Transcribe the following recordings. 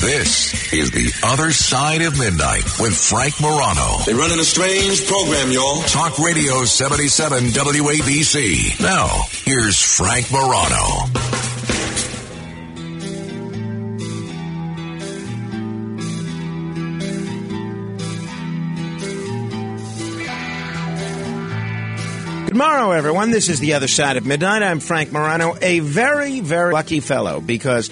This is The Other Side of Midnight with Frank Morano. They're running a strange program, y'all. Talk Radio 77 WABC. Now, here's Frank Morano. Good morrow, everyone. This is The Other Side of Midnight. I'm Frank Morano, a very, very lucky fellow because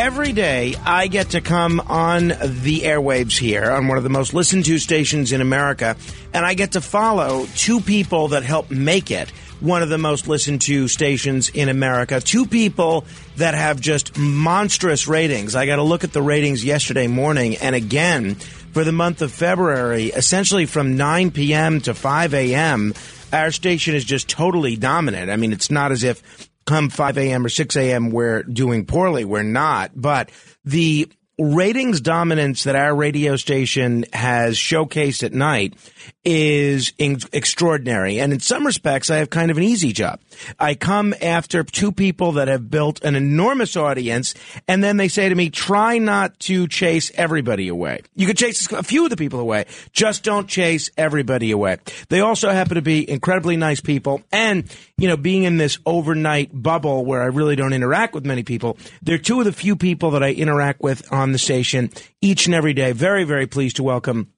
every day I get to come on the airwaves here on one of the most listened to stations in America, and I get to follow two people that help make it one of the most listened to stations in America. Two people that have just monstrous ratings. I got to look at the ratings yesterday morning and again for the month of February, essentially from 9 p.m. to 5 a.m our station is just totally dominant. I mean, it's not as if come 5 a.m. or 6 a.m. we're doing poorly. We're not. But the ratings dominance that our radio station has showcased at night is in- extraordinary. And in some respects, I have kind of an easy job. I come after two people that have built an enormous audience, and then they say to me, try not to chase everybody away. You could chase a few of the people away, just don't chase everybody away. They also happen to be incredibly nice people, and, you know, being in this overnight bubble where I really don't interact with many people, they're two of the few people that I interact with on the station each and every day. Very, very pleased to welcome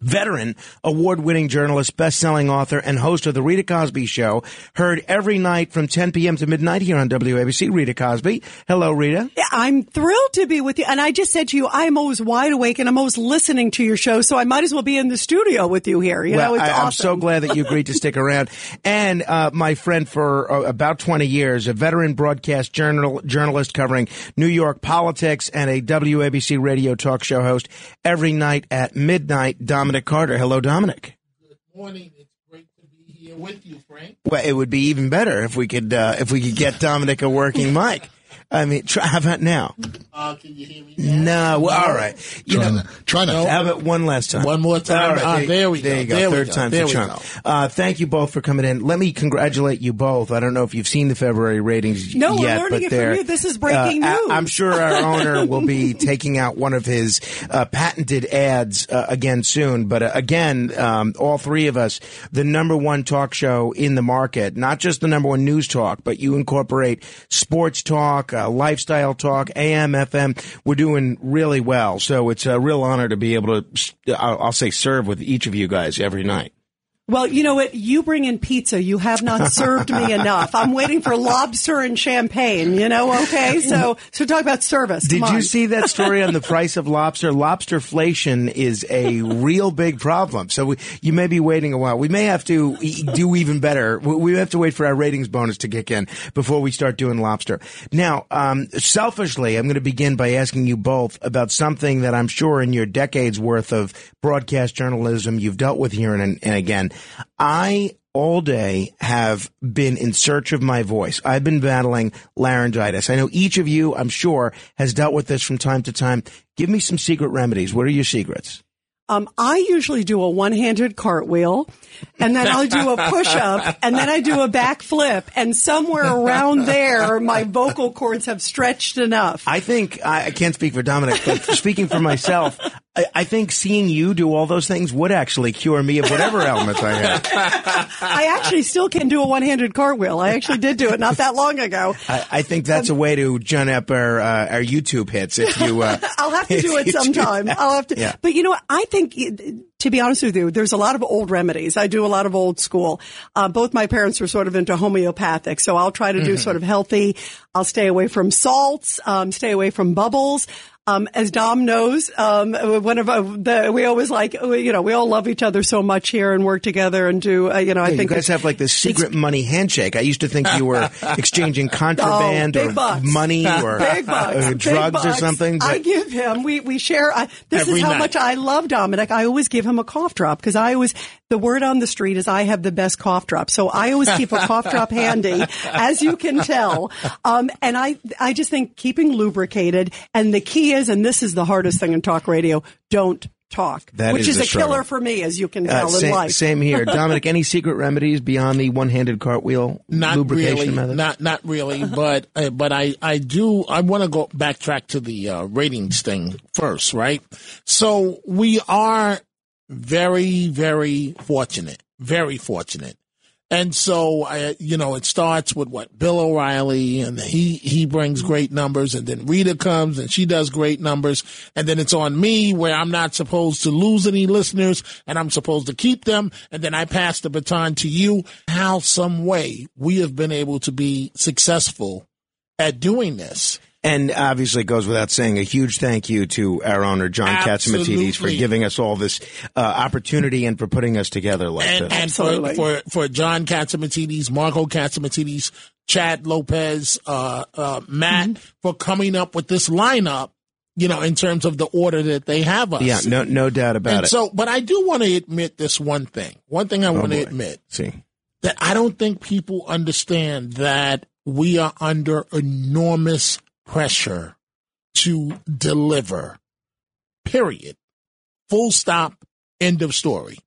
veteran, award-winning journalist, best-selling author, and host of the Rita Cosby Show, heard every night from 10 p.m. to midnight here on WABC. Rita Cosby. Hello, Rita. Yeah, I'm thrilled to be with you. And I just said to you, I'm always wide awake and I'm always listening to your show, so I might as well be in the studio with you here. You well, know, it's I, awesome. am so glad that you agreed to stick around. And uh, my friend for uh, about 20 years, a veteran broadcast journal journalist covering New York politics and a WABC radio talk show host every night at midnight. Dominic Carter. Hello, Dominic. Good morning. It's great to be here with you, Frank. Well, it would be even better if we could uh, if we could get Dominic a working mic. I mean, try, how about now? Uh, can you hear me? Now? No, well, all right. You Try know, not- try not- How about one last time? One more time. All right, Ah, there, there we there go. you go. There Third go. time There for we charm. go. Uh, thank you both for coming in. Let me congratulate you both. I don't know if you've seen the February ratings No, we're learning but it from you. This is breaking uh, news. I, am sure our owner will be taking out one of his uh, patented ads uh, again soon. But uh, again, um, all three of us, the number one talk show in the market, not just the number one news talk, but you incorporate sports talk, uh, lifestyle talk, AM, FM. We're doing really well. So it's a real honor to be able to, I'll, I'll say, serve with each of you guys every night. Well, you know what? You bring in pizza. You have not served me enough. I'm waiting for lobster and champagne, you know, okay? So, so talk about service. Did Come you see that story on the price of lobster? Lobsterflation is a real big problem. So we, you may be waiting a while. We may have to do even better. We we have to wait for our ratings bonus to kick in before we start doing lobster. Now, um, selfishly, I'm going to begin by asking you both about something that I'm sure in your decades worth of broadcast journalism you've dealt with here and, and again. I all day have been in search of my voice. I've been battling laryngitis. I know each of you, I'm sure, has dealt with this from time to time. Give me some secret remedies. What are your secrets? Um, I usually do a one-handed cartwheel, and then I'll do a push-up, and then I do a backflip, and somewhere around there, my vocal cords have stretched enough. I think I, I can't speak for Dominic, but speaking for myself, I, I think seeing you do all those things would actually cure me of whatever ailments I have. I actually still can do a one-handed cartwheel. I actually did do it not that long ago. I, I think that's a way to gin up our uh, our YouTube hits. If you, uh, I'll have to do it sometime. I'll have to. Yeah. But you know what? I think, to be honest with you, there's a lot of old remedies. I do a lot of old school. Uh, both my parents were sort of into homeopathic, so I'll try to do sort of healthy. I'll stay away from salts, um, stay away from bubbles. Um, as Dom knows, um, one of uh, the, we always like, you know, we all love each other so much here and work together and do, uh, you know, I Yeah, you think guys have like this secret money handshake. I used to think you were exchanging contraband Oh, or bucks. money or Big bucks, uh, big drugs or bucks. something. I give him. We we share. I, this Every is how night. much I love Dominic. I always give him a cough drop because I always the word on the street is I have the best cough drop. So I always keep a cough drop handy, as you can tell. Um, and I I just think keeping lubricated and the key is, and this is the hardest thing in talk radio: don't talk, That which is is, the a killer for me, as you can Uh, tell in same, life. same here, Dominic. Any secret remedies beyond the one-handed cartwheel Not lubrication really, method? not not really, but uh, but I I do I want to go backtrack to the uh, ratings thing first, right? So we are very very fortunate, very fortunate. And so, I, you know, it starts with what Bill O'Reilly, and he he brings great numbers, and then Rita comes and she does great numbers, and then it's on me where I'm not supposed to lose any listeners, and I'm supposed to keep them, and then I pass the baton to you. How, some way, we have been able to be successful at doing this. And obviously, it goes without saying, a huge thank you to our owner, John Catsimatidis, for giving us all this uh, opportunity and for putting us together like and, this. and for, for for John Catsimatidis, Marco Catsimatidis, Chad Lopez, uh, uh, Matt Mm-hmm. for coming up with this lineup. You know, in terms of the order that they have us. yeah, no, no doubt about And it. so, but I do want to admit this one thing. One thing I want to admit See, that I don't think people understand that we are under enormous pressure to deliver. Period. Full stop. End of story.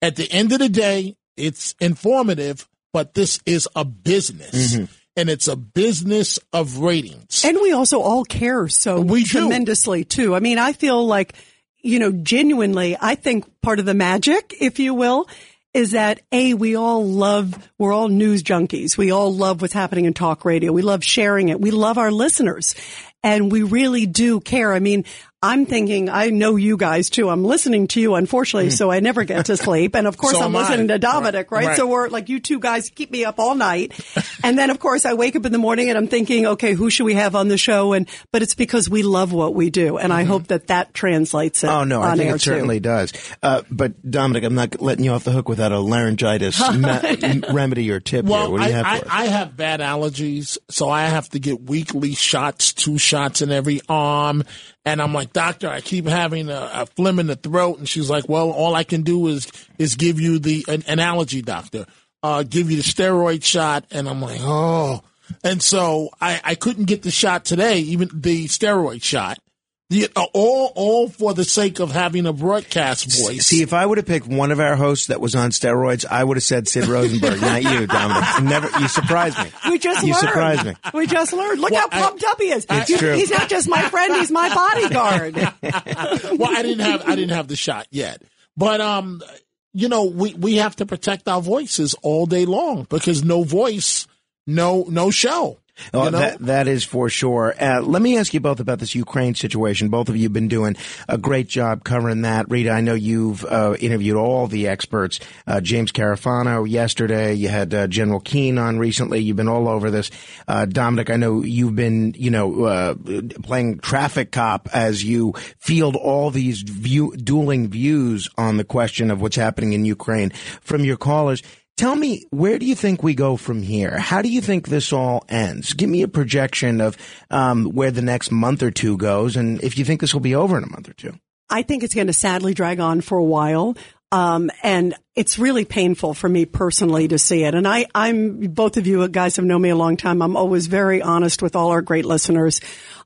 At the end of the day, it's informative, but this is a business. Mm-hmm. And it's a business of ratings. And we also all care so We do. tremendously too. I mean, I feel like, you know, genuinely, I think part of the magic, if you will, is that A, we all love, we're all news junkies. We all love what's happening in talk radio. We love sharing it. We love our listeners and we really do care. I mean, I'm thinking, I know you guys too. I'm listening to you, unfortunately, so I never get to sleep. And of course. So I'm am I. listening to Dominic, right? Right. So we're like, you two guys keep me up all night. and then, of course, I wake up in the morning and I'm thinking, okay, who should we have on the show? And, but it's because we love what we do. And I hope that that translates it. oh no, I think air it certainly does. Uh, but Dominic, I'm not letting you off the hook without a laryngitis ma- remedy or tip here. Well, What do you I, have I, for us? I have bad allergies, so I have to get weekly shots, two shots in every arm. And I'm like, doctor, I keep having a, a phlegm in the throat. And she's like, well, all I can do is is give you the an, an allergy doctor, uh, give you the steroid shot. And I'm like, oh. And so I, I couldn't get the shot today, even the steroid shot. The, uh, all all for the sake of having a broadcast voice. See, if I would have picked one of our hosts that was on steroids, I would have said Sid Rosenberg, not you, Dominic. Never, you surprised me. We just You learned. surprised me. We just learned. Look Well, how pumped up he is. It's He's- true. He's not just my friend, he's my bodyguard. well, I didn't have I didn't have the shot yet, but um, you know, we we have to protect our voices all day long because no voice, no no show. Oh, you know? that, that is for sure. Uh, let me ask you both about this Ukraine situation. Both of you have been doing a great job covering that. Rita, I know you've uh, interviewed all the experts. Uh, James Carafano yesterday. You had uh, General Keane on recently. You've been all over this. Uh, Dominic, I know you've been, you know, uh, playing traffic cop as you field all these view, dueling views on the question of what's happening in Ukraine from your callers. Tell me, where do you think we go from here? How do you think this all ends? Give me a projection of um, where the next month or two goes, and if you think this will be over in a month or two. I think it's going to sadly drag on for a while. Um, and it's really painful for me personally to see it. And I, I'm, both of you guys have known me a long time. I'm always very honest with all our great listeners.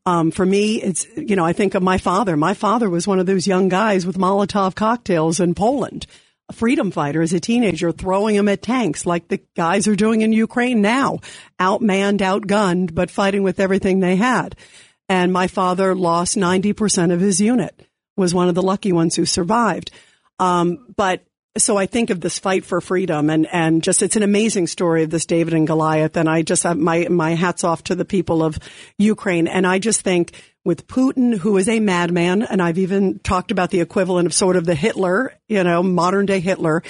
Um, for me, it's, you know, I think of my father. My father was one of those young guys with Molotov cocktails in Poland. Freedom fighter as a teenager, throwing them at tanks like the guys are doing in Ukraine now. Outmanned, outgunned, but fighting with everything they had. And my father lost 90% of his unit, was one of the lucky ones who survived. Um, but so I think of this fight for freedom and, and just, it's an amazing story of this David and Goliath. And I just have my, my hats off to the people of Ukraine. And I just think with Putin, who is a madman, and I've even talked about the equivalent of sort of the Hitler, you know, modern day Hitler.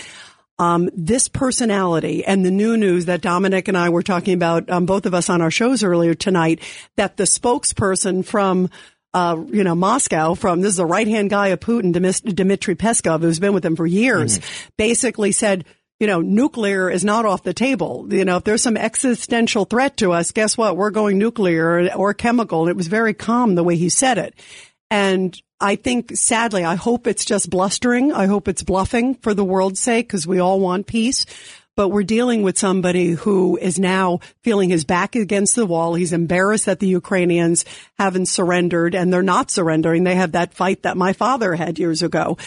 Um, this personality and the new news that Dominic and I were talking about, um, both of us on our shows earlier tonight, that the spokesperson from uh, you know, Moscow from, this is the right hand guy of Putin, Dmitry Peskov, who's been with him for years, basically said, you know, nuclear is not off the table. You know, if there's some existential threat to us, guess what? We're going nuclear or, or chemical. And it was very calm the way he said it. And I think sadly, I hope it's just blustering. I hope it's bluffing for the world's sake because we all want peace. But we're dealing with somebody who is now feeling his back against the wall. He's embarrassed that the Ukrainians haven't surrendered and they're not surrendering. They have that fight that my father had years ago.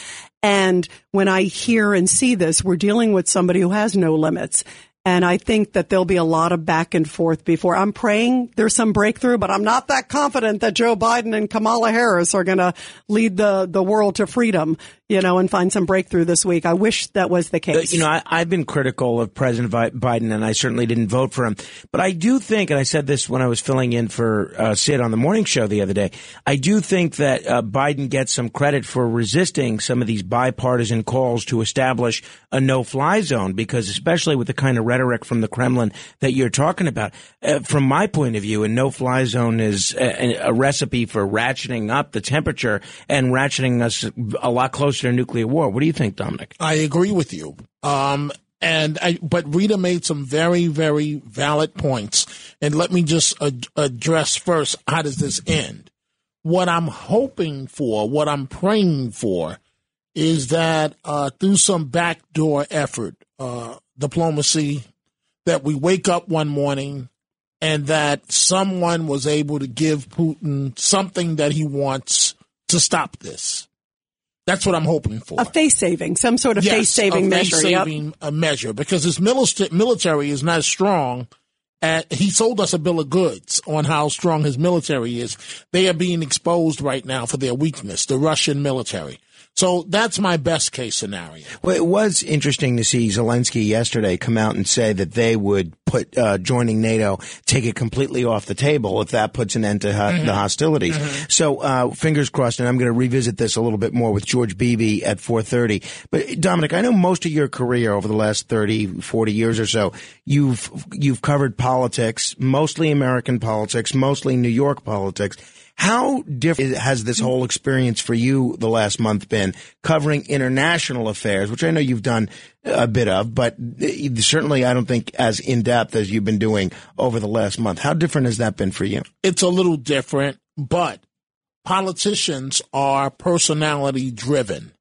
And when I hear and see this, we're dealing with somebody who has no limits. And I think that there'll be a lot of back and forth before I'm praying there's some breakthrough, but I'm not that confident that Joe Biden and Kamala Harris are going to lead the, the world to freedom you know, and find some breakthrough this week. I wish that was the uh, case. You know, I, have been critical of President Biden, and I certainly didn't vote for him. But I do think, and I said this when I was filling in for uh, Sid on the morning show the other day, I do think that uh, Biden gets some credit for resisting some of these bipartisan calls to establish a no-fly zone, because especially with the kind of rhetoric from the Kremlin that you're talking about, uh, from my point of view, a no-fly zone is a, a recipe for ratcheting up the temperature and ratcheting us a lot closer nuclear war. What do you think, Dominic? I agree with you. Um, and I, but Rita made some very, very valid points. And let me just ad- address first how does this end? What I'm hoping for, what I'm praying for, is that uh, through some backdoor effort, uh, diplomacy, that we wake up one morning and that someone was able to give Putin something that he wants to stop this. That's what I'm hoping for. A face saving, some sort of yes, face saving measure. Face saving yep. a measure because his military is not strong. At, he sold us a bill of goods on how strong his military is. They are being exposed right now for their weakness, the Russian military. So that's my best case scenario. Well, it was interesting to see Zelensky yesterday come out and say that they would put uh, joining NATO, take it completely off the table if that puts an end to mm-hmm. the hostilities. Mm-hmm. So uh, fingers crossed, and I'm going to revisit this a little bit more with George Beebe at 4:30. But Dominic, I know most of your career over the last 30, 40 years or so, you've you've covered politics, mostly American politics, mostly New York politics. How different has this whole experience for you the last month been covering international affairs, which I know you've done a bit of, but certainly I don't think as in depth as you've been doing over the last month. How different has that been for you? It's a little different, but politicians are personality driven.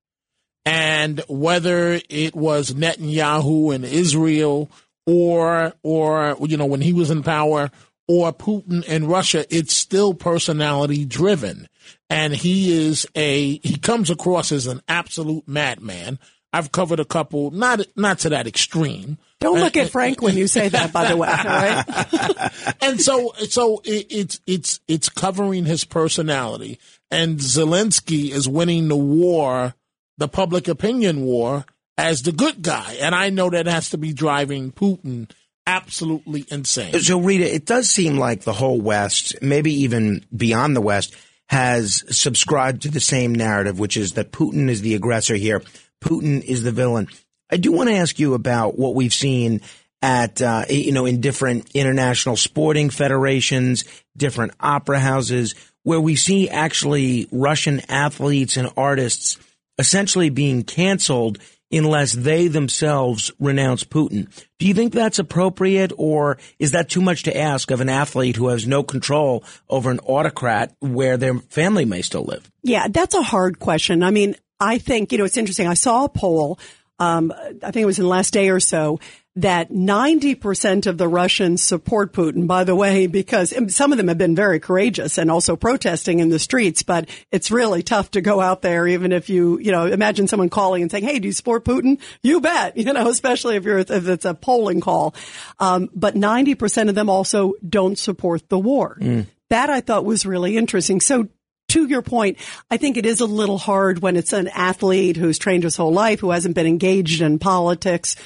And whether it was Netanyahu in Israel or, or, you know, when he was in power, or Putin in Russia, it's still personality driven. And he is a, he comes across as an absolute madman. I've covered a couple, not, not to that extreme. Don't look at Frank when you say that, by the way. Right? and so, so it, it's, it's, it's covering his personality. And Zelensky is winning the war, the public opinion war as the good guy. And I know that has to be driving Putin absolutely insane. So, Rita, it does seem like the whole West, maybe even beyond the West, has subscribed to the same narrative, which is that Putin is the aggressor here. Putin is the villain. I do want to ask you about what we've seen at, uh, you know, in different international sporting federations, different opera houses, where we see actually Russian athletes and artists essentially being canceled unless they themselves renounce Putin. Do you think that's appropriate or is that too much to ask of an athlete who has no control over an autocrat where their family may still live? Yeah, that's a hard question. I mean, I think, you know, it's interesting. I saw a poll, um, I think it was in the last day or so, that 90% of the Russians support Putin, by the way, because some of them have been very courageous and also protesting in the streets, but it's really tough to go out there, even if you, you know, imagine someone calling and saying, Hey, do you support Putin? You bet, you know, especially if you're, if it's a polling call. Um, but 90% of them also don't support the war. Mm. That I thought was really interesting. So to your point, I think it is a little hard when it's an athlete who's trained his whole life, who hasn't been engaged in politics.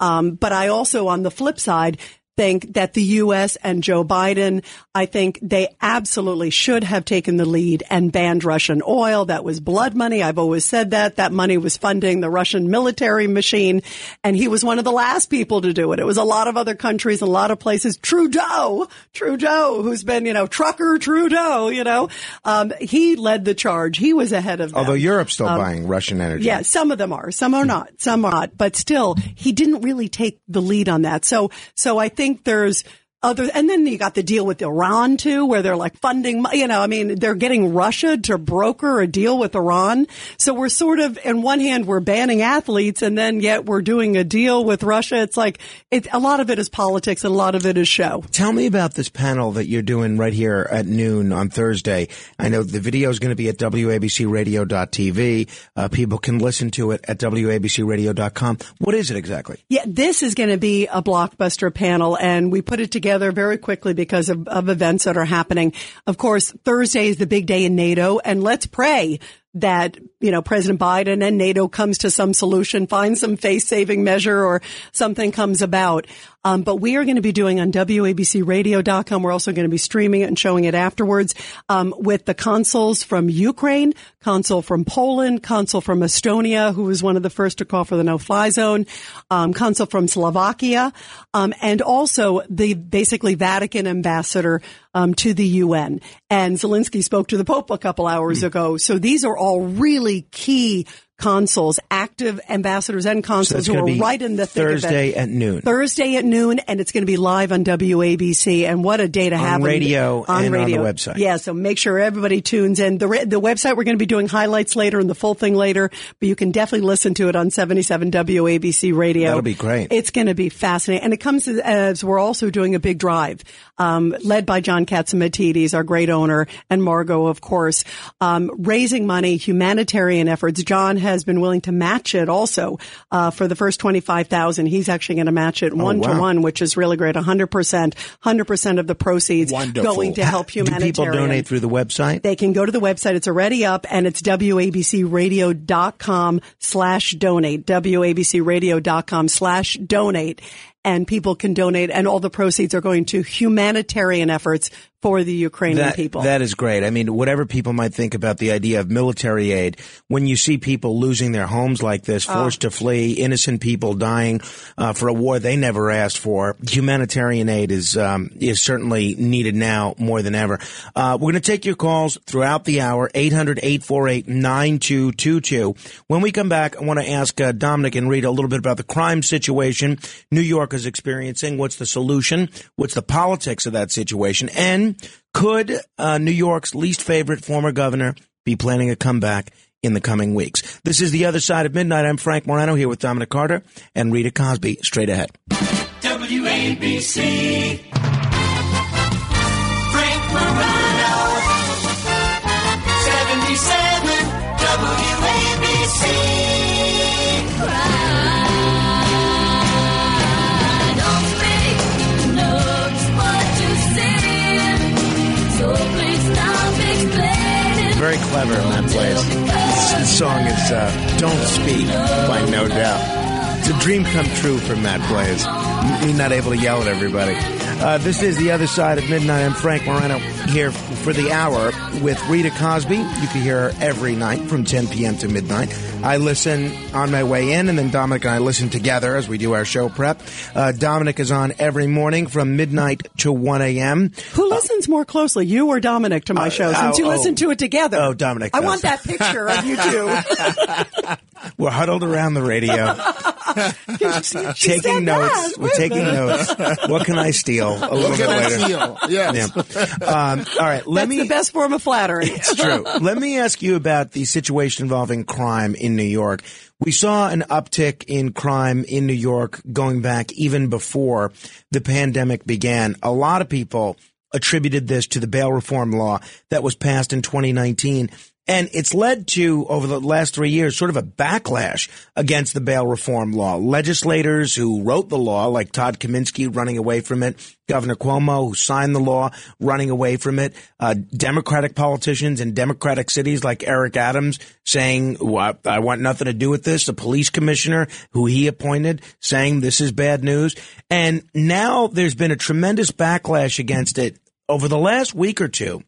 Um, but I also, on the flip side, think that the U.S. and Joe Biden, I think they absolutely should have taken the lead and banned Russian oil. That was blood money. I've always said that. That money was funding the Russian military machine. And he was one of the last people to do it. It was a lot of other countries, a lot of places. Trudeau, Trudeau, who's been, you know, trucker Trudeau, you know, um, he led the charge. He was ahead of them. Although Europe's still um, buying Russian energy. Yeah, some of them are. Some are not. Some are not. But still, he didn't really take the lead on that. So, so I think think there's other, and then you got the deal with Iran too, where they're like funding, you know, I mean, they're getting Russia to broker a deal with Iran. So we're sort of, in one hand, we're banning athletes and then yet we're doing a deal with Russia. It's like, it, a lot of it is politics and a lot of it is show. Tell me about this panel that you're doing right here at noon on Thursday. I know the video is going to be at WABCRadio.tv. Uh, people can listen to it at WABCRadio.com. What is it exactly? Yeah, this is going to be a blockbuster panel and we put it together together very quickly because of, of events that are happening. Of course, Thursday is the big day in NATO and let's pray that, you know, President Biden and NATO comes to some solution, finds some face saving measure or something comes about. Um, but we are going to be doing on WABCradio.com. We're also going to be streaming it and showing it afterwards um, with the consuls from Ukraine, consul from Poland, consul from Estonia, who was one of the first to call for the no-fly zone, um, consul from Slovakia, um, and also the basically Vatican ambassador um, to the UN. And Zelensky spoke to the Pope a couple hours mm. ago. So these are all really key consuls, active ambassadors and consuls so who are right in the Thursday at noon. Thursday at noon, and it's going to be live on WABC. And what a day to on have radio on and radio. on the website. Yeah, so make sure everybody tunes in. The the website we're going to be doing highlights later and the full thing later, but you can definitely listen to it on 77 WABC radio. That'll be great. It's going to be fascinating, and it comes as we're also doing a big drive, um, led by John Catsimatidis, our great owner, and Margot, of course, um, raising money, humanitarian efforts. John has been willing to match it also uh, for the first twenty five thousand. He's actually going to match it one wow. to one, which is really great. hundred percent, hundred percent of the proceeds Wonderful. going to help humanitarian. Do people donate through the website? They can go to the website. It's already up, and it's wabcradio.com slash donate. wabcradio.com slash donate and people can donate and all the proceeds are going to humanitarian efforts for the Ukrainian that, people. That is great. I mean, whatever people might think about the idea of military aid, when you see people losing their homes like this, ah. forced to flee, innocent people dying uh, for a war they never asked for, humanitarian aid is um, is certainly needed now more than ever. Uh, we're going to take your calls throughout the hour, 800-848-9222. When we come back, I want to ask uh, Dominic and Rita a little bit about the crime situation New York is experiencing. What's the solution? What's the politics of that situation? And could uh, New York's least favorite former governor be planning a comeback in the coming weeks? This is The Other Side of Midnight. I'm Frank Morano here with Dominic Carter and Rita Cosby. Straight ahead. WABC. Clever in that place. This song is uh, Don't Speak by No Doubt. It's a dream come true from Matt Blaze. Me not able to yell at everybody. Uh, this is The Other Side of Midnight. I'm Frank Morano here for the hour with Rita Cosby. You can hear her every night from 10 p.m. to midnight. I listen on my way in, and then Dominic and I listen together as we do our show prep. Uh, Dominic is on every morning from midnight to 1 a.m. Who listens more closely, you or Dominic, to my uh, show, since you oh, listen to it together? Oh, Dominic. I want that picture of you two. We're huddled around the radio. taking notes. That. We're taking notes. What can I steal a little bit later? Yes. Yeah. Um, all right. Let That's me. the best form of flattery. It's true. let me ask you about the situation involving crime in New York. We saw an uptick in crime in New York going back even before the pandemic began. A lot of people attributed this to the bail reform law that was passed in 2019 and it's led to, over the last three years, sort of a backlash against the bail reform law. Legislators who wrote the law, like Todd Kaminsky running away from it, Governor Cuomo who signed the law running away from it, uh, Democratic politicians in Democratic cities like Eric Adams saying, well, I want nothing to do with this, the police commissioner who he appointed saying this is bad news. And now there's been a tremendous backlash against it over the last week or two.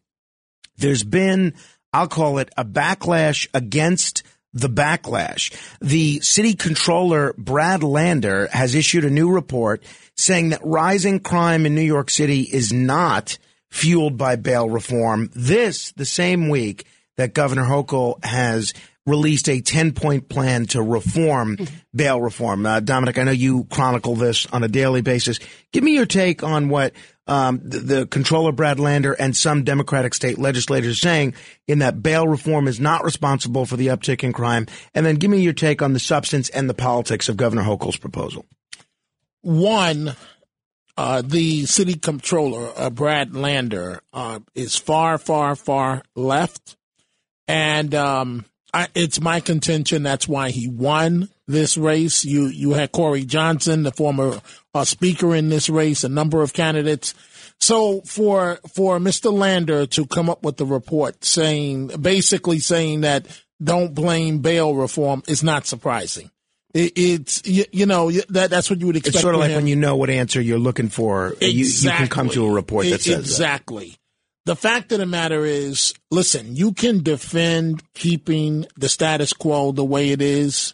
There's been I'll call it a backlash against the backlash. The city controller, Brad Lander, has issued a new report saying that rising crime in New York City is not fueled by bail reform. This, the same week that Governor Hochul has released a 10 point plan to reform bail reform. Uh, Dominic, I know you chronicle this on a daily basis. Give me your take on what um, the, the controller Brad Lander and some Democratic state legislators saying in that bail reform is not responsible for the uptick in crime. And then give me your take on the substance and the politics of Governor Hochul's proposal. One, uh, the city controller, uh, Brad Lander, uh, is far, far, far left. And um, I, it's my contention that's why he won this race. You you had Corey Johnson, the former uh, speaker in this race, a number of candidates. So for for Mr. Lander to come up with the report saying basically saying that don't blame bail reform is not surprising. It, it's you, you know that that's what you would expect. It's sort of like him. when you know what answer you're looking for. You, you can come to a report that E- says that. exactly. The fact of the matter is, listen, you can defend keeping the status quo the way it is,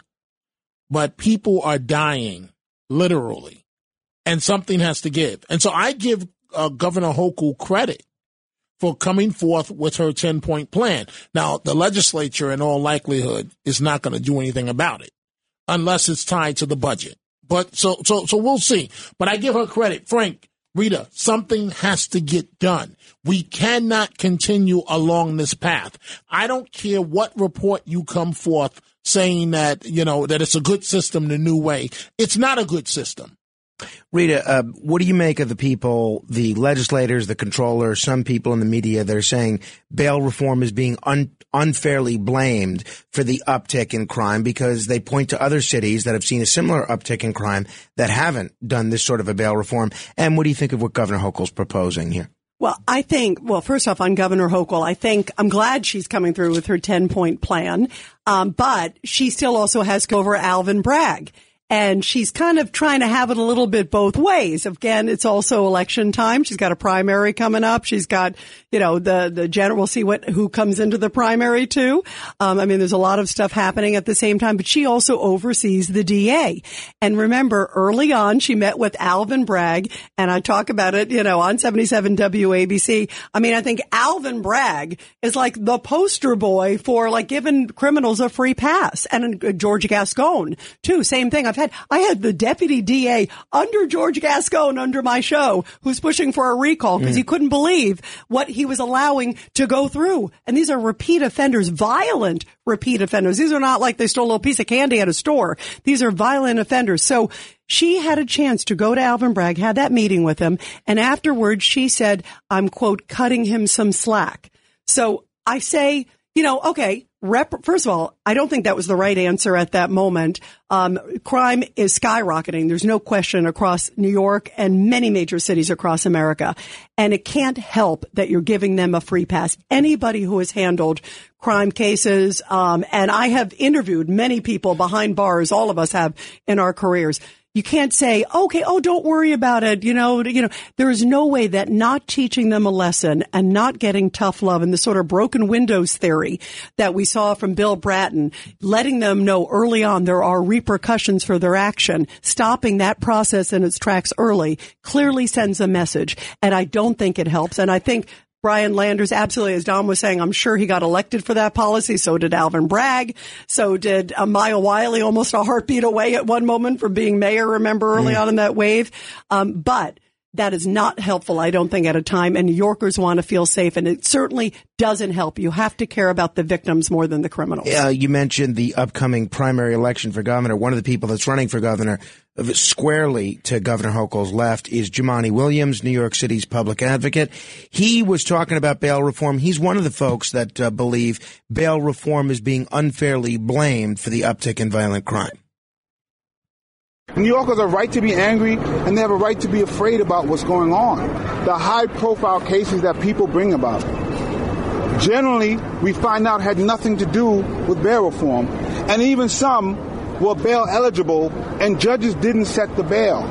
but people are dying, literally, and something has to give. And so I give uh, Governor Hochul credit for coming forth with her 10 point plan. Now, the legislature, in all likelihood, is not going to do anything about it unless it's tied to the budget. But so, so, so we'll see. But I give her credit. Frank, Rita, something has to get done. We cannot continue along this path. I don't care what report you come forth saying that, you know, that it's a good system the new way. It's not a good system. Rita, uh, what do you make of the people, the legislators, the controllers, some people in the media that are saying bail reform is being un- unfairly blamed for the uptick in crime because they point to other cities that have seen a similar uptick in crime that haven't done this sort of a bail reform? And what do you think of what Governor Hochul's proposing here? Well, I think, well, first off, on Governor Hochul, I think I'm glad she's coming through with her 10 point plan. Um, but she still also has over Alvin Bragg. And she's kind of trying to have it a little bit both ways. Again, it's also election time. She's got a primary coming up. She's got, you know, the, the general, we'll see what, who comes into the primary too. Um, I mean, there's a lot of stuff happening at the same time, but she also oversees the DA. And remember, early on, she met with Alvin Bragg, and I talk about it, you know, on 77 WABC. I mean, I think Alvin Bragg is like the poster boy for like giving criminals a free pass. And uh, George Gascon, too, same thing. I've had, I had the deputy DA under George Gascon under my show who's pushing for a recall because he mm. couldn't believe what he was allowing to go through. And these are repeat offenders, violent repeat offenders. These are not like they stole a little piece of candy at a store. These are violent offenders. So she had a chance to go to Alvin Bragg, had that meeting with him, and afterwards she said, I'm quote, cutting him some slack. So I say, you know, okay, rep, first of all, I don't think that was the right answer at that moment. Um, crime is skyrocketing. There's no question across New York and many major cities across America. And it can't help that you're giving them a free pass. Anybody who has handled crime cases, um, and I have interviewed many people behind bars, all of us have in our careers. You can't say, okay, oh, don't worry about it. You know, you know, there is no way that not teaching them a lesson and not getting tough love and the sort of broken windows theory that we saw from Bill Bratton, letting them know early on there are repercussions for their action, stopping that process in its tracks early clearly sends a message. And I don't think it helps. And I think Brian Landers, absolutely, as Don was saying, I'm sure he got elected for that policy. So did Alvin Bragg. So did uh, Maya Wiley, almost a heartbeat away at one moment from being mayor. Remember early on in that wave. Um, but that is not helpful, I don't think, at a time. And New Yorkers want to feel safe, and it certainly doesn't help. You have to care about the victims more than the criminals. Uh, you mentioned the upcoming primary election for governor. One of the people that's running for governor uh, squarely to Governor Hochul's left is Jumaane Williams, New York City's public advocate. He was talking about bail reform. He's one of the folks that uh, believe bail reform is being unfairly blamed for the uptick in violent crime. New Yorkers have a right to be angry and they have a right to be afraid about what's going on. The high profile cases that people bring about. Generally, we find out had nothing to do with bail reform. And even some were bail eligible and judges didn't set the bail.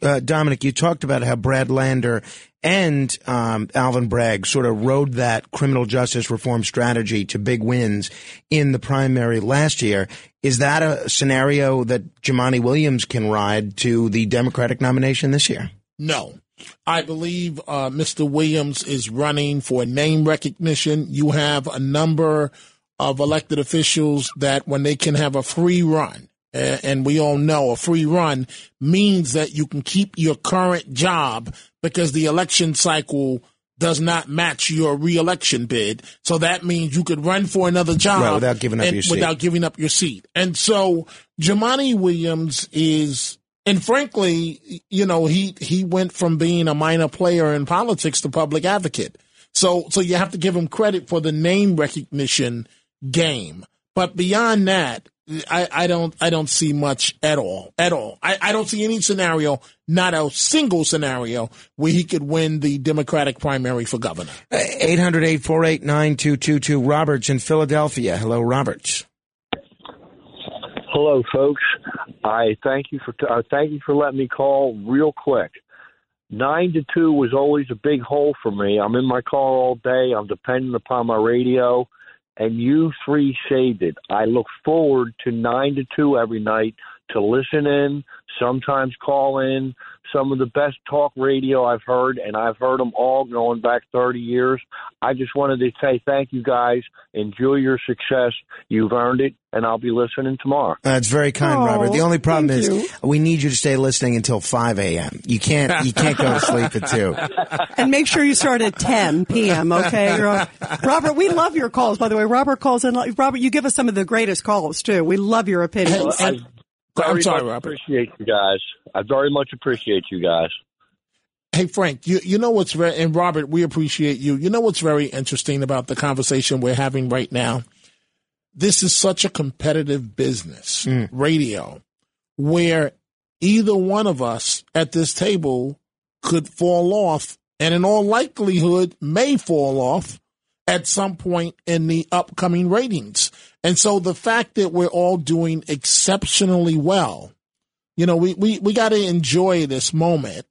Uh, Dominic, you talked about how Brad Lander and um, Alvin Bragg sort of rode that criminal justice reform strategy to big wins in the primary last year. Is that a scenario that Jumaane Williams can ride to the Democratic nomination this year? No. I believe uh, Mr. Williams is running for name recognition. You have a number of elected officials that when they can have a free run, and we all know a free run means that you can keep your current job because the election cycle does not match your reelection bid. So that means you could run for another job Right, without giving up and- your seat. Without giving up your seat. And so Jumaane Williams is, and frankly, you know, he, he went from being a minor player in politics to public advocate. So, so you have to give him credit for the name recognition game. But beyond that, I, I don't I don't see much at all at all. I, I don't see any scenario, not a single scenario where he could win the Democratic primary for governor. 800 848 9222. Roberts in Philadelphia. Hello, Roberts. Hello, folks. I thank you for uh, thank you for letting me call real quick. Nine to two was always a big hole for me. I'm in my car all day. I'm dependent upon my radio, and you three saved it. I look forward to nine to two every night to listen in, sometimes call in. Some of the best talk radio I've heard, and I've heard them all going back 30 years. I just wanted to say thank you guys. Enjoy your success. You've earned it, and I'll be listening tomorrow. That's very kind, Oh, Robert. The only problem is you. we need you to stay listening until 5 a.m. You can't you can't go to sleep at 2. And make sure you start at 10 p.m. Okay, Robert. We love your calls. By the way, Robert calls in. Robert, you give us some of the greatest calls too. We love your opinions. And- Very I'm sorry, much Robert. Appreciate you guys. I very much appreciate you guys. Hey Frank, you you know what's very and Robert, we appreciate you. You know what's very interesting about the conversation we're having right now? This is such a competitive business, hmm. radio, where either one of us at this table could fall off and in all likelihood may fall off at some point in the upcoming ratings. And so the fact that we're all doing exceptionally well you know, we, we, we got to enjoy this moment.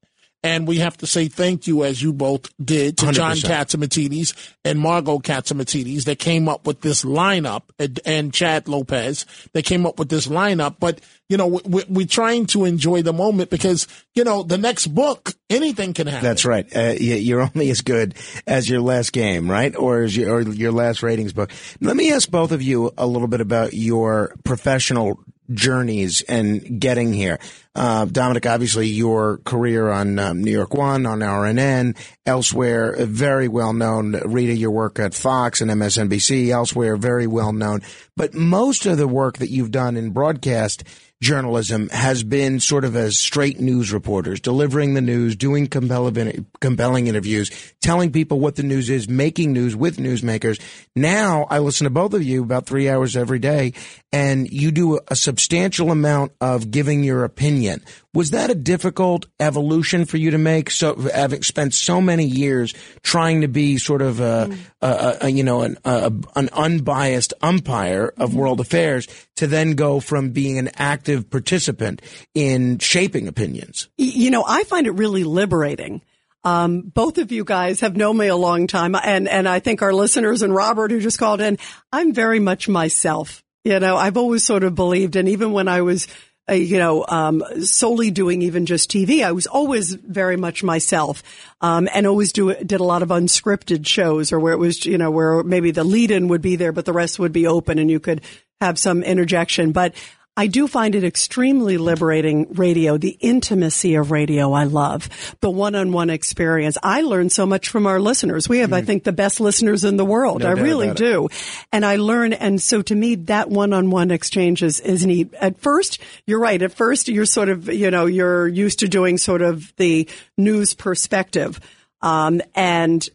And we have to say thank you, as you both did, to John 100%. Catsimatidis and Margot Catsimatidis that came up with this lineup, and, and Chad Lopez that came up with this lineup. But, you know, we, we're trying to enjoy the moment because, you know, the next book, anything can happen. That's right. Uh, you're only as good as your last game, right? Or as your, or your last ratings book. Let me ask both of you a little bit about your professional journeys and getting here. Uh, Dominic, obviously your career on um, New York One, on RNN, elsewhere, very well known. Rita, your work at Fox and MSNBC, elsewhere, very well known. But most of the work that you've done in broadcast journalism has been sort of as straight news reporters, delivering the news, doing compelling, compelling interviews, telling people what the news is, making news with newsmakers. Now I listen to both of you about three hours every day and you do a substantial amount of giving your opinion. Was that a difficult evolution for you to make? So having spent so many years trying to be sort of a, a, a you know an, a, an unbiased umpire of world affairs to then go from being an active participant in shaping opinions. You know, I find it really liberating. Um, both of you guys have known me a long time, and and I think our listeners and Robert who just called in, I'm very much myself. You know, I've always sort of believed, and even when I was, uh, you know, um, solely doing even just TV, I was always very much myself, um, and always do did a lot of unscripted shows, or where it was, you know, where maybe the lead-in would be there, but the rest would be open, and you could have some interjection, but. I do find it extremely liberating radio, the intimacy of radio I love, the one-on-one experience. I learn so much from our listeners. We have, I think, the best listeners in the world. No I really it. do. And I learn, and so to me, that one-on-one exchange is, is neat. At first, you're right. At first, you're sort of, you know, you're used to doing sort of the news perspective. Um, and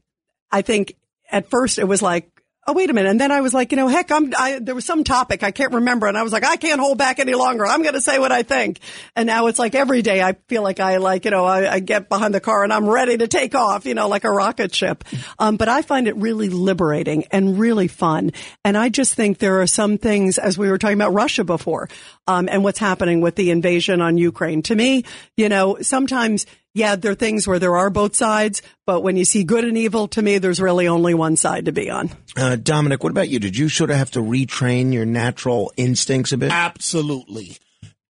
I think at first it was like, oh, wait a minute. And then I was like, you know, heck, I'm, I, there was some topic I can't remember. And I was like, I can't hold back any longer. I'm going to say what I think. And now it's like every day I feel like I like, you know, I, I get behind the car and I'm ready to take off, you know, like a rocket ship. Um, but I find it really liberating and really fun. And I just think there are some things, as we were talking about Russia before, um, and what's happening with the invasion on Ukraine. To me, you know, sometimes yeah, there are things where there are both sides, but when you see good and evil, to me, there's really only one side to be on. Uh, Dominic, what about you? Did you sort of have to retrain your natural instincts a bit? Absolutely.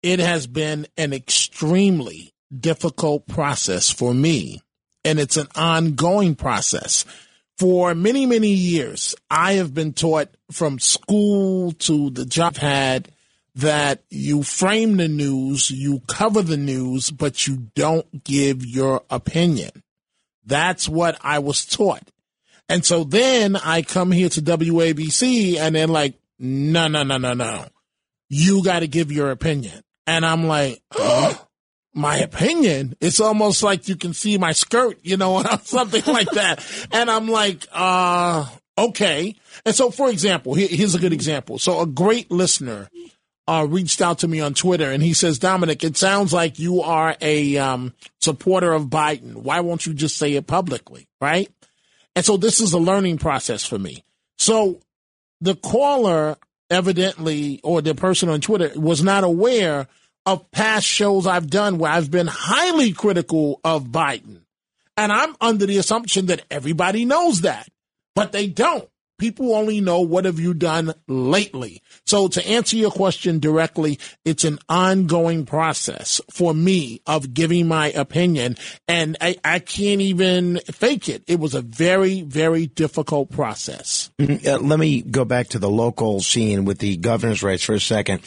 It has been an extremely difficult process for me, and it's an ongoing process. For many, many years, I have been taught from school to the job I've had that you frame the news, you cover the news, but you don't give your opinion. That's what I was taught. And so then I come here to WABC and they're like, no, no, no, no, no. You got to give your opinion. And I'm like, oh, my opinion. It's almost like you can see my skirt, you know, something like that. And I'm like, uh, okay. And so, for example, here, here's a good example. So a great listener uh, reached out to me on Twitter and he says, Dominic, it sounds like you are a um, supporter of Biden. Why won't you just say it publicly? Right. And so this is a learning process for me. So the caller evidently, or the person on Twitter was not aware of past shows I've done where I've been highly critical of Biden. And I'm under the assumption that everybody knows that, but they don't. People only know what have you done lately. So to answer your question directly, it's an ongoing process for me of giving my opinion and I, I can't even fake it. It was a very, very difficult process. Uh, let me go back to the local scene with the governor's race for a second.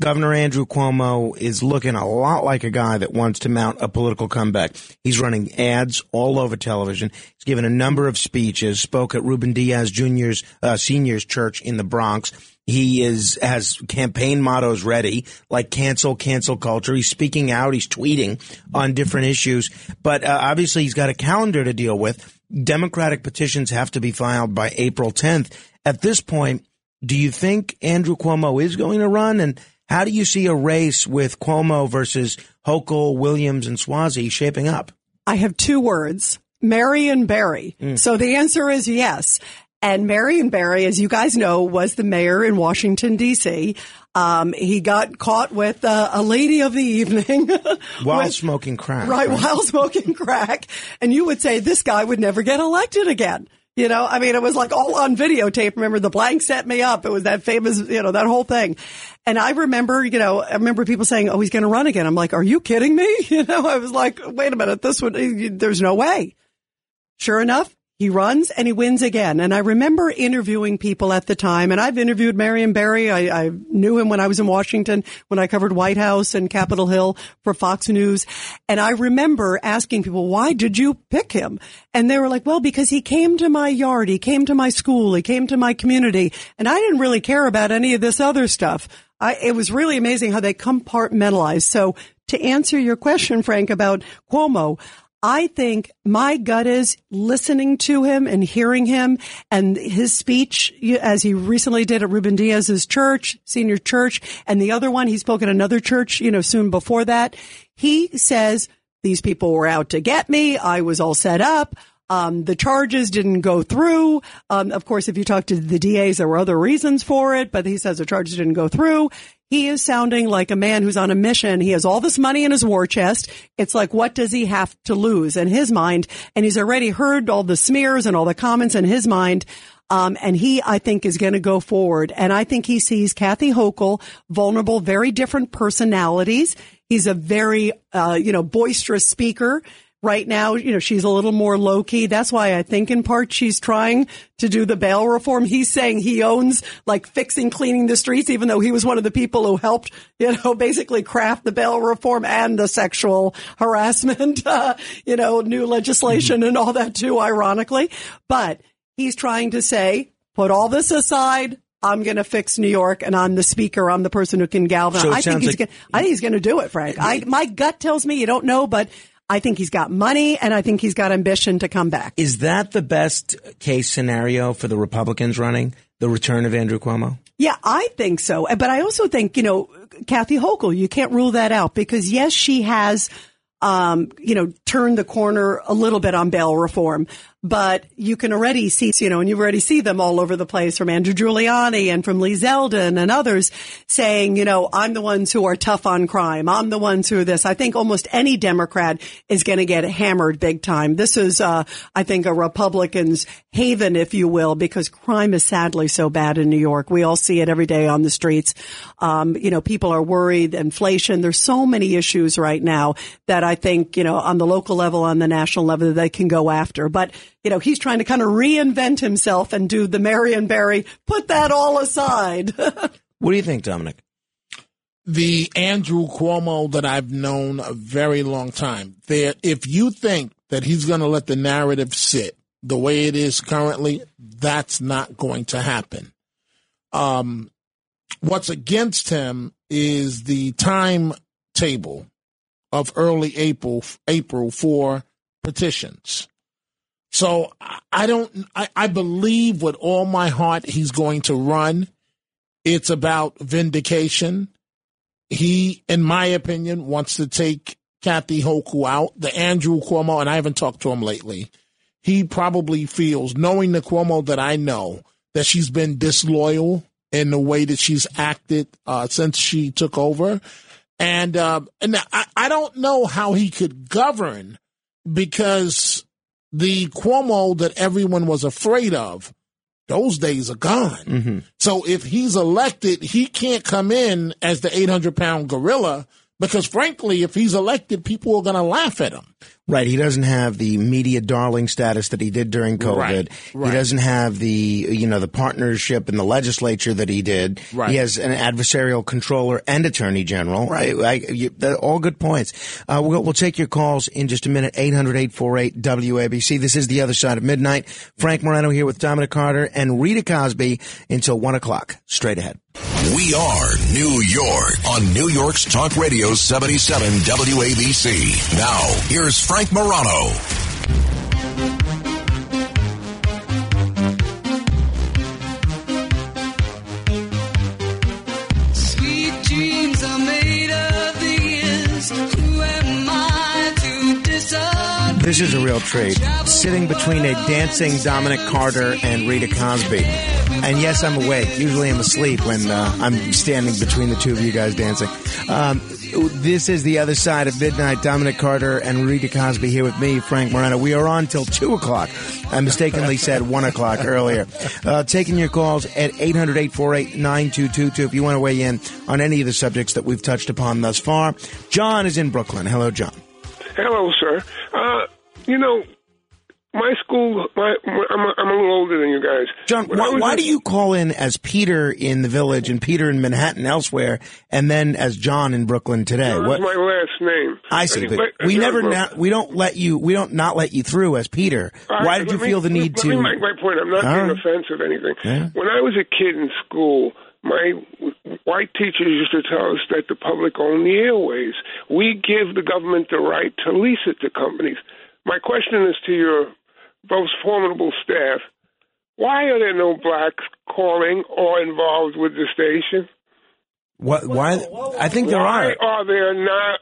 Governor Andrew Cuomo is looking a lot like a guy that wants to mount a political comeback. He's running ads all over television. He's given a number of speeches, spoke at Ruben Diaz Jr.'s, uh, senior's church in the Bronx. He is, has campaign mottos ready, like cancel, cancel culture. He's speaking out. He's tweeting on different issues, but uh, obviously he's got a calendar to deal with. Democratic petitions have to be filed by April 10th. At this point, do you think Andrew Cuomo is going to run? And how do you see a race with Cuomo versus Hochul, Williams, and Suozzi shaping up? I have two words, Marion Barry. So the answer is yes. And Marion Barry, as you guys know, was the mayor in Washington, D.C. Um, he got caught with uh, a lady of the evening. While with- smoking crack. Right, while smoking crack. And you would say this guy would never get elected again. You know, I mean, it was like all on videotape. Remember the blank set me up. It was that famous, you know, that whole thing. And I remember, you know, I remember people saying, oh, he's going to run again. I'm like, are you kidding me? You know, I was like, wait a minute, this would, there's no way. Sure enough, he runs and he wins again. And I remember interviewing people at the time, and I've interviewed Marion Barry. I, I knew him when I was in Washington, when I covered White House and Capitol Hill for Fox News. And I remember asking people, why did you pick him? And they were like, well, because he came to my yard, he came to my school, he came to my community, and I didn't really care about any of this other stuff. I, it was really amazing how they compartmentalize. So to answer your question, Frank, about Cuomo, I think my gut is listening to him and hearing him and his speech as he recently did at Ruben Diaz's church, senior church, and the other one he spoke at another church, you know, soon before that. He says these people were out to get me. I was all set up. Um, the charges didn't go through. Um, of course, if you talk to the DAs, there were other reasons for it, but he says the charges didn't go through. He is sounding like a man who's on a mission. He has all this money in his war chest. It's like, what does he have to lose in his mind? And he's already heard all the smears and all the comments in his mind. Um, and he, I think, is going to go forward. And I think he sees Kathy Hochul vulnerable, very different personalities. He's a very, uh, you know, boisterous speaker. Right now, you know, she's a little more low key. That's why I think in part she's trying to do the bail reform. He's saying he owns like fixing, cleaning the streets, even though he was one of the people who helped, you know, basically craft the bail reform and the sexual harassment, uh, you know, new legislation and all that too, ironically. But he's trying to say, put all this aside. I'm going to fix New York, and I'm the speaker. I'm the person who can galvanize. So I think he's. like- gonna, I think he's going to do it, Frank. I, my gut tells me you don't know, but I think he's got money, and I think he's got ambition to come back. Is that the best case scenario for the Republicans running? The return of Andrew Cuomo? Yeah, I think so. But I also think, you know, Kathy Hochul, you can't rule that out because yes, she has, um, you know, turned the corner a little bit on bail reform, but you can already see, you know, and you already see them all over the place from Andrew Giuliani and from Lee Zeldin and others saying, you know, I'm the ones who are tough on crime. I'm the ones who are this. I think almost any Democrat is going to get hammered big time. This is, uh, I think a Republican's haven, if you will, because crime is sadly so bad in New York. We all see it every day on the streets. Um, you know, people are worried, inflation. There's so many issues right now that I think, you know, on the local level, on the national level, that they can go after. But you know, he's trying to kind of reinvent himself and do the Marion Barry, put that all aside. What do you think, Dominic? the Andrew Cuomo that I've known a very long time. There, if you think that he's going to let the narrative sit the way it is currently, that's not going to happen. Um, what's against him is the timetable of early April, April for petitions. So I- don't, I, I believe with all my heart he's going to run. It's about vindication he, in my opinion, wants to take Kathy Hochul out. The Andrew Cuomo, and I haven't talked to him lately. He probably feels, knowing the Cuomo that I know, that she's been disloyal in the way that she's acted uh, since she took over, and uh, and I, I don't know how he could govern because the Cuomo that everyone was afraid of, those days are gone. Mm-hmm. So if he's elected, he can't come in as the 800 pound gorilla because, frankly, if he's elected, people are going to laugh at him. Right. He doesn't have the media darling status that he did during COVID. Right, right. He doesn't have the, you know, the partnership in the legislature that he did. Right. He has an adversarial controller and attorney general. Right. I, I, you, all good points. Uh, we'll, we'll take your calls in just a minute. 800-848-WABC. This is the other side of midnight. Frank Morano here with Dominic Carter and Rita Cosby until one o'clock. Straight ahead. We are New York on New York's Talk Radio 77 WABC. Now, here's Frank Morano. Sweet dreams are made of these. Who am I to disagree? This is a real treat. Sitting between a dancing Dominic Carter and Rita Cosby. And yes, I'm awake. Usually I'm asleep when uh, I'm standing between the two of you guys dancing. Um, this is the other side of midnight. Dominic Carter and Rita Cosby here with me, Frank Morano. We are on till 2 o'clock. I mistakenly said 1 o'clock earlier. Uh, taking your calls at 800-848-9222 if you want to weigh in on any of the subjects that we've touched upon thus far. John is in Brooklyn. Hello, John. Hello, sir. Uh, you know, my school, my, I'm, a, I'm a little older than you guys. John, why, why do you call in as Peter in the village and Peter in Manhattan elsewhere, and then as John in Brooklyn today? What? my last name. I see, but we never, na- we don't let you, we don't not let you through as Peter. Right, Why did you me- feel the need let to? me make my point. I'm not All being right. offensive or anything. Yeah. When I was a kid in school, my white teachers used to tell us that the public own the airways. We give the government the right to lease it to companies. My question is to your most formidable staff. Why are there no blacks calling or involved with the station? What? Why? I think there why are. are there not?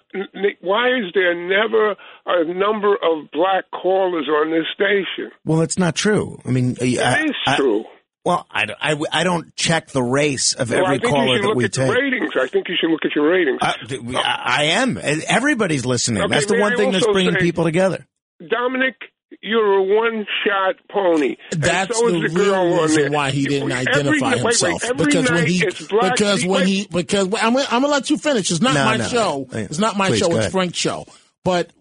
Why is there never a number of black callers on this station? Well, it's not true. I mean, It is true. well, I, I, I don't check the race of well, I every think you caller should that look we at take. ratings. I think you should look at your ratings. I, I I am. Everybody's listening. Okay, that's the one I thing that's bringing say- people together. Dominic, you're a one-shot pony. That's so the the girl real reason why he didn't Every- identify wait, wait, himself. every because when he, because when he, because I'm, gonna- I'm gonna let you finish. It's not No, my no. show. It's not my Please, show. It's. Frank's show. But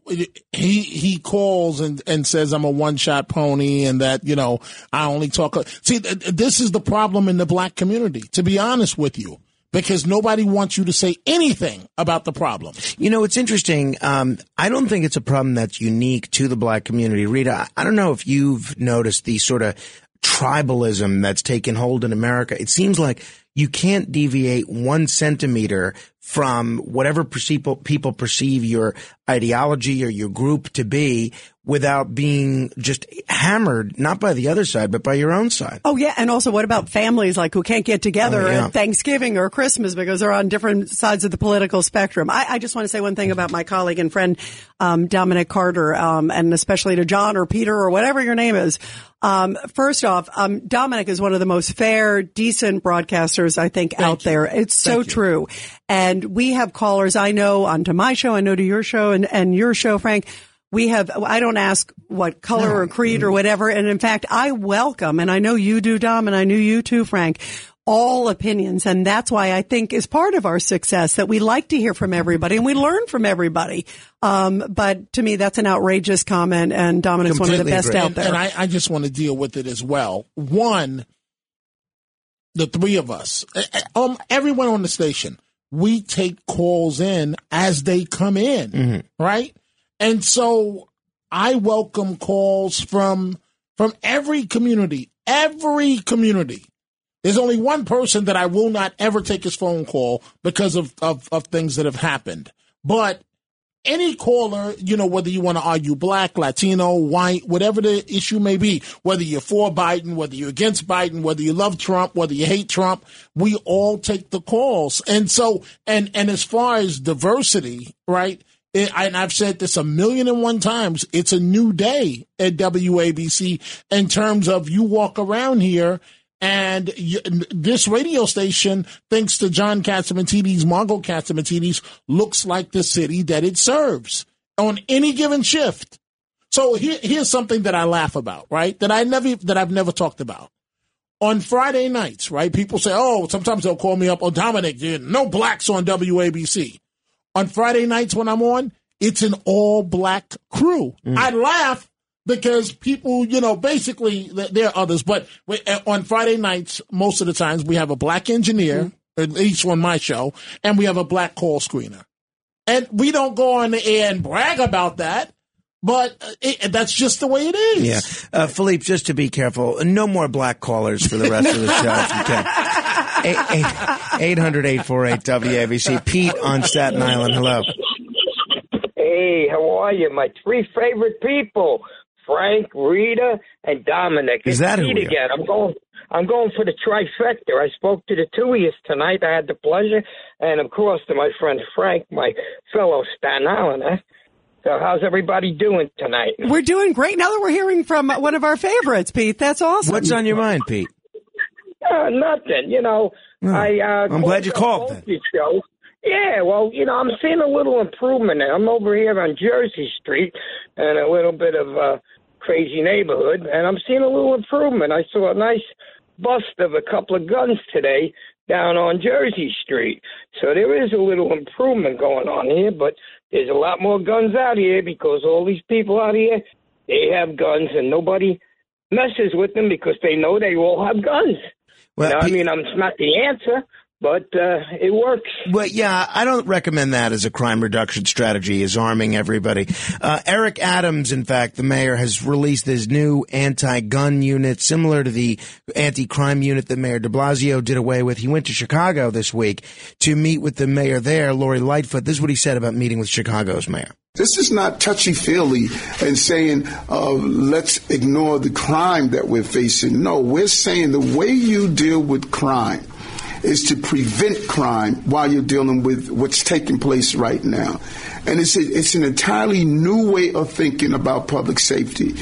he he calls and and says I'm a one shot pony and that you know I only talk. See, th- th- this is the problem in the black community. To be honest with you. Because nobody wants you to say anything about the problem. You know, it's interesting. Um, I don't think it's a problem that's unique to the black community. Rita, I- don't know if you've noticed the sort of tribalism that's taken hold in America. It seems like you can't deviate one centimeter from whatever people, people perceive your ideology or your group to be without being just hammered, not by the other side, but by your own side. Oh yeah, and also what about families like who can't get together Oh, yeah. at Thanksgiving or Christmas because they're on different sides of the political spectrum? I, I just want to say one thing about my colleague and friend um, Dominic Carter, um, and especially to John or Peter or whatever your name is. Um, first off, um, Dominic is one of the most fair, decent broadcasters I think out there. It's so true, and we have callers I know onto my show, I know to your show, and and your show, Frank. We have, I don't ask what color or creed or whatever. And in fact, I welcome, and I know you do, Dom, and I knew you too, Frank. all opinions. And that's why I think is part of our success that we like to hear from everybody and we learn from everybody. Um, but to me, that's an outrageous comment and Dominic's one of the best agree. out there. and I, I just want to deal with it as well. One, the three of us, eh, eh, um, everyone on the station, we take calls in as they come in, mm-hmm. right? And so I welcome calls from from every community, every community. There's only one person that I will not ever take his phone call because of, of, of things that have happened. But any caller, you know, whether you want to argue black, Latino, white, whatever the issue may be, whether you're for Biden, whether you're against Biden, whether you love Trump, whether you hate Trump, we all take the calls. And so, and, and as far as diversity, right? It, and I've said this a million and one times. It's a new day at WABC in terms of you walk around here and you, this radio station, thanks to John Catsimatidis, Margot Catsimatidis, looks like the city that it serves on any given shift. So here, here's something that I laugh about, right? That I never, that I've never talked about. On Friday nights, right? People say, oh, sometimes they'll call me up, oh, Dominic, no blacks on WABC. On Friday nights when I'm on, it's an all black crew. Mm. I laugh because people, you know, basically there are others, but uh, on Friday nights, most of the times we have a black engineer, at least on my show, and we have a black call screener. And we don't go on the air and brag about that, but uh, it, that's just the way it is. Yeah. Uh, Philippe, just to be careful, no more black callers for the rest of the show if you can. 800 848 WABC. Pete on Staten Island. Hello. Hey, how are you? My three favorite people, Frank, Rita, and Dominic. Is that who Pete we are? again? I'm going. I'm going for the trifecta. I spoke to the two of you tonight. I had the pleasure, and of course to my friend Frank, my fellow Staten Islander. So, how's everybody doing tonight? we're doing great now that we're hearing from one of our favorites, Pete. That's awesome. What's on your mind, Pete? Uh, nothing. You know, I. Uh, I'm glad you called called up both your shows. Yeah, well, you know, I'm seeing a little improvement. Now. I'm over here on Jersey Street, and a little bit of a crazy neighborhood, and I'm seeing a little improvement. I saw a nice bust of a couple of guns today down on Jersey Street. So there is a little improvement going on here, but there's a lot more guns out here because all these people out here, they have guns, and nobody messes with them because they know they all have guns. Well, You know, I mean, I'm, it's not the answer, but uh, it works. Well, yeah, I don't recommend that as a crime reduction strategy, is arming everybody. Uh, Eric Adams, in fact, the mayor, has released his new anti-gun unit, similar to the anti-crime unit that Mayor de Blasio did away with. He went to Chicago this week to meet with the mayor there, Lori Lightfoot. This is what he said about meeting with Chicago's mayor. This is not touchy feely and saying, uh, let's ignore the crime that we're facing. No, we're saying the way you deal with crime is to prevent crime while you're dealing with what's taking place right now. And it's, a, it's an entirely new way of thinking about public safety.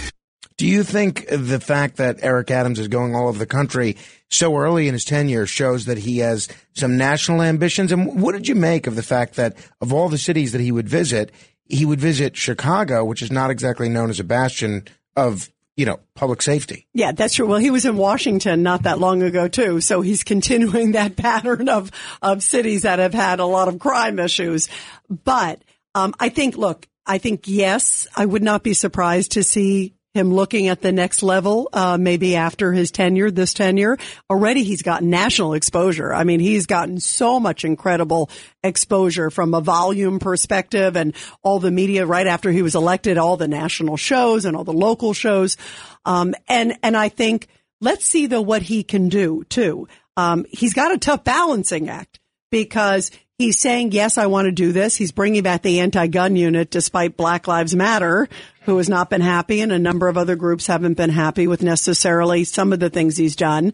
Do you think the fact that Eric Adams is going all over the country so early in his tenure shows that he has some national ambitions? And what did you make of the fact that of all the cities that he would visit, he would visit Chicago, which is not exactly known as a bastion of, you know, public safety? Yeah, that's true. Well, he was in Washington not that long ago too, so he's continuing that pattern of of cities that have had a lot of crime issues. But um, I think, look, I think yes, I would not be surprised to see him looking at the next level, uh, maybe after his tenure, this tenure. Already he's gotten national exposure. I mean, he's gotten so much incredible exposure from a volume perspective and all the media right after he was elected, all the national shows and all the local shows. Um, and, and I think let's see though what he can do too. Um, he's got a tough balancing act because he's saying, yes, I want to do this. He's bringing back the anti-gun unit despite Black Lives Matter, who has not been happy and a number of other groups haven't been happy with necessarily some of the things he's done.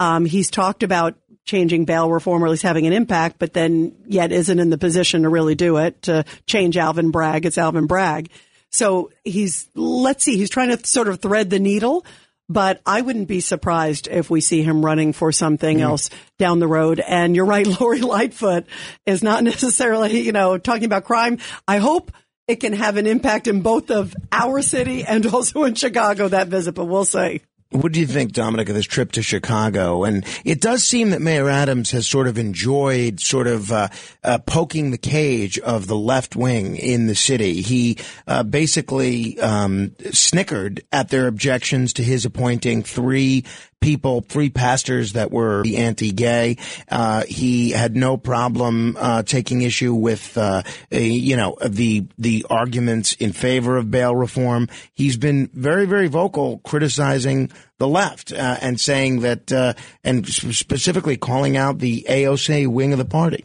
Um, he's talked about changing bail reform or at least having an impact, but then yet isn't in the position to really do it to change Alvin Bragg. It's Alvin Bragg. So he's, let's see, he's trying to sort of thread the needle, but I wouldn't be surprised if we see him running for something else down the road. And you're right, Lori Lightfoot is not necessarily, you know, talking about crime. I hope it can have an impact in both of our city and also in Chicago, that visit, but we'll see. What do you think, Dominic, of this trip to Chicago? And it does seem that Mayor Adams has sort of enjoyed sort of uh, uh, poking the cage of the left wing in the city. He uh, basically um, snickered at their objections to his appointing three people, three pastors that were anti-gay. Uh, he had no problem uh, taking issue with, uh, a, you know, the the arguments in favor of bail reform. He's been very, very vocal criticizing the left uh, and saying that, uh, and specifically calling out the AOC wing of the party.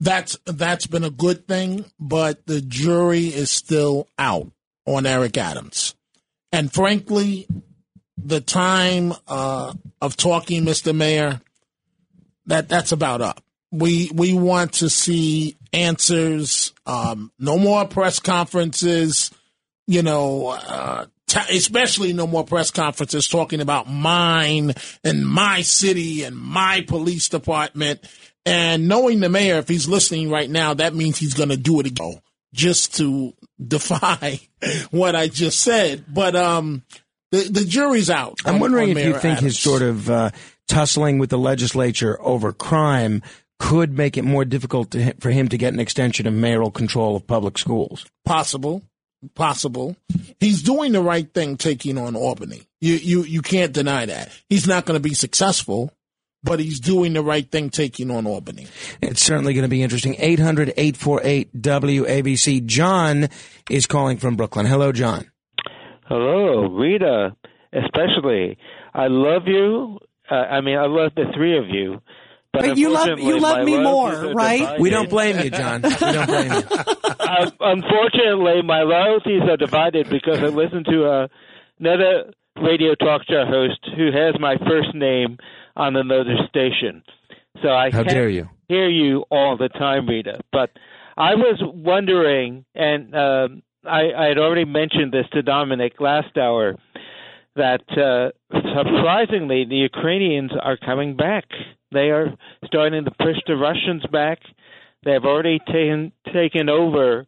That's that's been a good thing, but the jury is still out on Eric Adams. And frankly, the time uh, of talking, Mr. Mayor, that that's about up. We we want to see answers. Um, no more press conferences. You know, uh, t- especially no more press conferences talking about mine and my city and my police department. And knowing the mayor, if he's listening right now, that means he's going to do it again just to defy what I just said. But um, the the jury's out. I'm on- wondering on if you Mayor think his sort of uh, tussling with the legislature over crime could make it more difficult to, for him to get an extension of mayoral control of public schools. possible, possible. He's doing the right thing, taking on Albany. You you you can't deny that. He's not going to be successful, but he's doing the right thing, taking on Albany. It's certainly going to be interesting. 800 848 WABC. John is calling from Brooklyn. Hello, John. Hello, Rita, especially. I love you. Uh, I mean, I love the three of you. But, But you love- you love my me more, right? divided. We don't blame you, John. We don't blame you. uh, unfortunately, my loyalties are divided because I listen to uh, another radio talk show host who has my first name on another station. So I How can't dare you. hear you all the time, Rita. But I was wondering, and um, I, I had already mentioned this to Dominic last hour, that uh, surprisingly the Ukrainians are coming back. They are starting to push the Russians back. They have already taken taken over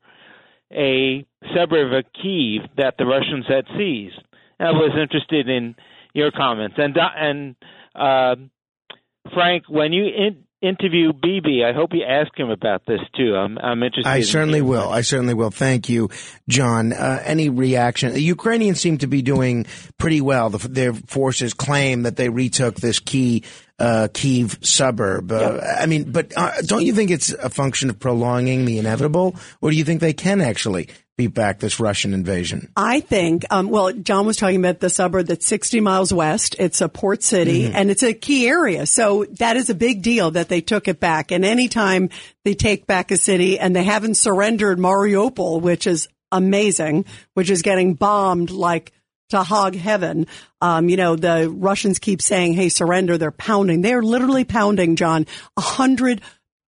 a suburb of Kiev that the Russians had seized. I was interested in your comments and and uh, Frank, when you in- interview Beebe, I hope you ask him about this too. I'm I'm interested. I in certainly will. I certainly will. Thank you, John. Uh, any reaction? The Ukrainians seem to be doing pretty well. The, their forces claim that they retook this key uh, Kiev suburb. Uh, I mean, but uh, don't you think it's a function of prolonging the inevitable, or do you think they can actually beat back this Russian invasion? I think, um, well, John was talking about the suburb that's 60 miles west. It's a port city Mm-hmm. and it's a key area. So that is a big deal that they took it back. And anytime they take back a city and they haven't surrendered Mariupol, which is amazing, which is getting bombed like to hog heaven. Um, you know, the Russians keep saying, Hey, surrender. They're pounding. They're literally pounding, John, a hundred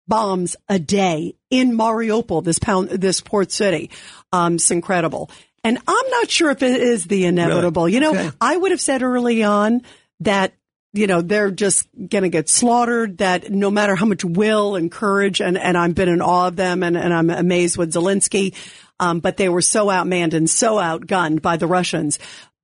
bombs a day in Mariupol, this pound, this port city. Um, it's incredible. And I'm not sure if it is the inevitable. You know, Okay. I would have said early on that, you know, they're just going to get slaughtered, that no matter how much will and courage, and, and I've been in awe of them and, and I'm amazed with Zelensky, um, but they were so outmanned and so outgunned by the Russians.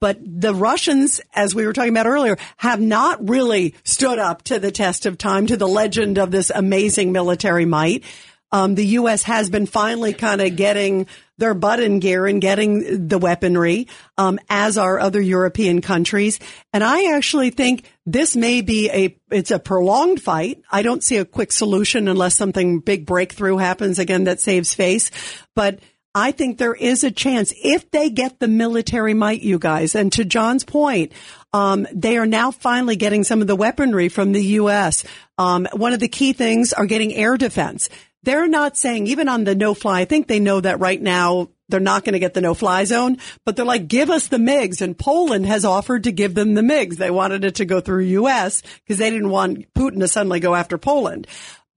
But the Russians, as we were talking about earlier, have not really stood up to the test of time, to the legend of this amazing military might. Um, the U.S. has been finally kind of getting their butt in gear and getting the weaponry, um, as are other European countries. And I actually think this may be a, it's a prolonged fight. I don't see a quick solution unless something big breakthrough happens again that saves face. But I think there is a chance if they get the military might, you guys. And to John's point, um, they are now finally getting some of the weaponry from the U.S. Um, one of the key things are getting air defense. They're not saying even on the no fly. I think they know that right now they're not going to get the no fly zone, but they're like, give us the MiGs. And Poland has offered to give them the MiGs. They wanted it to go through U.S. because they didn't want Putin to suddenly go after Poland.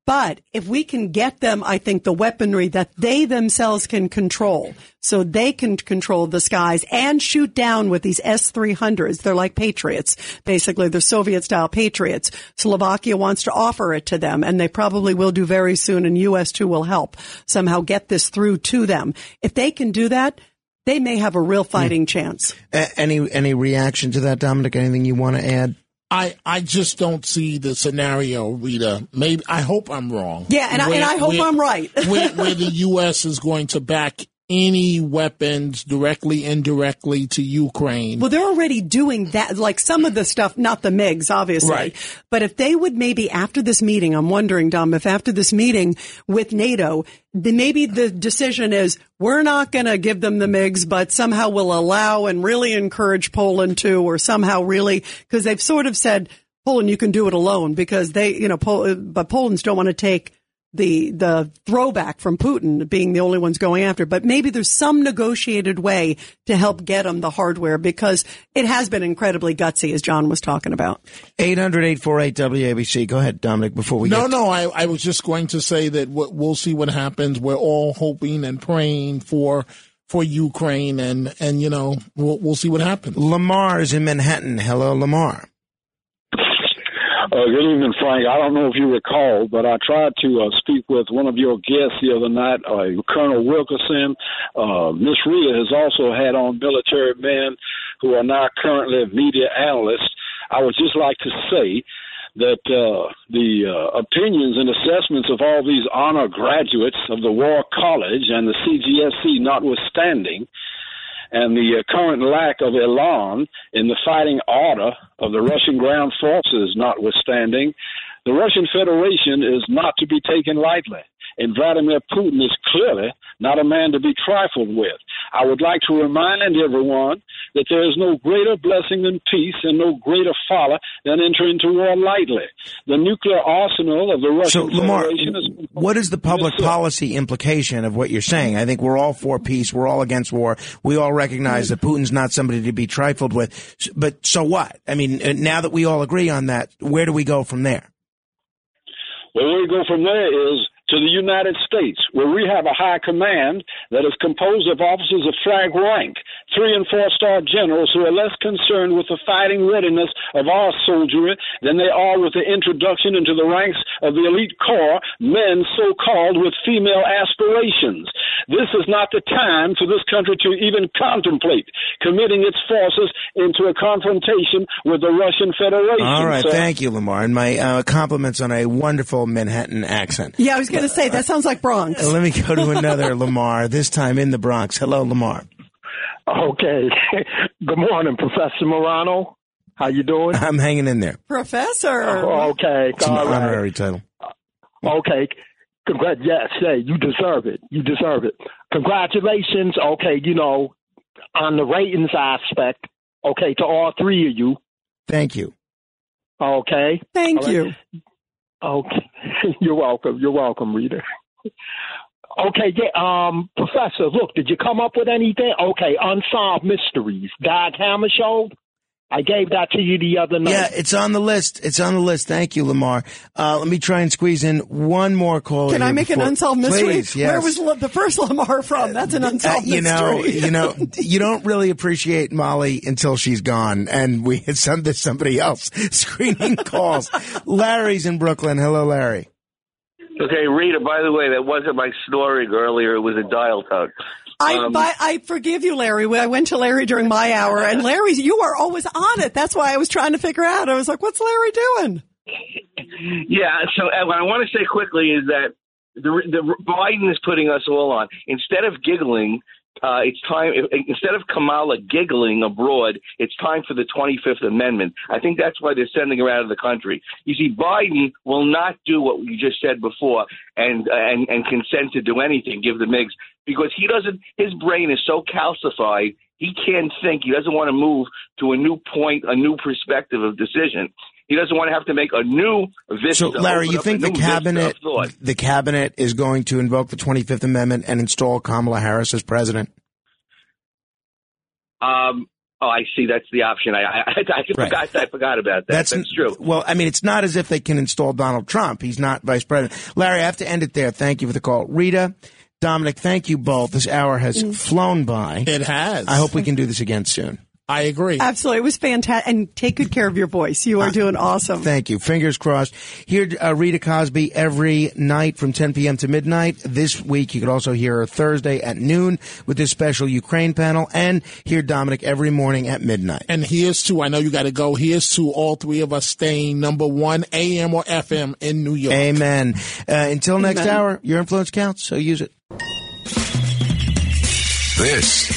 But if we can get them, I think the weaponry that they themselves can control, so they can control the skies and shoot down with these S-300s. They're like Patriots. Basically, they're Soviet style Patriots. Slovakia wants to offer it to them and they probably will do very soon and US too will help somehow get this through to them. If they can do that, they may have a real hmm. fighting chance. A- any any reaction to that, Dominic? Anything you want to add? I, I just don't see the scenario, Rita. Maybe I hope I'm wrong. Yeah, and I- and I hope I'm right. where, where the U.S. is going to back any weapons directly, indirectly to Ukraine. Well, they're already doing that, like some of the stuff, not the MiGs, obviously. Right. But if they would maybe after this meeting, I'm wondering, Dom, if after this meeting with NATO, then maybe the decision is we're not going to give them the MiGs, but somehow we'll allow and really encourage Poland to, or somehow really, because they've sort of said, Poland, you can do it alone because they, you know, Pol- but Poland's don't want to take the the throwback from Putin being the only ones going after. But maybe there's some negotiated way to help get them the hardware because it has been incredibly gutsy, as John was talking about. 800 848 WABC. Go ahead, Dominic, before we no, get no, I, I was just going to say that we- we'll see what happens. We're all hoping and praying for for Ukraine, and and you know we'll we'll see what happens. Lamar is in Manhattan. Hello, Lamar. Uh, good evening, Frank. I don't know if you recall, but I tried to uh, speak with one of your guests the other night, uh, Colonel Wilkerson. Uh, Miss Rita has also had on military men who are now currently media analysts. I would just like to say that uh, the uh, opinions and assessments of all these honor graduates of the War College and the CGSC notwithstanding, and the uh, current lack of elan in the fighting order of the Russian ground forces notwithstanding, the Russian Federation is not to be taken lightly. And Vladimir Putin is clearly not a man to be trifled with. I would like to remind everyone that there is no greater blessing than peace and no greater folly than entering into war lightly. The nuclear arsenal of the So, Russian Lamar, Federation is what is the public Yes, policy implication of what you're saying? I think we're all for peace. We're all against war. We all recognize that Putin's not somebody to be trifled with. But so what? I mean, uh, now that we all agree on that, where do we go from there? Well, where we go from there is to the United States, where we have a high command that is composed of officers of flag rank, three and four star generals who are less concerned with the fighting readiness of our soldiery than they are with the introduction into the ranks of the elite corps, men so called with female aspirations. This is not the time for this country to even contemplate committing its forces into a confrontation with the Russian Federation. All right, sir. thank you, Lamar, and my uh, compliments on a wonderful Manhattan accent. Yeah, I was going to say that sounds like Bronx. Uh, Let me go to another Lamar. This time in the Bronx. Hello, Lamar. Okay. Good morning, Professor Morano. How you doing? I'm hanging in there. Professor. Oh, okay. It's an All right. honorary title. Uh, okay. Congrats. Yes, hey, you deserve it. You deserve it. Congratulations. Okay, you know, on the ratings aspect. Okay, to all three of you. Thank you. Okay. Thank All right. you. Okay. You're welcome. You're welcome, Rita. Okay, yeah, um, Professor, look, did you come up with anything? Okay, Unsolved Mysteries, Dag Hammarskjöld. I gave that to you the other night. Yeah, it's on the list. It's on the list. Thank you, Lamar. Uh, let me try and squeeze in one more call. Can I make an unsolved mystery? Please, yes. Where was L- the first Lamar from? That's an Uh, unsolved you know, mystery. you know, you don't really appreciate Molly until she's gone, and we had some there's somebody else screening calls. Larry's in Brooklyn. Hello, Larry. Okay, Rita. By the way, that wasn't my snoring earlier. It was a dial tone. I, Um, but I forgive you, Larry. I went to Larry during my hour, and Larry, you are always on it. That's why I was trying to figure out. I was like, "What's Larry doing?" Yeah. So uh, what I want to say quickly is that the, the Biden is putting us all on. Instead of giggling, uh, it's time. Instead of Kamala giggling abroad, it's time for the 25th Amendment. I think that's why they're sending her out of the country. You see, Biden will not do what you just said before and and and consent to do anything, give the MIGs, because he doesn't. His brain is so calcified. He can't think. He doesn't want to move to a new point, a new perspective of decision. He doesn't want to have to make a new vista. So, Larry, you think the new vista of cabinet, the cabinet is going to invoke the Twenty Fifth Amendment and install Kamala Harris as president? Um, oh, I see. That's the option. I I, I, I Right. forgot. I forgot about that. That's, true. Well, I mean, it's not as if they can install Donald Trump. He's not vice president. Larry, I have to end it there. Thank you for the call. Rita, Dominic, thank you both. This hour has flown by. It has. I hope we can do this again soon. I agree. Absolutely. It was fantastic. And take good care of your voice. You are doing awesome. Thank you. Fingers crossed. Here, uh, Rita Cosby every night from 10 p.m. to midnight. This week, you could also hear her Thursday at noon with this special Ukraine panel, and hear Dominic every morning at midnight. And here's to, I know you got to go. Here's to all three of us staying number one AM or FM in New York. Amen. Uh, until next Amen. hour, your influence counts, so use it. This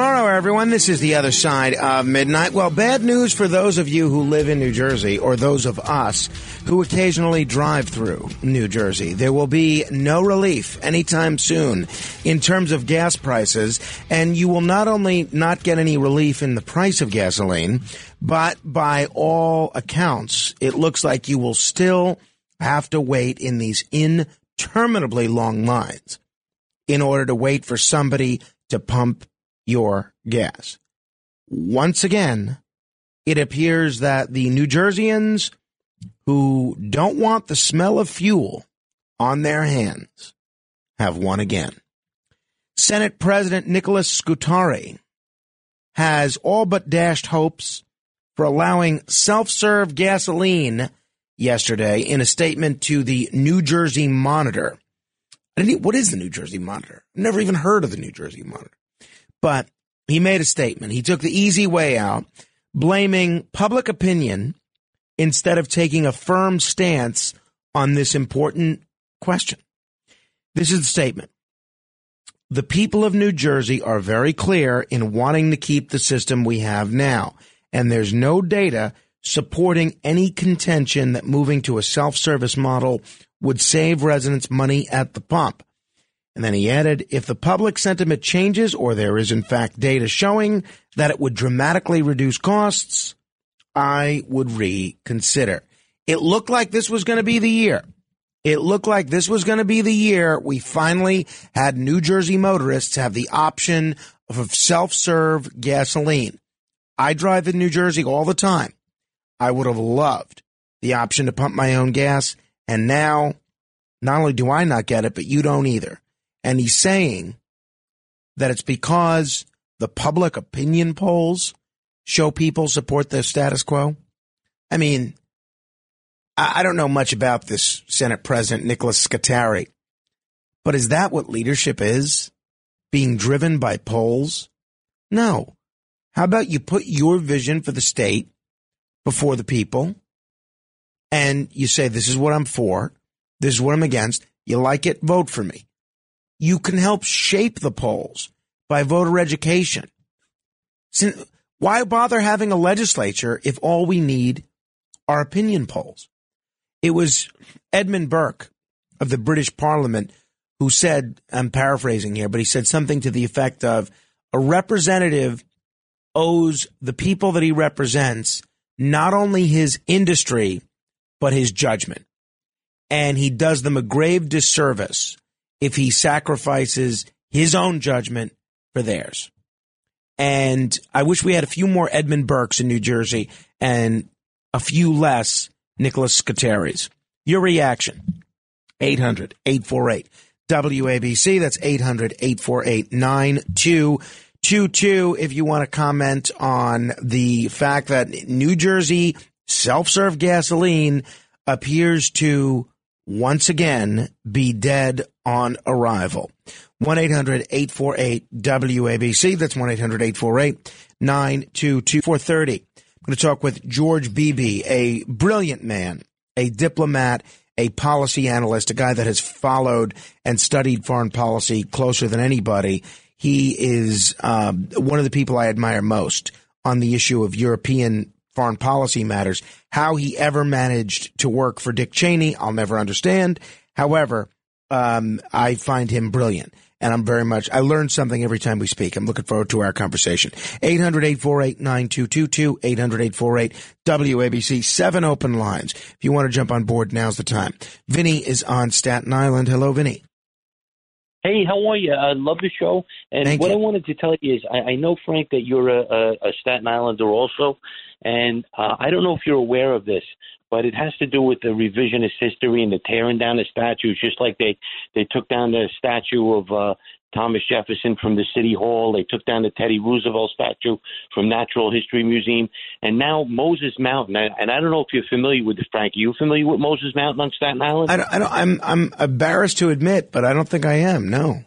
Good morrow, everyone. This is the other side of midnight. Well, bad news for those of you who live in New Jersey or those of us who occasionally drive through New Jersey. There will be no relief anytime soon in terms of gas prices, and you will not only not get any relief in the price of gasoline, but by all accounts, it looks like you will still have to wait in these interminably long lines in order to wait for somebody to pump your gas. Once again, it appears that the New Jerseyans who don't want the smell of fuel on their hands have won again. Senate President Nicholas Scutari has all but dashed hopes for allowing self-serve gasoline yesterday in a statement to the New Jersey Monitor. What is the New Jersey Monitor? Never even heard of the New Jersey Monitor. But he made a statement. He took the easy way out, blaming public opinion instead of taking a firm stance on this important question. This is the statement. The people of New Jersey are very clear in wanting to keep the system we have now, and there's no data supporting any contention that moving to a self-service model would save residents money at the pump. And then he added, if the public sentiment changes or there is in fact data showing that it would dramatically reduce costs, I would reconsider. It looked like this was going to be the year. It looked like this was going to be the year we finally had New Jersey motorists have the option of self-serve gasoline. I drive in New Jersey all the time. I would have loved the option to pump my own gas. And now, not only do I not get it, but you don't either. And he's saying that it's because the public opinion polls show people support the status quo. I mean, I don't know much about this Senate President Nicholas Scutari, but is that what leadership is? Being driven by polls? No. How about you put your vision for the state before the people and you say, this is what I'm for. This is what I'm against. You like it? Vote for me. You can help shape the polls by voter education. Why bother having a legislature if all we need are opinion polls? It was Edmund Burke of the British Parliament who said, I'm paraphrasing here, but he said something to the effect of a representative owes the people that he represents not only his industry, but his judgment. And he does them a grave disservice if he sacrifices his own judgment for theirs. And I wish we had a few more Edmund Burkes in New Jersey and a few less Nicholas Scutaris. Your reaction. 800 848 WABC. That's 800 848 9222. If you want to comment on the fact that New Jersey self serve gasoline appears to once again be dead on arrival. 1 800 848 WABC. That's 1 800 848 922 430. I'm going to talk with George Beebe, a brilliant man, a diplomat, a policy analyst, a guy that has followed and studied foreign policy closer than anybody. He is um, one of the people I admire most on the issue of European foreign policy matters. How he ever managed to work for Dick Cheney, I'll never understand. However, um, I find him brilliant. and I'm very much, I learn something every time we speak. I'm looking forward to our conversation. 800-848-9222, 800-848-WABC, seven open lines. If you want to jump on board, now's the time. Vinny is on Staten Island. Hello, Vinny. Hey, how are you? I love the show. And Thank what you. I wanted to tell you is, I, I know Frank that you're a, a, a Staten Islander also, and uh, I don't know if you're aware of this, but it has to do with the revisionist history and the tearing down the statues, just like they they took down the statue of uh, Thomas Jefferson from the City Hall. They took down the Teddy Roosevelt statue from Natural History Museum, and now Moses Mountain. And I don't know if you're familiar with Frank. Are you familiar with Moses Mountain on Staten Island? I don't, I don't, I'm, I'm embarrassed to admit, but I don't think I am. No.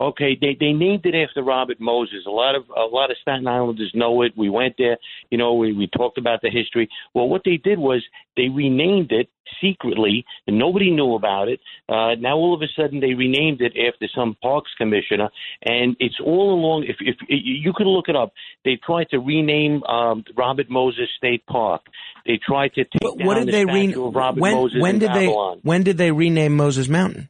Okay, they they named it after Robert Moses. A lot of a lot of Staten Islanders know it. We went there, you know, we we talked about the history. Well, what they did was they renamed it secretly, and nobody knew about it. Uh, now all of a sudden they renamed it after some parks commissioner, and it's all along. If if you could look it up, they tried to rename um, Robert Moses State Park. They tried to take down What did the they statue rename? of Robert When, Moses when did they, when did they rename Moses Mountain?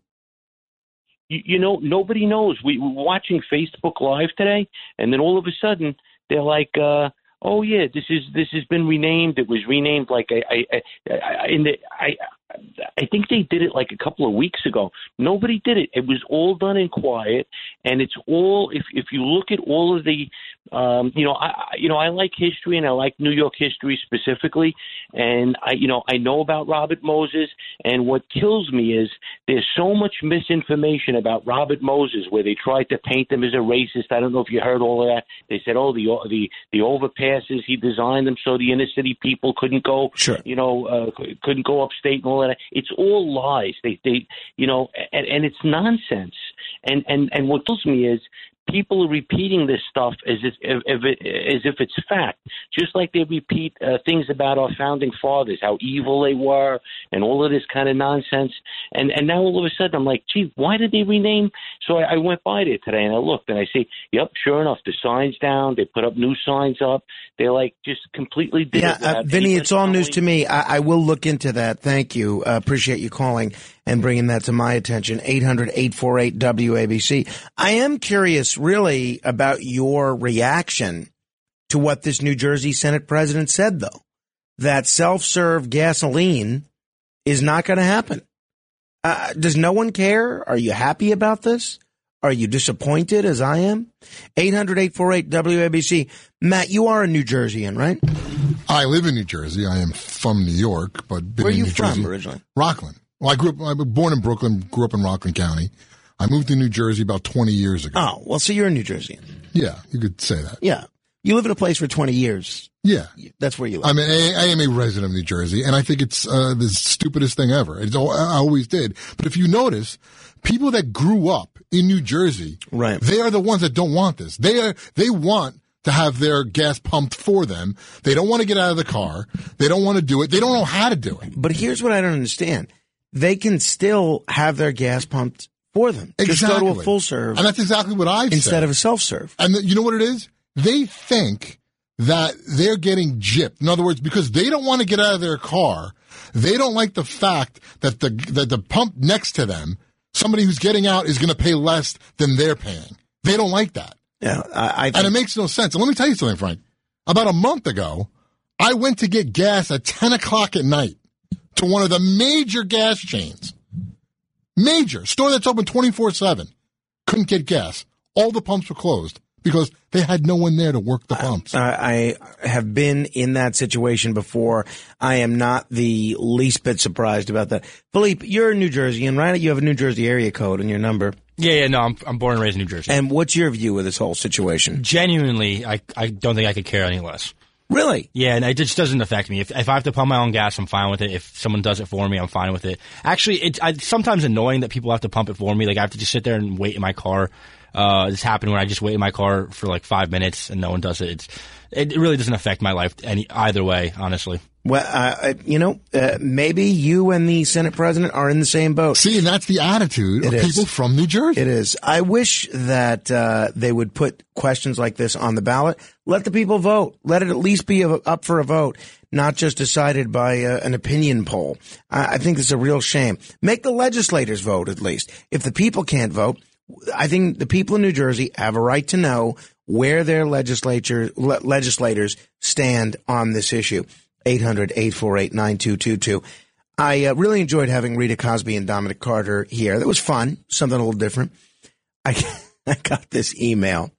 You, you know, nobody knows. We we were watching Facebook Live today, and then all of a sudden they're like, uh, "Oh yeah, this is this has been renamed. It was renamed like I I, I, I in the I." I think they did it like a couple of weeks ago. Nobody did it. It was all done in quiet, and it's all. If if you look at all of the, um, you know, I you know I like history and I like New York history specifically, and I you know I know about Robert Moses, and what kills me is there's so much misinformation about Robert Moses where they tried to paint him as a racist. I don't know if you heard all of that. They said, oh, the the the overpasses he designed them so the inner city people couldn't go, sure. you know, uh, couldn't go upstate and all that. It's all lies. They they you know, and, and it's nonsense. And and and what kills me is people are repeating this stuff as if, if, if it, as if it's fact, just like they repeat uh, things about our founding fathers, how evil they were, and all of this kind of nonsense. And and now all of a sudden, I'm like, gee, why did they rename? So I, I went by there today and I looked and I see, yep, sure enough, the signs down. They put up new signs up. They're like just completely did Yeah, it uh, Vinny, it's all news to me. I, I will look into that. Thank you. Uh, appreciate you calling and bringing that to my attention. 800-848-WABC. I am curious, really, about your reaction to what this New Jersey Senate president said, though, that self-serve gasoline is not going to happen. Uh, does no one care? Are you happy about this? Are you disappointed as I am? 800-848-WABC. Matt, you are a New Jerseyan, right? I live in New Jersey. I am from New York, but been Where are you New from Jersey. originally? Rockland. Well, I grew up. I was born in Brooklyn. Grew up in Rockland County. I moved to New Jersey about twenty years ago. Oh, well, so you're a New Jerseyan. Yeah, you could say that. Yeah. You live in a place for 20 years. Yeah, That's where you live. I mean, I, I am a resident of New Jersey, and I think it's uh, the stupidest thing ever. It's all, I always did. But if you notice, people that grew up in New Jersey, right, they are the ones that don't want this. They are they want to have their gas pumped for them. They don't want to get out of the car. They don't want to do it. They don't know how to do it. But here's what I don't understand. They can still have their gas pumped for them. Just go to a full serve. And that's exactly what I've Instead said. of a self serve. And the, you know what it is? They think that they're getting gypped. In other words, because they don't want to get out of their car, they don't like the fact that the that the pump next to them, somebody who's getting out is going to pay less than they're paying. They don't like that. Yeah, I, I and it makes no sense. And let me tell you something, Frank. About a month ago, I went to get gas at ten o'clock at night to one of the major gas chains. Major store that's open twenty four seven. Couldn't get gas. All the pumps were closed because they had no one there to work the pumps. I, I have been in that situation before. I am not the least bit surprised about that. Philippe, you're a New Jerseyan, right? You have a New Jersey area code in your number. Yeah, yeah, no, I'm I'm born and raised in New Jersey. And what's your view of this whole situation? Genuinely, I I don't think I could care any less. Really? Yeah, and it just doesn't affect me. If if I have to pump my own gas, I'm fine with it. If someone does it for me, I'm fine with it. Actually, it's I, sometimes annoying that people have to pump it for me. Like I have to just sit there and wait in my car. Uh, this happened when I just wait in my car for like five minutes and no one does it. It's, it really doesn't affect my life any either way, honestly. Well, uh, you know, uh, maybe you and the Senate president are in the same boat. See, and that's the attitude of It is. people from New Jersey. It is. I wish that uh, they would put questions like this on the ballot. Let the people vote. Let it at least be a, up for a vote, not just decided by uh, an opinion poll. I, I think it's a real shame. Make the legislators vote at least. If the people can't vote, I think the people in New Jersey have a right to know where their legislature le- legislators stand on this issue. 800-848-9222. I uh, really enjoyed having Rita Cosby and Dominic Carter here. That was fun, something a little different. I, I got this email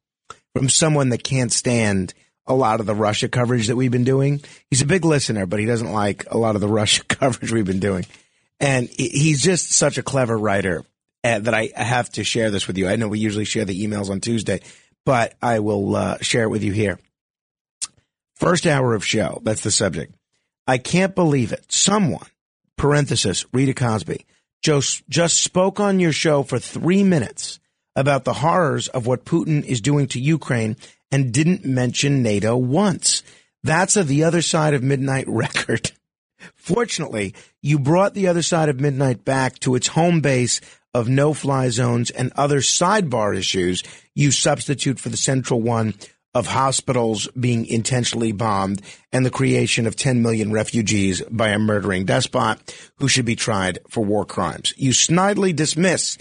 from someone that can't stand a lot of the Russia coverage that we've been doing. He's a big listener, but he doesn't like a lot of the Russia coverage we've been doing. And he's just such a clever writer uh, that I have to share this with you. I know we usually share the emails on Tuesday, but I will uh, share it with you here. First hour of show. That's the subject. I can't believe it. Someone, parenthesis, Rita Cosby, just, just spoke on your show for three minutes about the horrors of what Putin is doing to Ukraine and didn't mention NATO once. That's of the other side of midnight record. Fortunately, you brought the other side of midnight back to its home base of no fly zones and other sidebar issues you substitute for the central one of hospitals being intentionally bombed and the creation of 10 million refugees by a murdering despot who should be tried for war crimes. You snidely dismiss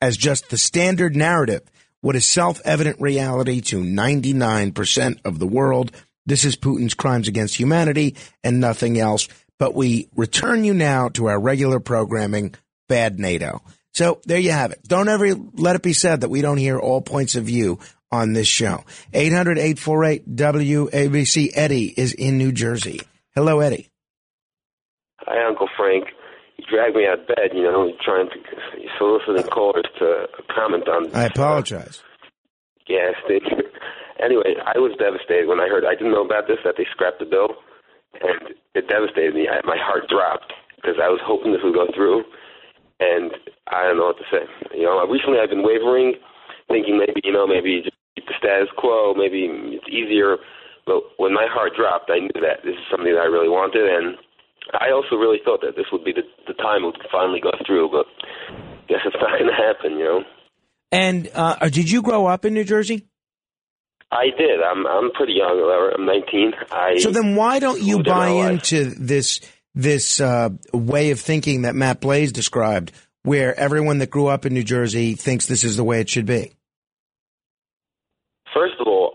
as just the standard narrative what is self-evident reality to 99% of the world. This is Putin's crimes against humanity and nothing else. But we return you now to our regular programming, Bad NATO. So there you have it. Don't ever let it be said that we don't hear all points of view on this show. 800-848-WABC. Eddie is in New Jersey. Hello, Eddie. Hi, Uncle Frank. You dragged me out of bed, you know, trying to soliciting callers to comment on. I apologize. Yes, they, anyway, I was devastated when I heard. I didn't know about this that they scrapped the bill, and it devastated me. I, my heart dropped because I was hoping this would go through, and I don't know what to say. You know, recently I've been wavering, thinking maybe you know maybe just keep the status quo, maybe it's easier. But when my heart dropped, I knew that this is something that I really wanted, and I also really thought that this would be the, the time it would finally go through. But guess it's not going to happen, you know. And uh, did you grow up in New Jersey? I did. I'm I'm pretty young. I'm 19. I So then why don't you moved in buy into this this uh, way of thinking that Matt Blaze described, where everyone that grew up in New Jersey thinks this is the way it should be? First of all,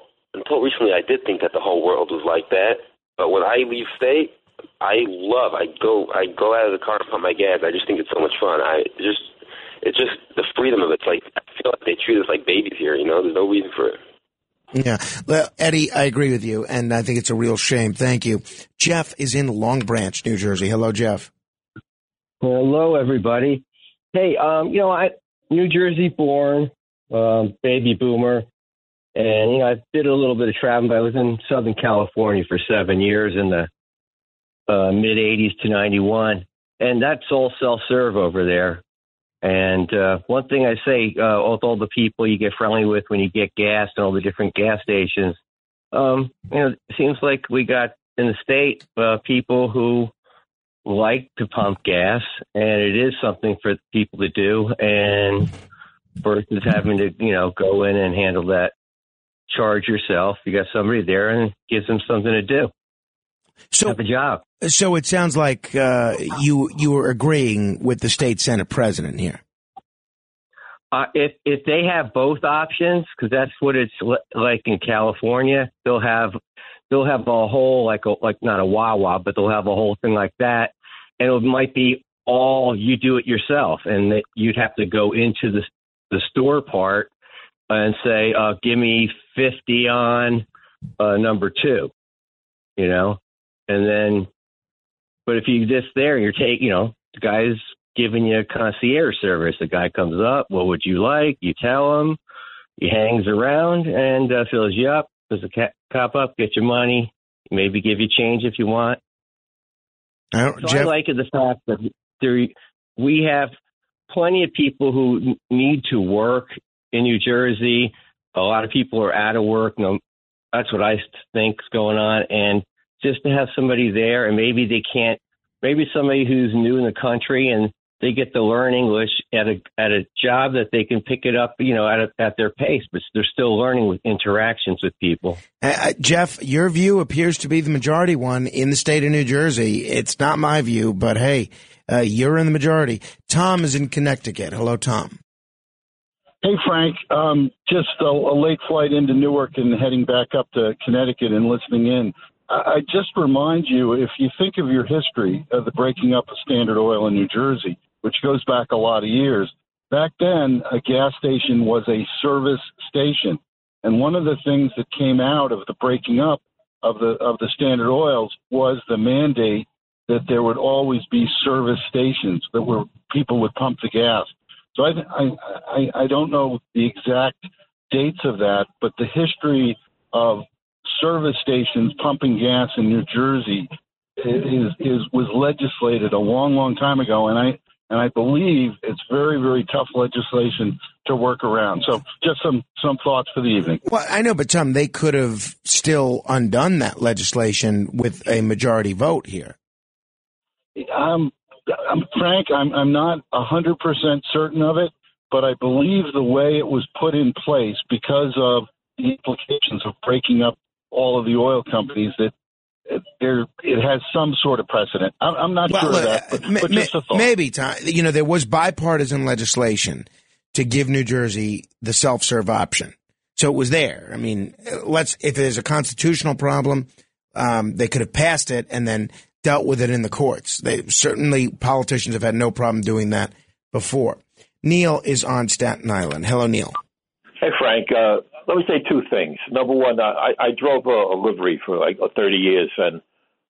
until recently, I did think that the whole world was like that. But when I leave state, I love. I go. I go out of the car and pump my gas. I just think it's so much fun. I just. It's just the freedom of it. It's like I feel like they treat us like babies here. You know, there's no reason for it. Yeah. Well, Eddie, I agree with you, and I think it's a real shame. Thank you. Jeff is in Long Branch, New Jersey. Hello, Jeff. Hello, everybody. Hey, um, you know, I New Jersey born, um, baby boomer, and you know, I did a little bit of traveling. But I was in Southern California for seven years in the uh, mid '80s to '91, and that's all self-serve over there. And uh, one thing I say, uh, with all the people you get friendly with when you get gas and all the different gas stations, um, you know, it seems like we got in the state uh, people who like to pump gas, and it is something for people to do. And versus having to, you know, go in and handle that charge yourself, you got somebody there and gives them something to do. So have a job. So it sounds like uh, you you were agreeing with the state senate president here. Uh, if if they have both options, because that's what it's li- like in California, they'll have they'll have a whole like a like not a Wawa, but they'll have a whole thing like that, and it might be all you do it yourself, and that you'd have to go into the the store part and say, uh, "Give me fifty on uh, number two, you know, and then. But if you just there, you're taking, you know, the guy's giving you a concierge service. The guy comes up, what would you like? You tell him. He hangs around and uh, fills you up. Does the ca- cop up, get your money, maybe give you change if you want. I don't, So I like it the fact that there we have plenty of people who need to work in New Jersey. A lot of people are out of work. No, that's what I think's going on, and just to have somebody there, and maybe they can't. Maybe somebody who's new in the country and they get to learn English at a at a job that they can pick it up, you know, at a, at their pace, but they're still learning with interactions with people. Uh, uh, Jeff, your view appears to be the majority one in the state of New Jersey. It's not my view, but hey, uh, you're in the majority. Tom is in Connecticut. Hello, Tom. Hey, Frank. Um, just a, a late flight into Newark and heading back up to Connecticut and listening in. I, I just remind you, if you think of your history of the breaking up of Standard Oil in New Jersey, which goes back a lot of years, back then a gas station was a service station, and one of the things that came out of the breaking up of the of the Standard Oils was the mandate that there would always be service stations that were people would pump the gas. So I, I, I, I don't know the exact dates of that, but the history of service stations pumping gas in New Jersey is, is was legislated a long, long time ago, and I and I believe it's very, very tough legislation to work around. So just some some thoughts for the evening. Well, I know, but Tom, they could have still undone that legislation with a majority vote here. Um, I'm Frank. I'm I'm not a hundred percent certain of it, but I believe the way it was put in place because of the implications of breaking up all of the oil companies that it, there it has some sort of precedent. I'm, I'm not Well, sure of that, but, ma- but just a thought. maybe, Tom. You know, there was bipartisan legislation to give New Jersey the self-serve option, so it was there. I mean, let's if there's a constitutional problem, um, they could have passed it and then dealt with it in the courts. They certainly politicians have had no problem doing that before. Neil is on Staten Island. Hello, Neil. Hey, Frank. Uh, let me say two things. Number one, I, I drove a, a livery for like 30 years, and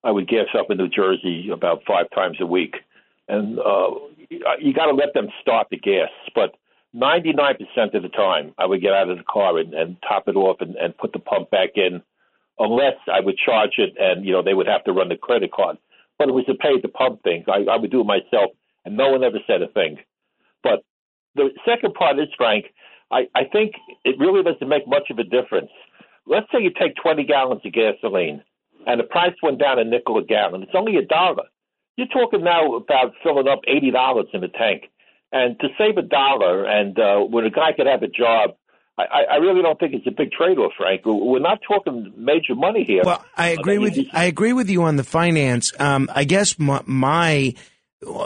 I would gas up in New Jersey about five times a week. And uh, you got to let them start the gas. But 99% of the time, I would get out of the car and, and top it off and, and put the pump back in, unless I would charge it and, you know, they would have to run the credit card. But it was a pay to pump thing. I, I would do it myself, and no one ever said a thing. But the second part is, Frank, I, I think it really doesn't make much of a difference. Let's say you take 20 gallons of gasoline and the price went down a nickel a gallon. It's only a dollar. You're talking now about filling up $80 in the tank. And to save a dollar and uh, when a guy could have a job, I, I really don't think it's a big trade off, Frank. We're not talking major money here. Well, I agree with I agree with you on the finance. Um, I guess my, my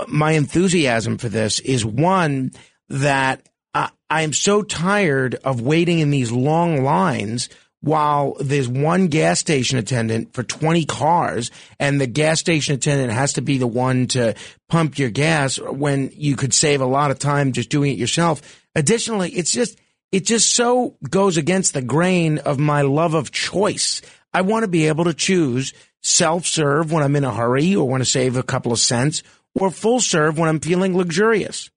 my enthusiasm for this is one that I, I'm so tired of waiting in these long lines while there's one gas station attendant for 20 cars and the gas station attendant has to be the one to pump your gas when you could save a lot of time just doing it yourself. Additionally, it's just it just so goes against the grain of my love of choice. I want to be able to choose self serve when I'm in a hurry or want to save a couple of cents, or full serve when I'm feeling luxurious.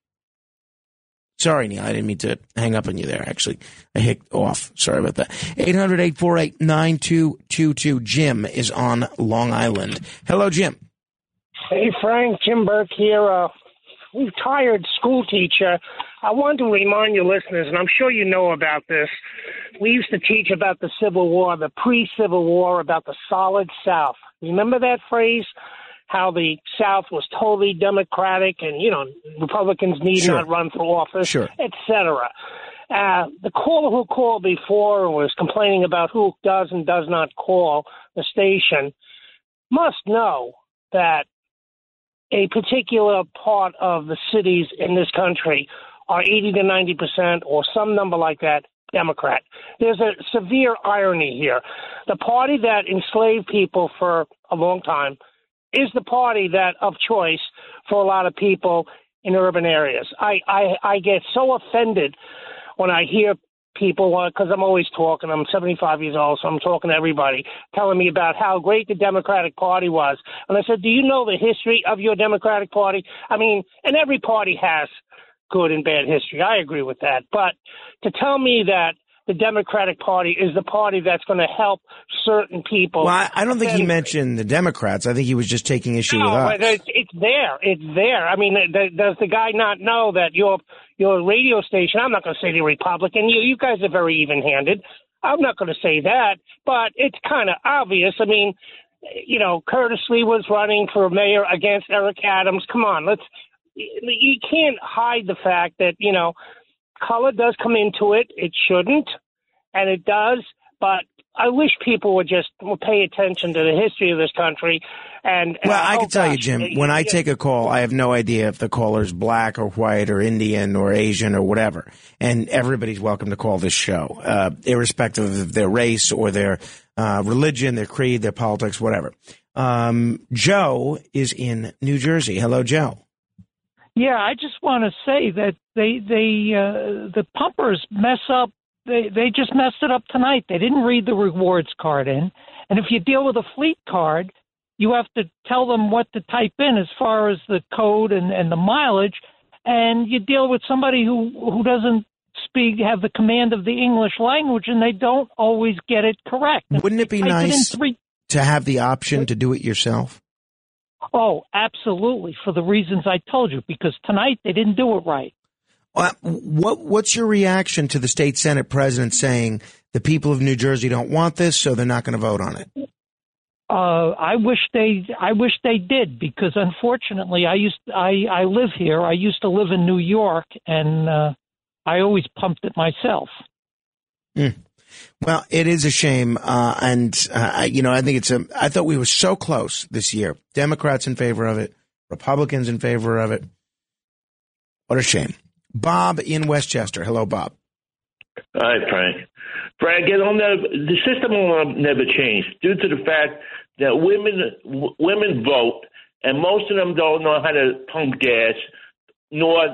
Sorry, Neil, I didn't mean to hang up on you there. Actually, I hit off. Sorry about that. 800 848 9222. Jim is on Long Island. Hello, Jim. Hey, Frank, Jim Burke here, uh, retired school teacher. I wanted to remind your listeners, and I'm sure you know about this. We used to teach about the Civil War, the pre Civil War, about the solid South. Remember that phrase? How the South was totally democratic and, you know, Republicans need Sure. not run for office, Sure. etc. Uh, the caller who called before was complaining about who does and does not call the station must know that a particular part of the cities in this country are 80 to 90 percent or some number like that Democrat. There's a severe irony here. The party that enslaved people for a long time is the party that of choice for a lot of people in urban areas. I I, I get so offended when I hear people uh, because I'm always talking. I'm 75 years old, so I'm talking to everybody, telling me about how great the Democratic Party was. And I said, "Do you know the history of your Democratic Party? I mean, and every party has good and bad history. I agree with that. But to tell me that the Democratic Party is the party that's going to help certain people. Well, I, I don't think he mentioned the Democrats. I think he was just taking issue with us. it's, it's there. It's there. I mean, th- does the guy not know that your your radio station? I'm not going to say the Republican. You you guys are very even-handed. I'm not going to say that, but it's kind of obvious. I mean, you know, Curtis Sliwa was running for mayor against Eric Adams. Come on, let's. You can't hide the fact that you know color does come into it. It shouldn't, and it does. But I wish people would just pay attention to the history of this country. And, and Well, I oh, can tell you, Jim, it- when I take a call, I have no idea if the caller's black or white or Indian or Asian or whatever. And everybody's welcome to call this show, uh, irrespective of their race or their uh, religion, their creed, their politics, whatever. Um, Joe is in New Jersey. Hello, Joe. Yeah, I just want to say that they they uh, the pumpers mess up. They they just messed it up tonight. They didn't read the rewards card in, and if you deal with a fleet card, you have to tell them what to type in as far as the code and and the mileage, and you deal with somebody who who doesn't speak have the command of the English language, and they don't always get it correct. Wouldn't it be nice three- to have the option to do it yourself? Oh, absolutely, for the reasons I told you, because tonight they didn't do it right. Uh, what What's your reaction to the state senate president saying the people of New Jersey don't want this, so they're not going to vote on it? Uh, I wish they, I wish they did because unfortunately, I used, I, I live here. I used to live in New York, and uh, I always pumped it myself. Hmm. Well, it is a shame, uh, and uh, you know, I think it's a. I thought we were so close this year. Democrats in favor of it, Republicans in favor of it. What a shame. Bob in Westchester. Hello, Bob. Hi, Frank. Frank, you know, never, the system will never change due to the fact that women w- women vote, and most of them don't know how to pump gas, nor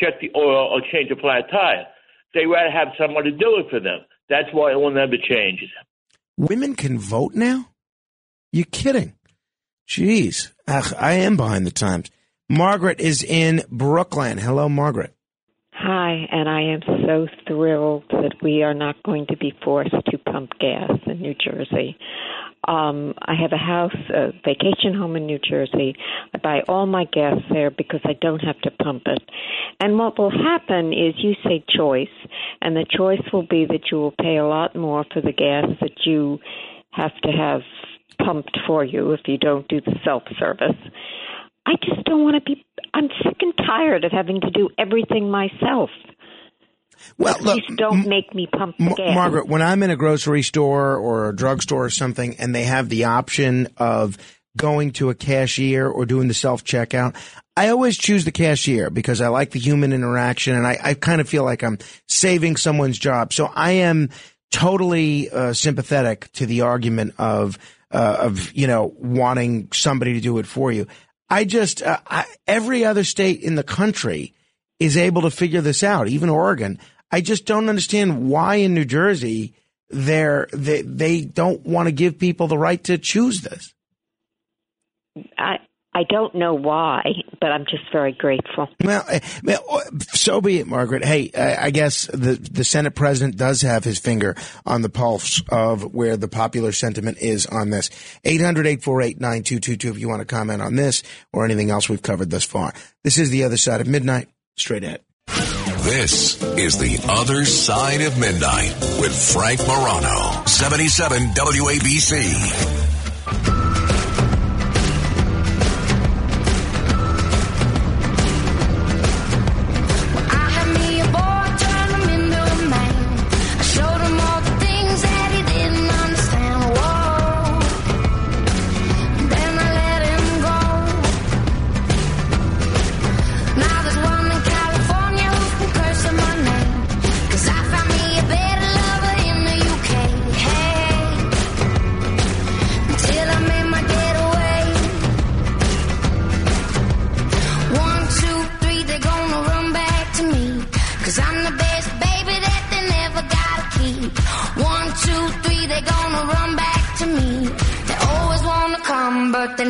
check the oil or change a flat tire. They rather have someone to do it for them. That's why it will never change. Women can vote now? You're kidding? Jeez, Ugh, I am behind the times. Margaret is in Brooklyn. Hello, Margaret. Hi, and I am so thrilled that we are not going to be forced to pump gas in New Jersey. Um, I have a house, a vacation home in New Jersey. I buy all my gas there because I don't have to pump it. And what will happen is you say choice, and the choice will be that you will pay a lot more for the gas that you have to have pumped for you if you don't do the self service. I just don't want to be. I'm sick and tired of having to do everything myself. Well, Please don't make me pump the gas. Margaret, when I'm in a grocery store or a drugstore or something, and they have the option of going to a cashier or doing the self checkout, I always choose the cashier because I like the human interaction, and I, I kind of feel like I'm saving someone's job. So I am totally uh, sympathetic to the argument of uh, of you know wanting somebody to do it for you. I just uh, I, every other state in the country is able to figure this out, even Oregon. I just don't understand why in New Jersey they're, they they don't want to give people the right to choose this. I I don't know why, but I'm just very grateful. Well, eh, so be it, Margaret. Hey, I I guess the the Senate president does have his finger on the pulse of where the popular sentiment is on this. 800-848-9222 if you want to comment on this or anything else we've covered thus far. This is The Other Side of Midnight, straight ahead. This is The Other Side of Midnight with Frank Morano, 77 WABC.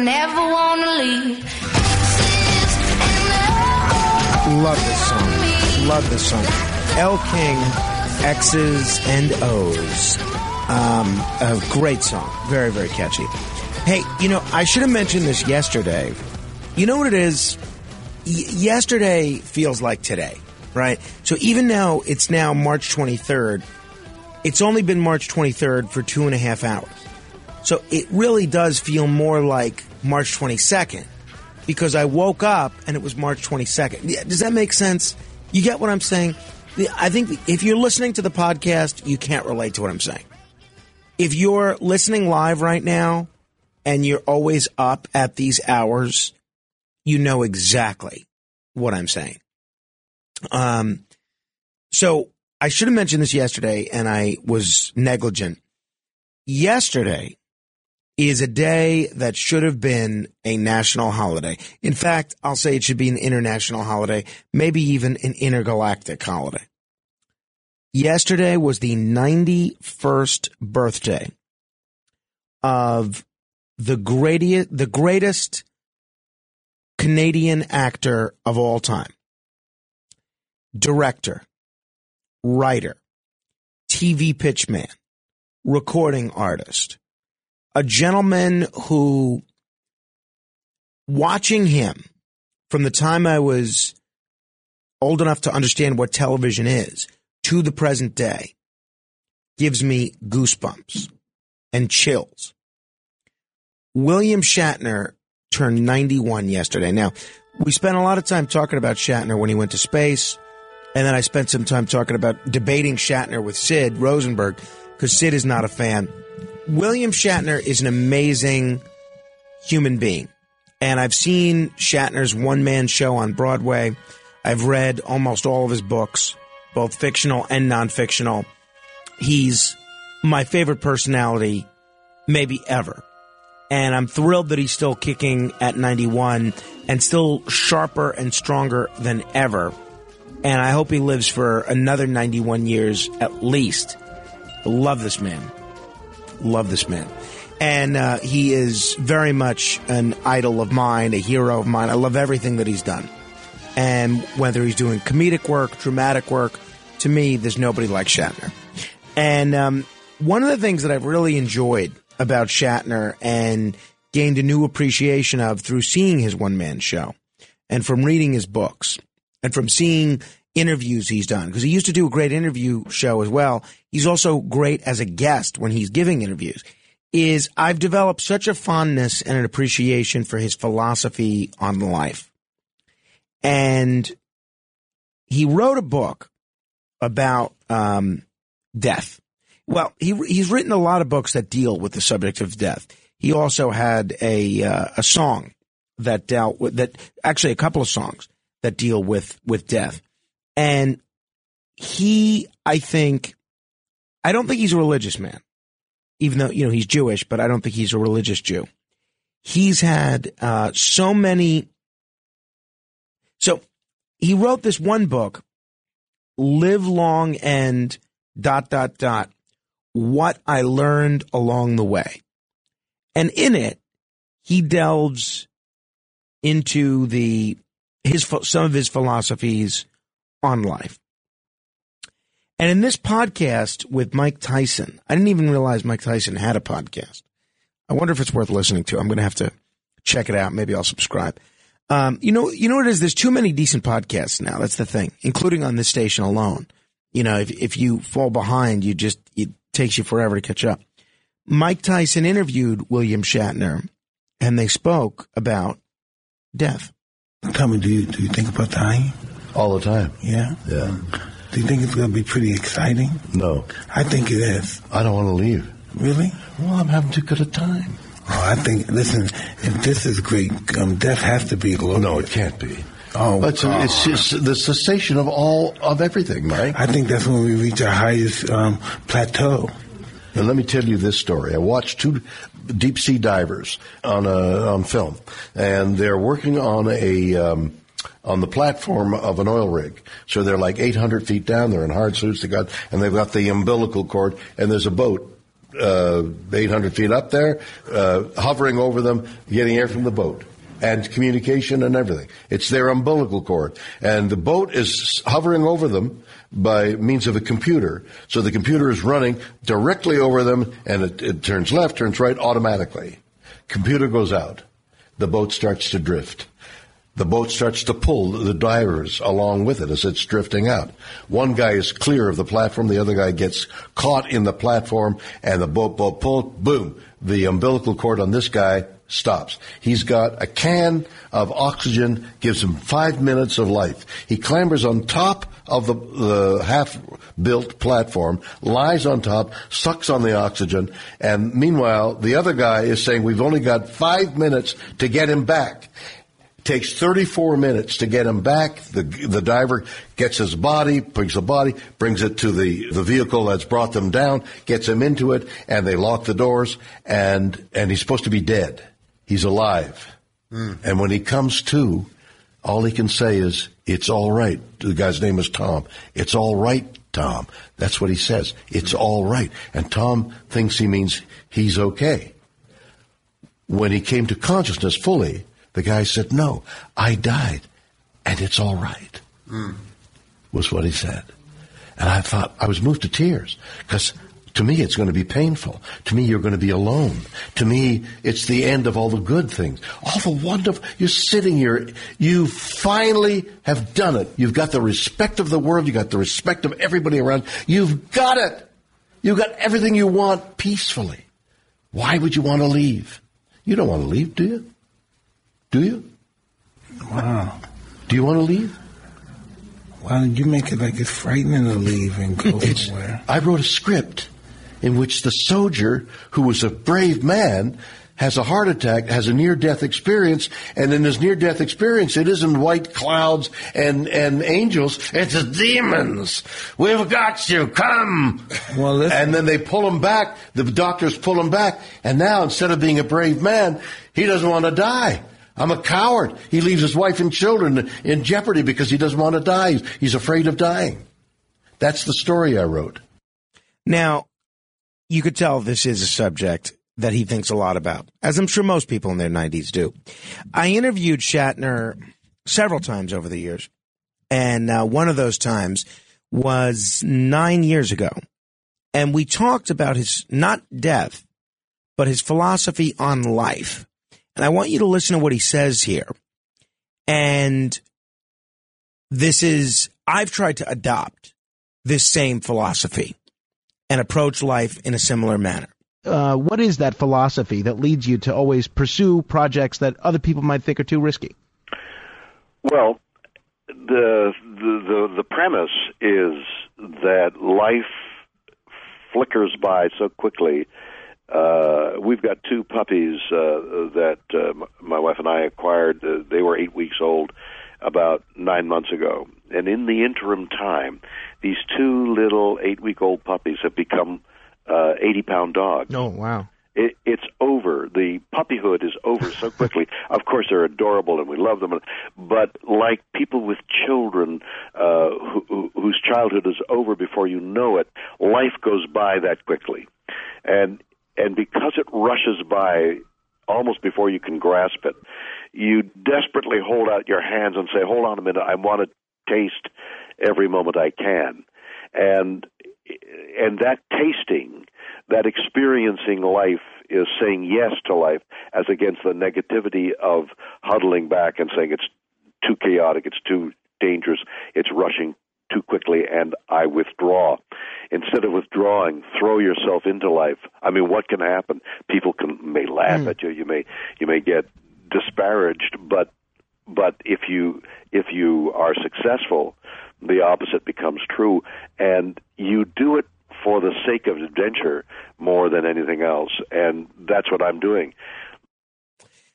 Never wanna leave. Love this song. Love this song. Elle King, X's and O's. Um, a great song. Very, very catchy. Hey, you know, I should have mentioned this yesterday. You know what it is? Y- yesterday feels like today, right? So even now, it's now March 23rd. It's only been March 23rd for two and a half hours. So it really does feel more like March 22nd because I woke up and it was March 22nd. Does that make sense? You get what I'm saying? I think if you're listening to the podcast, you can't relate to what I'm saying. If you're listening live right now and you're always up at these hours, you know exactly what I'm saying. Um, so I should have mentioned this yesterday and I was negligent. Yesterday is a day that should have been a national holiday. In fact, I'll say it should be an international holiday, maybe even an intergalactic holiday. Yesterday was the 91st birthday of the greatest, the greatest Canadian actor of all time. Director, writer, TV pitchman, recording artist, a gentleman who, watching him from the time I was old enough to understand what television is to the present day, gives me goosebumps and chills. William Shatner turned 91 yesterday. Now, we spent a lot of time talking about Shatner when he went to space, and then I spent some time talking about debating Shatner with Sid Rosenberg because Sid is not a fan. William Shatner is an amazing human being. And I've seen Shatner's one man show on Broadway. I've read almost all of his books, both fictional and non fictional. He's my favorite personality, maybe ever. And I'm thrilled that he's still kicking at 91 and still sharper and stronger than ever. And I hope he lives for another 91 years at least. Love this man. Love this man. And uh, he is very much an idol of mine, a hero of mine. I love everything that he's done. And whether he's doing comedic work, dramatic work, to me, there's nobody like Shatner. And um, one of the things that I've really enjoyed about Shatner and gained a new appreciation of through seeing his one man show and from reading his books and from seeing interviews he's done because he used to do a great interview show as well. He's also great as a guest when he's giving interviews. Is I've developed such a fondness and an appreciation for his philosophy on life. And he wrote a book about um, death. Well, he he's written a lot of books that deal with the subject of death. He also had a uh, a song that dealt with that actually a couple of songs that deal with with death. And he, I think, I don't think he's a religious man, even though, you know, he's Jewish, but I don't think he's a religious Jew. He's had uh, so many. So he wrote this one book, Live Long and dot, dot, dot, what I learned along the way. And in it, he delves into the his some of his philosophies on life. And in this podcast with Mike Tyson, I didn't even realize Mike Tyson had a podcast. I wonder if it's worth listening to. I'm going to have to check it out. Maybe I'll subscribe. Um, you know, you know what it is? There's too many decent podcasts now. That's the thing, including on this station alone. You know, if, if you fall behind, you just, it takes you forever to catch up. Mike Tyson interviewed William Shatner and they spoke about death. Tell me, do you, do you think about dying? All the time. Yeah? Yeah. Do you think it's going to be pretty exciting? No. I think it is. I don't want to leave. Really? Well, I'm having too good a time. Oh, I think, listen, if this is great, um, death has to be glorious. No, it can't be. Oh, But it's, it's just the cessation of all of everything, Mike. I think that's when we reach our highest um, plateau. And let me tell you this story. I watched two deep sea divers on a, on film, and they're working on a um, on the platform of an oil rig. So they're like 800 feet down. They're in hard suits. They got and they've got the umbilical cord, and there's a boat. Uh, 800 feet up there, uh, hovering over them, getting air from the boat and communication and everything. It's their umbilical cord. And the boat is hovering over them by means of a computer. So the computer is running directly over them and it, it turns left, turns right automatically. Computer goes out. The boat starts to drift. The boat starts to pull the divers along with it as it's drifting out. One guy is clear of the platform, the other guy gets caught in the platform, and the boat boat pull, boom, the umbilical cord on this guy stops. He's got a can of oxygen, gives him five minutes of life. He clambers on top of the, the half-built platform, lies on top, sucks on the oxygen, and meanwhile, the other guy is saying, we've only got five minutes to get him back. Takes 34 minutes to get him back. The, the diver gets his body, brings the body, brings it to the, the vehicle that's brought them down, gets him into it, and they lock the doors, and, and he's supposed to be dead. He's alive. Hmm. And when he comes to, all he can say is, it's all right. The guy's name is Tom. It's all right, Tom. That's what he says. It's hmm. all right. And Tom thinks he means he's okay. When he came to consciousness fully, the guy said, no, I died and it's all right, hmm. was what he said. And I thought, I was moved to tears because to me it's going to be painful. To me you're going to be alone. To me it's the end of all the good things. All the wonderful, you're sitting here, you finally have done it. You've got the respect of the world, you've got the respect of everybody around. You've got it. You've got everything you want peacefully. Why would you want to leave? You don't want to leave, do you? Do you? Wow. Do you want to leave? Why don't you make it like it's frightening to leave and go It's- somewhere? I wrote a script in which the soldier, who was a brave man, has a heart attack, has a near-death experience, and in his near-death experience, it isn't white clouds and, and angels, it's demons. We've got you, come! Well, and then they pull him back, the doctors pull him back, and now instead of being a brave man, he doesn't want to die. I'm a coward. He leaves his wife and children in jeopardy because he doesn't want to die. He's afraid of dying. That's the story I wrote. Now, you could tell this is a subject that he thinks a lot about, as I'm sure most people in their 90s do. I interviewed Shatner several times over the years, and uh, one of those times was nine years ago. And we talked about his, not death, but his philosophy on life. And I want you to listen to what he says here. And this is, I've tried to adopt this same philosophy and approach life in a similar manner. Uh, what is that philosophy that leads you to always pursue projects that other people might think are too risky? Well, the the the, the premise is that life flickers by so quickly. Uh, we've got two puppies uh, that uh, my wife and I acquired. Uh, they were eight weeks old about nine months ago, and in the interim time, these two little eight-week-old puppies have become uh, eighty-pound dogs. Oh, wow. It, it's over. The puppyhood is over so quickly. of course, they're adorable and we love them, but like people with children uh, who, who, whose childhood is over before you know it, life goes by that quickly, and and because it rushes by almost before you can grasp it, you desperately hold out your hands and say, "Hold on a minute, I want to taste every moment I can," and and that tasting, that experiencing life is saying yes to life as against the negativity of huddling back and saying it's too chaotic, it's too dangerous, it's rushing too quickly and I withdraw. Instead of withdrawing, throw yourself into life. I mean, what can happen? People can may laugh hmm. at you, you may you may get disparaged, but but if you if you are successful, the opposite becomes true and you do it for the sake of adventure more than anything else and that's what I'm doing.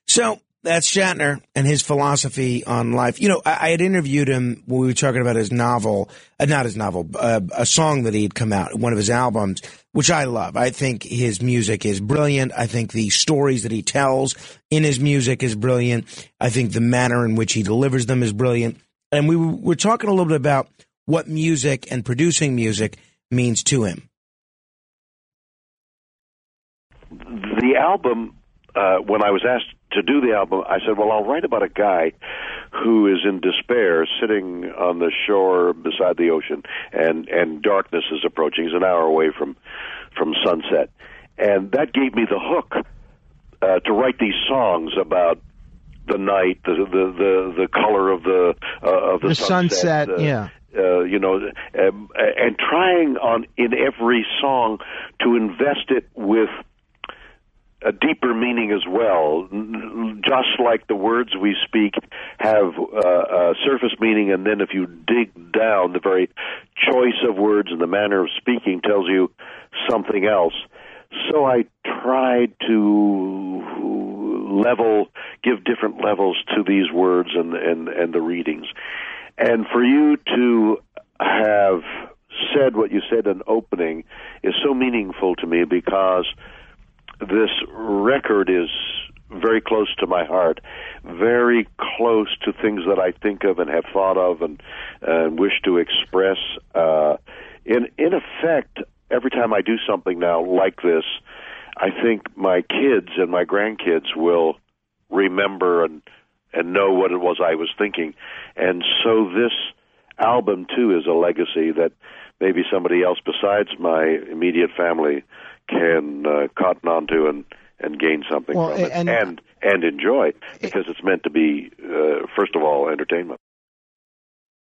So that's Shatner and his philosophy on life. You know, I, I had interviewed him when we were talking about his novel, uh, not his novel, uh, a song that he had come out, one of his albums, which I love. I think his music is brilliant. I think the stories that he tells in his music is brilliant. I think the manner in which he delivers them is brilliant. And we we're talking a little bit about what music and producing music means to him. the album uh, when I was asked to do the album, I said, "Well, I'll write about a guy who is in despair, sitting on the shore beside the ocean, and and darkness is approaching. He's an hour away from from sunset, and that gave me the hook uh, to write these songs about." The night, the the the, the color of the uh, of the, The sunset, uh, yeah. uh, you know, um, and trying on in every song to invest it with a deeper meaning as well. Just like the words we speak have uh, a surface meaning, and then if you dig down, the very choice of words and the manner of speaking tells you something else. So I tried to level, give different levels to these words and and and the readings, and for you to have said what you said in opening is so meaningful to me because this record is very close to my heart, very close to things that I think of and have thought of and uh, wish to express. Uh, in in effect, every time I do something now like this, I think my kids and my grandkids will remember and and know what it was I was thinking, and so this album too is a legacy that maybe somebody else besides my immediate family can uh, cotton onto and and gain something Well, from it and- and and enjoy because it's meant to be uh, first of all entertainment.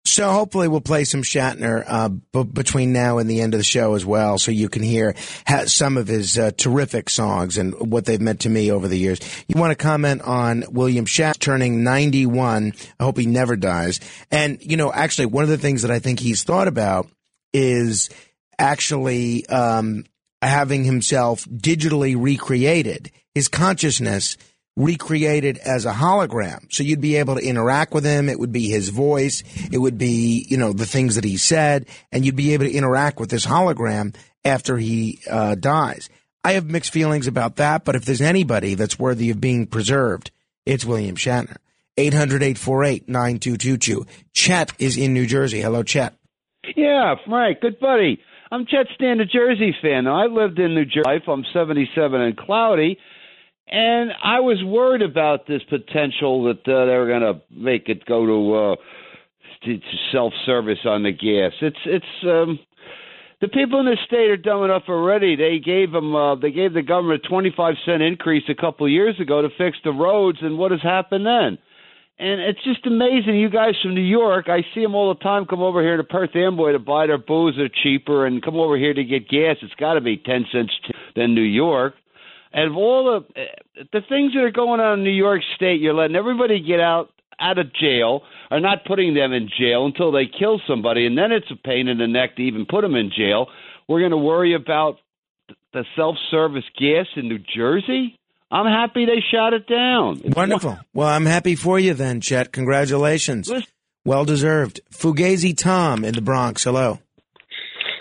So hopefully we'll play some Shatner uh, b- between now and the end of the show as well, so you can hear ha- some of his uh, terrific songs and what they've meant to me over the years. You want to comment on William Shatner turning 91? I hope he never dies. And you know, actually, one of the things that I think he's thought about is actually um, having himself digitally recreated, his consciousness recreated as a hologram. So you'd be able to interact with him. It would be his voice. It would be, you know, the things that he said, and you'd be able to interact with this hologram after he uh, dies. I have mixed feelings about that, but if there's anybody that's worthy of being preserved, it's William Shatner. 800-848-9222. Chet is in New Jersey. Hello, Chet. Yeah, Frank, good buddy. I'm Chet Stan, New Jersey fan. Now, I lived in New Jersey. I'm 77 and cloudy, and I was worried about this potential that uh, they were going to make it go to, uh, to, to self-service on the gas. It's it's um, the people in the state are dumb enough already. They gave them uh, they gave the government a 25 cent increase a couple years ago to fix the roads, and what has happened then? And it's just amazing. You guys from New York, I see them all the time come over here to Perth Amboy to buy their booze. They're cheaper and come over here to get gas. It's got to be 10 cents cheaper than New York. And of all the eh, the things that are going on in New York State, you're letting everybody get out out of jail, or not putting them in jail until they kill somebody, and then it's a pain in the neck to even put them in jail. We're going to worry about the self-service gas in New Jersey. I'm happy they shot it down. Wonderful. Well, I'm happy for you then, Chet. Congratulations. Well deserved. Fugazi Tom in the Bronx. Hello.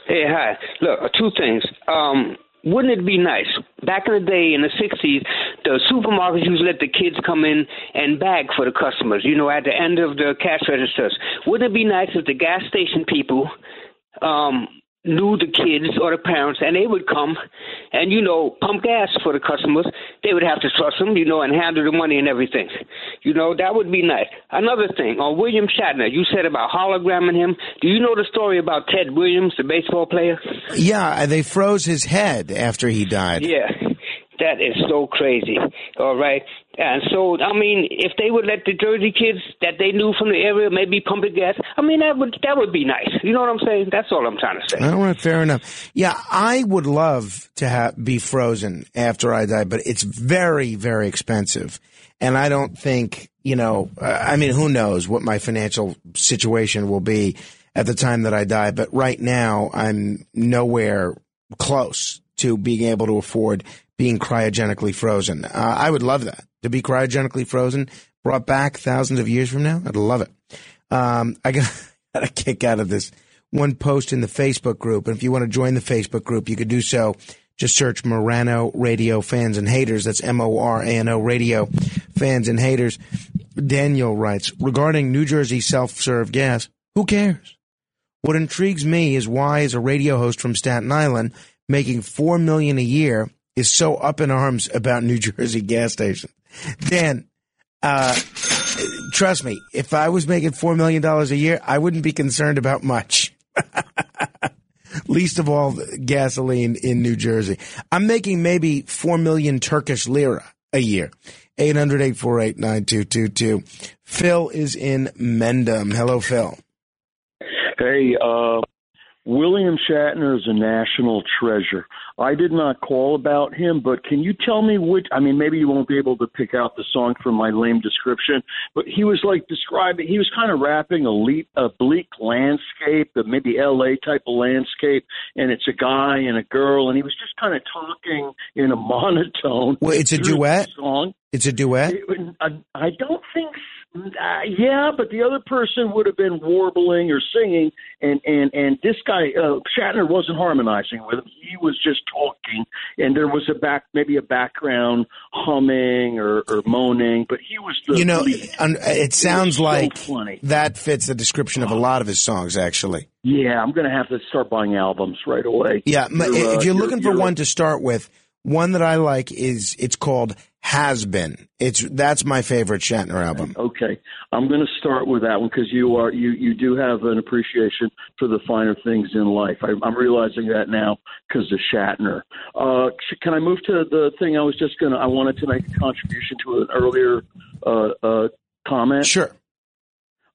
Hey, hi. Look, uh, two things. Um, wouldn't it be nice? Back in the day, in the 60s, the supermarkets used to let the kids come in and bag for the customers, you know, at the end of the cash registers. Wouldn't it be nice if the gas station people um, knew the kids or the parents and they would come and, you know, pump gas for the customers? They would have to trust them, you know, and handle the money and everything. You know, that would be nice. Another thing, on William Shatner, you said about hologramming him. Do you know the story about Ted Williams, the baseball player? Yeah, they froze his head after he died. Yeah, that is so crazy. All right. And so, I mean, if they would let the Jersey kids that they knew from the area maybe pump the gas, I mean, that would that would be nice. You know what I'm saying? That's all I'm trying to say. All right, fair enough. Yeah, I would love to be frozen after I die, but it's very, very expensive, and I don't think you know. I mean, who knows what my financial situation will be at the time that I die? But right now, I'm nowhere close to being able to afford being cryogenically frozen. Uh, I would love that to be cryogenically frozen, brought back thousands of years from now. I'd love it. Um, I got, got a kick out of this one post in the Facebook group. And if you want to join the Facebook group, you could do so. Just search Morano Radio Fans and Haters. That's M O R A N O Radio Fans and Haters. Daniel writes regarding New Jersey self serve gas, who cares? What intrigues me is why, is a radio host from Staten Island, making four million a year is so up in arms about New Jersey gas stations. Dan, uh, trust me, if I was making four million dollars a year, I wouldn't be concerned about much. Least of all gasoline in New Jersey. I'm making maybe four million Turkish lira a year. 800-848-9222. Phil is in Mendham. Hello, Phil. Hey, uh, William Shatner is a national treasure. I did not call about him, but can you tell me which? I mean, maybe you won't be able to pick out the song from my lame description, but he was like describing. He was kind of rapping a, le- a bleak landscape, a maybe L.A. type of landscape, and it's a guy and a girl, and he was just kind of talking in a monotone. Well, it's a duet? Song. It's a duet. It- I, I don't think. Uh, yeah, but the other person would have been warbling or singing, and and and this guy uh, Shatner wasn't harmonizing with him. He was just talking, and there was a back maybe a background humming or, or moaning, but he was the you know, lead. it sounds so like funny. that fits the description of a lot of his songs, actually. Yeah, I'm going to have to start buying albums right away. Yeah, You're, uh, if you're you're- looking for you're- one to start with, one that I like is it's called Has Been. It's that's my favorite Shatner album. Okay, I'm going to start with that one because you are you you do have an appreciation for the finer things in life. I, I'm realizing that now because of Shatner. Uh, can I move to the thing I was just going to? I wanted to make a contribution to an earlier uh, uh, comment. Sure.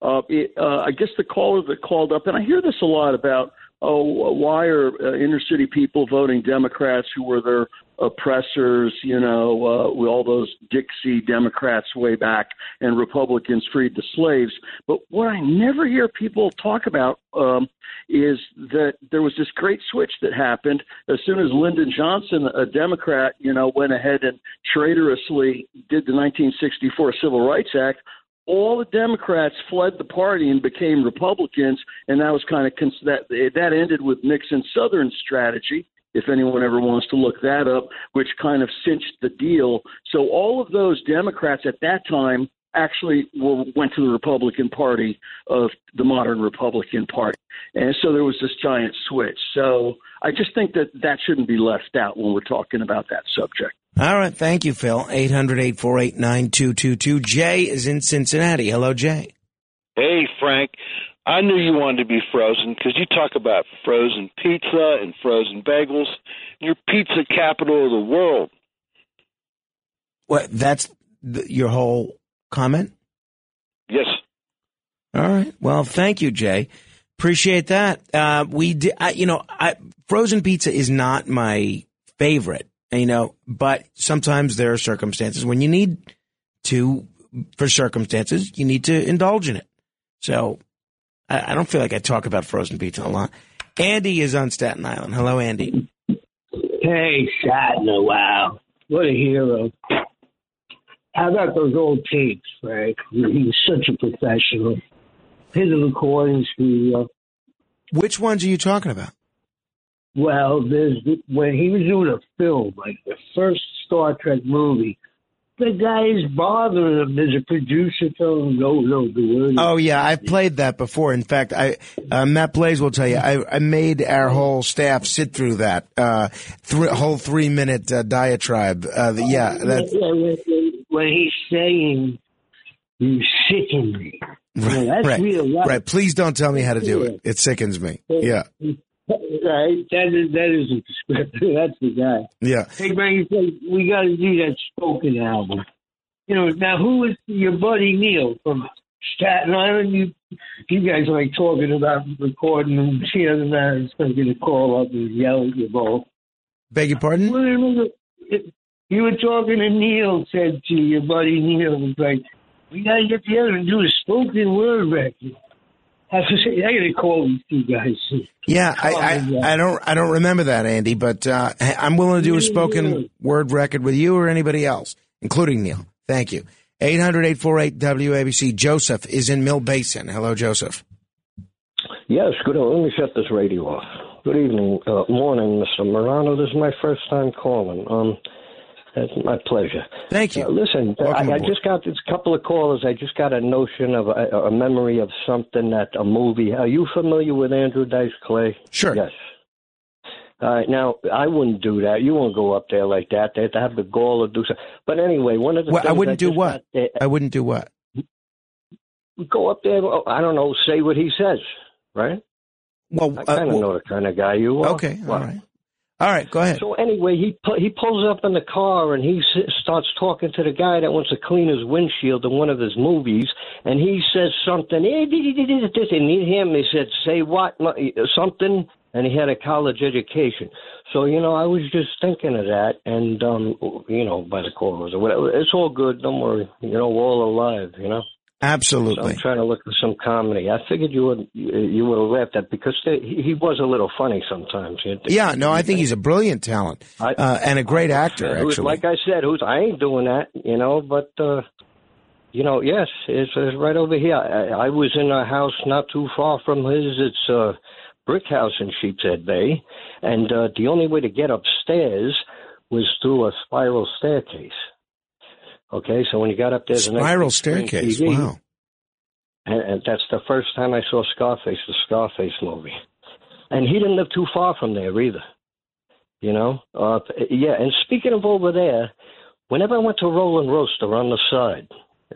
Uh, it, uh, I guess the caller that called up, and I hear this a lot about, oh, why are uh, inner city people voting Democrats who were their oppressors, you know, uh, all those Dixie Democrats way back, and Republicans freed the slaves. But what I never hear people talk about um, is that there was this great switch that happened as soon as Lyndon Johnson, a Democrat, you know, went ahead and traitorously did the 1964 Civil Rights Act all the Democrats fled the party and became Republicans, and that was kind of cons- that that ended with Nixon's Southern strategy. If anyone ever wants to look that up, which kind of cinched the deal. So all of those Democrats at that time actually were, went to the Republican Party of the modern Republican Party, and so there was this giant switch. So I just think that that shouldn't be left out when we're talking about that subject. All right, thank you, Phil. 800-848-9222. Jay is in Cincinnati. Hello, Jay. Hey, Frank. I knew you wanted to be frozen because you talk about frozen pizza and frozen bagels. You're pizza capital of the world. What? That's the, your whole comment? Yes. All right. Well, thank you, Jay. Appreciate that. Uh, we, di- I, you know, I, frozen pizza is not my favorite, you know, but sometimes there are circumstances when you need to, for circumstances, you need to indulge in it. So I, I don't feel like I talk about frozen pizza a lot. Andy is on Staten Island. Hello, Andy. Hey, Shatner, wow. What a hero. How about those old tapes, Frank? He was such a professional. His recording studio. Uh, Which ones are you talking about? Well, there's when he was doing a film, like the first Star Trek movie. The guy's bothering him. There's a producer telling him, no, no, the word. Oh yeah, I've played that before. In fact, I uh, Matt Blaze will tell you, I, I made our whole staff sit through that uh, th- whole three minute uh, diatribe. Uh, yeah, that's... when, he's saying, you sicken me. right, that's right, right. Please don't tell me how to do it. It sickens me. Yeah, Right? That is, that isn't the script. That's the guy. yeah. Hey, man, you say we got to do that spoken album. You know, now who is your buddy Neil from Staten Island? You, you guys like talking about recording, and the other man is going to get a call up and yell at you both. Beg your pardon? You were talking to Neil, said to your buddy Neil, was like, we got to get together and do a spoken word record. I have to I got to call these two guys. Yeah, I, I, I don't I don't remember that, Andy, but uh, I'm willing to do a spoken word record with you or anybody else, including Neil. Thank you. 800-848-WABC. Joseph is in Mill Basin. Hello, Joseph. Yes, good. Let me shut this radio off. Good evening, uh, morning, Mr. Morano. This is my first time calling. Um, it's my pleasure. Thank you. Uh, listen, I, I just got this couple of callers. I just got a notion of a, a memory of something that a movie. Are you familiar with Andrew Dice Clay? Sure. Yes. All right. Now, I wouldn't do that. You won't go up there like that. They'd have the gall to do so. But anyway, one of the Well, I wouldn't do what? got there- I wouldn't do what? go up there. oh, I don't know. Say what he says, right? Well, I kind of well- know the kind of guy you are. Okay, all What? right. All right, go ahead. So anyway, he he pulls up in the car and he starts talking to the guy that wants to clean his windshield in one of his movies, and he says something. "Eh, did- did- did- did," And him, he said, "Say what?" Something, and he had a college education. So you know, I was just thinking of that, and um, you know, by the callers or whatever. It's all good. Don't worry. You know, we're all alive. You know. Absolutely. So I'm trying to look for some comedy. I figured you would you would have laughed at because they, he he was a little funny sometimes. Yeah, no, I think he's a brilliant talent uh, and a great actor. Who's- Actually, Like I said, who's I ain't doing that, you know. But uh, you know, yes, it's, it's right over here. I, I was in a house not too far from his. It's a brick house in Sheepshead Bay, and uh, the only way to get upstairs was through a spiral staircase. Okay, so when you got up there, the spiral staircase. TV, Wow. and, and that's the first time I saw Scarface, the Scarface movie. And he didn't live too far from there either. You know? Uh, yeah, and speaking of over there, whenever I went to Roll-N-Roaster on the side,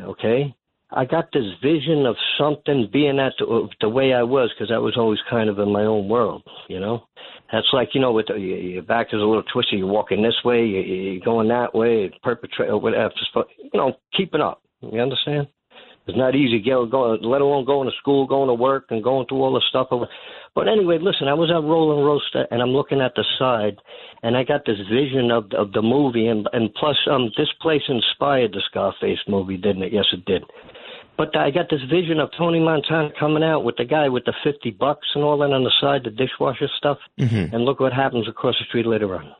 okay, I got this vision of something being at the, the way I was because I was always kind of in my own world, you know? That's like, you know, with the, your back is a little twisted. you're walking this way, you- you're going that way, perpetrate, or whatever, just, you know, keeping up. You understand? It's not easy, go, go, let alone going to school, going to work, and going through all the stuff. But anyway, listen, I was at Roll-N-Roaster, and I'm looking at the side, and I got this vision of of the movie, and and plus, um, this place inspired the Scarface movie, didn't it? Yes, it did. But I got this vision of Tony Montana coming out with the guy with the fifty bucks and all that on the side, the dishwasher stuff, Mhm. and look what happens across the street later on.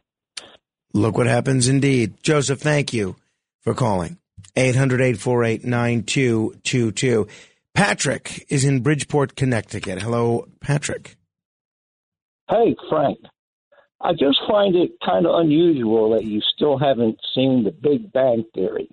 Look what happens indeed. Joseph, thank you for calling. 800 848 9222. Patrick is in Bridgeport, Connecticut. Hello, Patrick. Hey, Frank. I just find it kind of unusual that you still haven't seen the Big Bang Theory.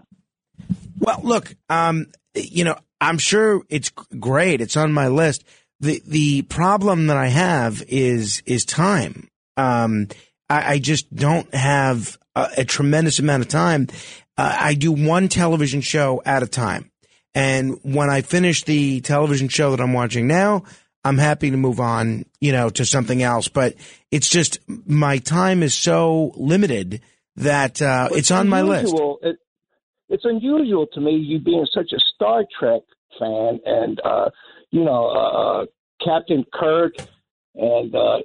Well, look, um, you know, I'm sure it's great. It's on my list. The the problem that I have is is time. Um, I, I just don't have a, a tremendous amount of time. Uh, I do one television show at a time, and when I finish the television show that I'm watching now, I'm happy to move on, you know, to something else. But it's just my time is so limited that uh, it's on my list. It, it's unusual to me, you being such a Star Trek fan, and uh, you know uh, Captain Kirk, and uh,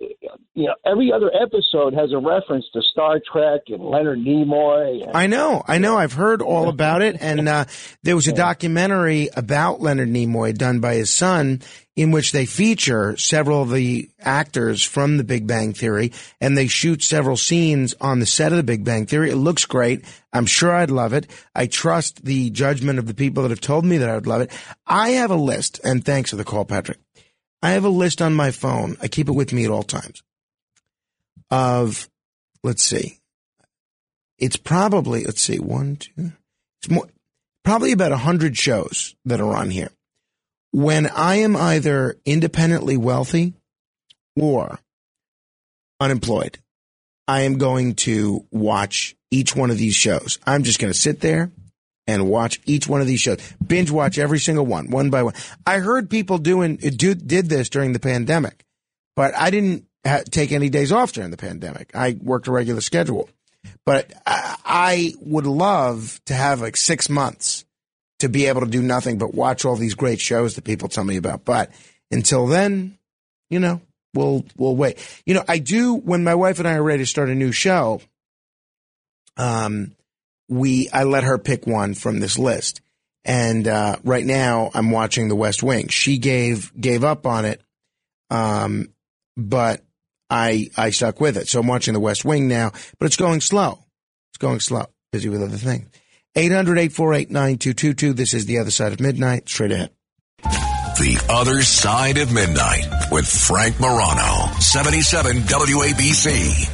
you know every other episode has a reference to Star Trek and Leonard Nimoy. And, I know, I know. I've heard all about it, and uh, there was a documentary about Leonard Nimoy done by his son, in which they feature several of the actors from The Big Bang Theory, and they shoot several scenes on the set of The Big Bang Theory. It looks great. I'm sure I'd love it. I trust the judgment of the people that have told me that I would love it. I have a list, and thanks for the call, Patrick. I have a list on my phone. I keep it with me at all times. Of, let's see, it's probably let's see one two it's more probably about a hundred shows that are on here when i am either independently wealthy or unemployed i am going to watch each one of these shows. I'm just going to sit there and watch each one of these shows. Binge watch every single one one by one. I heard people doing do, did this during the pandemic but i didn't ha- take any days off during the pandemic. I worked a regular schedule. But I, I would love to have like six months to be able to do nothing but watch all these great shows that people tell me about. But until then, you know, we'll we'll wait. You know, I do when my wife and I are ready to start a new show. Um, we I let her pick one from this list, and uh, right now I'm watching The West Wing. She gave gave up on it, um, but I I stuck with it. So I'm watching The West Wing now, but it's going slow. It's going slow. Busy with other things. 800-848-9222. This is The Other Side of Midnight. Straight ahead. The Other Side of Midnight with Frank Morano, 77 WABC.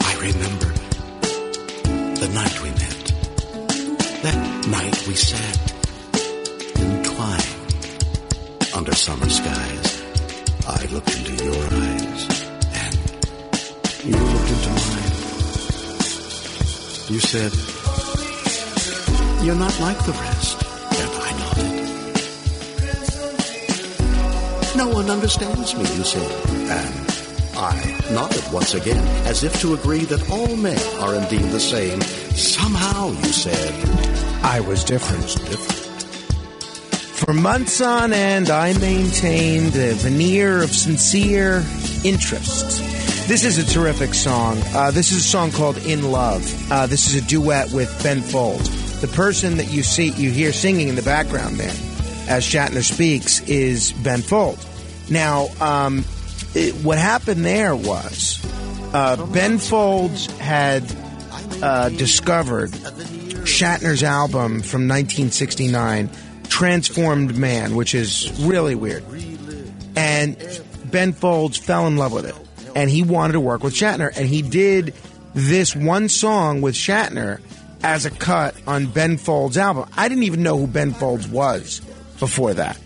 I remember the night we met. That night we sat entwined under summer skies. I looked into your eyes and you looked into mine. You said, You're not like the rest. And I nodded. No one understands me, you said. And I nodded once again, as if to agree that all men are indeed the same. Somehow, you said, I was different. different. For months on end, I maintained a veneer of sincere interest. This is a terrific song. Uh, this is a song called "In Love." Uh, this is a duet with Ben Folds. The person that you see, you hear singing in the background there, as Shatner speaks, is Ben Folds. Now, um, it, what happened there was uh, Ben Folds had uh, discovered Shatner's album from 1969, Transformed Man, which is really weird. And Ben Folds fell in love with it. And he wanted to work with Shatner. And he did this one song with Shatner as a cut on Ben Folds' album. I didn't even know who Ben Folds was before that.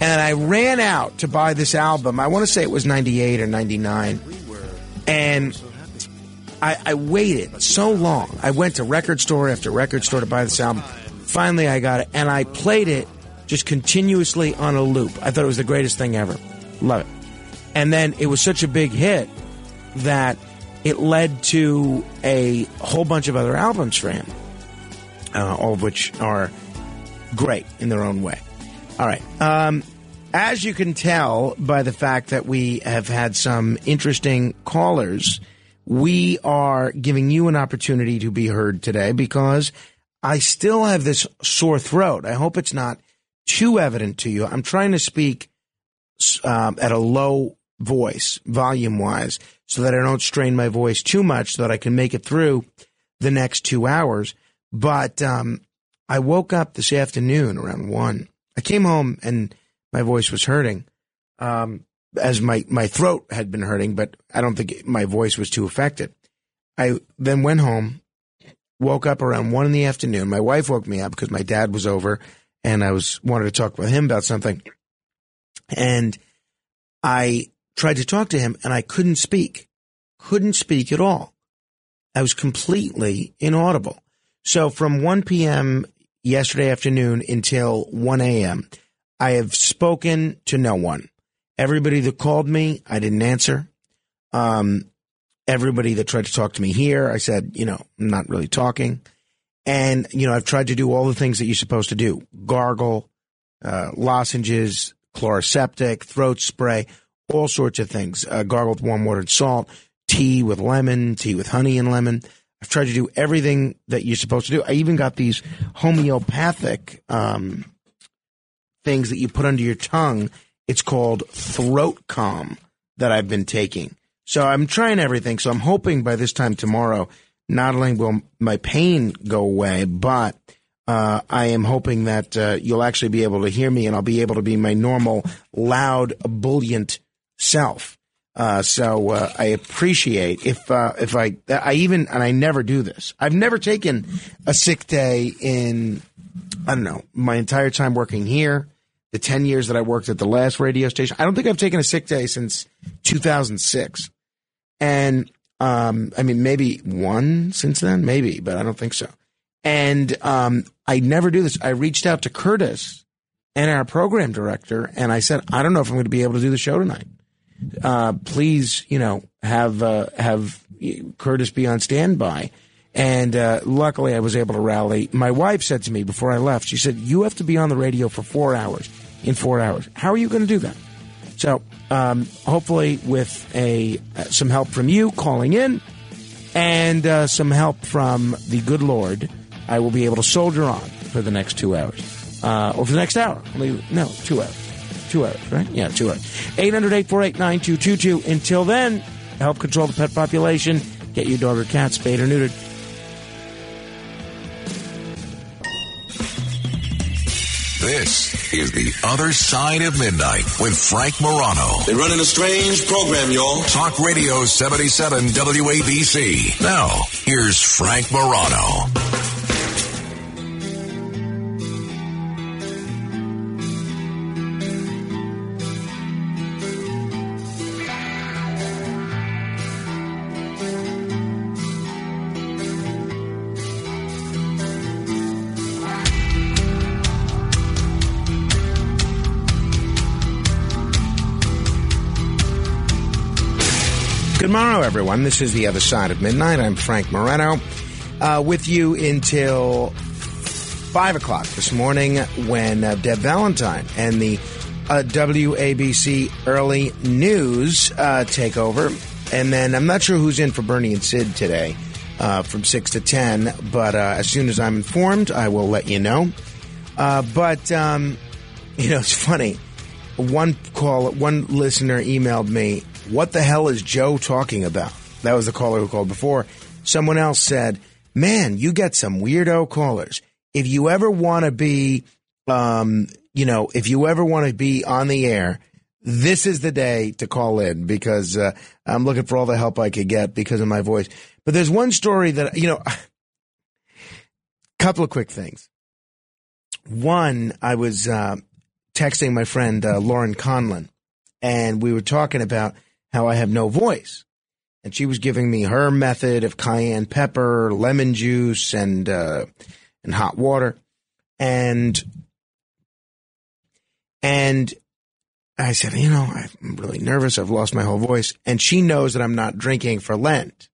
And I ran out to buy this album. I want to say it was 98 or 99. And I, I waited so long. I went to record store after record store to buy this album. Finally, I got it, and I played it just continuously on a loop. I thought it was the greatest thing ever. Love it. And then it was such a big hit that it led to a whole bunch of other albums for him, uh, all of which are great in their own way. All right. Um, as you can tell by the fact that we have had some interesting callers, we are giving you an opportunity to be heard today because I still have this sore throat. I hope it's not too evident to you. I'm trying to speak um, at a low voice, volume wise, so that I don't strain my voice too much so that I can make it through the next two hours. But um, I woke up this afternoon around one. I came home and my voice was hurting, um, as my, my throat had been hurting, but I don't think my voice was too affected. I then went home, woke up around one in the afternoon. My wife woke me up because my dad was over and I was wanted to talk with him about something. And I tried to talk to him and I couldn't speak, couldn't speak at all. I was completely inaudible. So from 1 p.m. yesterday afternoon until 1 a.m., I have spoken to no one. Everybody that called me, I didn't answer. Um, everybody that tried to talk to me here, I said, you know, I'm not really talking. And, you know, I've tried to do all the things that you're supposed to do gargle, uh, lozenges, Chloraseptic, throat spray, all sorts of things. Uh, gargle with warm water and salt, tea with lemon, tea with honey and lemon. I've tried to do everything that you're supposed to do. I even got these homeopathic um, things that you put under your tongue. It's called throat calm that I've been taking. So I'm trying everything. So I'm hoping by this time tomorrow, not only will my pain go away, but uh, I am hoping that uh, you'll actually be able to hear me and I'll be able to be my normal, loud, ebullient self. Uh, so uh, I appreciate if uh, if I I even and I never do this. I've never taken a sick day in I don't know my entire time working here the 10 years that I worked at the last radio station. I don't think I've taken a sick day since 2006. And, um, I mean, maybe one since then, maybe, but I don't think so. And, um, I never do this. I reached out to Curtis and our program director and I said, I don't know if I'm going to be able to do the show tonight. Uh, please, you know, have, uh, have Curtis be on standby. And uh, luckily, I was able to rally. My wife said to me before I left, she said, You have to be on the radio for four hours in four hours. How are you going to do that? So, um, hopefully, with a uh, some help from you calling in and uh, some help from the good Lord, I will be able to soldier on for the next two hours. Uh, or for the next hour. No, two hours. Two hours, right? Yeah, two hours. 800 848 9222. Until then, help control the pet population. Get your dog or cat spayed or neutered. This is The Other Side of Midnight with Frank Morano. They're running a strange program, y'all. Talk Radio 77 WABC. Now, here's Frank Morano. Everyone. This is The Other Side of Midnight. I'm Frank Morano, uh, with you until 5 o'clock this morning when uh, Deb Valentine and the uh, WABC early news uh, take over. And then I'm not sure who's in for Bernie and Sid today uh, from 6 to 10, but uh, as soon as I'm informed, I will let you know. But, um, you know, it's funny. One call, one listener emailed me, What the hell is Joe talking about? That was the caller who called before. Someone else said, Man, you get some weirdo callers. If you ever want to be, um, you know, if you ever want to be on the air, this is the day to call in because uh, I'm looking for all the help I could get because of my voice. But there's one story that, you know, couple of quick things. One, I was uh, texting my friend uh, Lauren Conlon, and we were talking about how I have no voice. And she was giving me her method of cayenne pepper, lemon juice, and uh, and hot water, and and I said, you know, I'm really nervous. I've lost my whole voice. And she knows that I'm not drinking for Lent.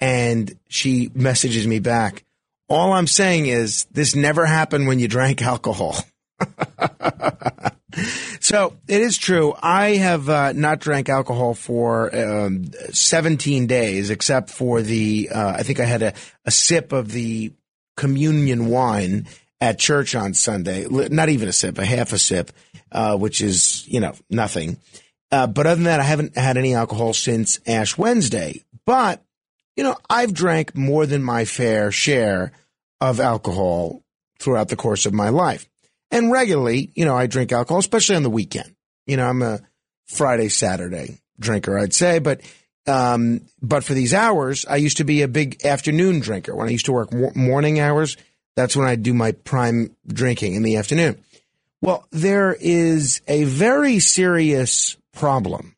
And she messages me back. All I'm saying is this never happened when you drank alcohol. so it is true. I have uh, not drank alcohol for um, 17 days, except for the, uh, I think I had a, a sip of the communion wine at church on Sunday. Not even a sip, a half a sip, uh, which is, you know, nothing. Uh, but other than that, I haven't had any alcohol since Ash Wednesday. But, you know, I've drank more than my fair share of alcohol throughout the course of my life. And regularly, you know, I drink alcohol, especially on the weekend. You know, I'm a Friday, Saturday drinker, I'd say, but um, but for these hours, I used to be a big afternoon drinker. When I used to work morning hours, that's when I do my prime drinking in the afternoon. Well, there is a very serious problem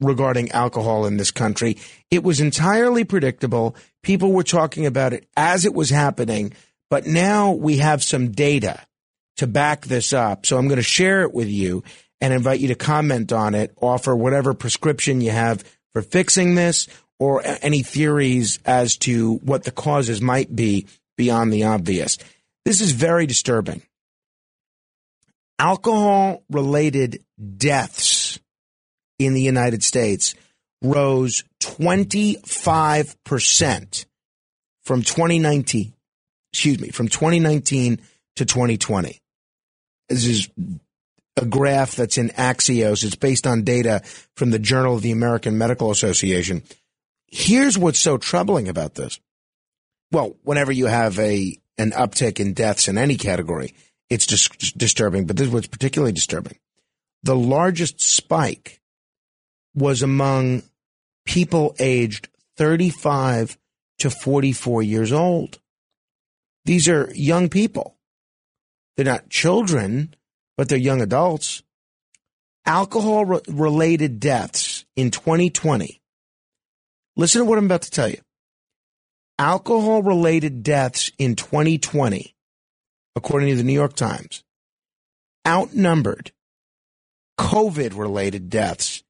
regarding alcohol in this country. It was entirely predictable. People were talking about it as it was happening, but now we have some data to back this up. So I'm going to share it with you and invite you to comment on it, offer whatever prescription you have for fixing this or any theories as to what the causes might be beyond the obvious. This is very disturbing. Alcohol related deaths in the United States rose 25% from 2019, excuse me, from 2019 to 2020. This is a graph that's in Axios. It's based on data from the Journal of the American Medical Association. Here's what's so troubling about this. Well, whenever you have a an uptick in deaths in any category, it's just disturbing. But this is what's particularly disturbing. The largest spike was among people aged 35 to 44 years old. These are young people. They're not children, but they're young adults. Alcohol related deaths in 2020. Listen to what I'm about to tell you. Alcohol related deaths in 2020, according to the New York Times, outnumbered COVID related deaths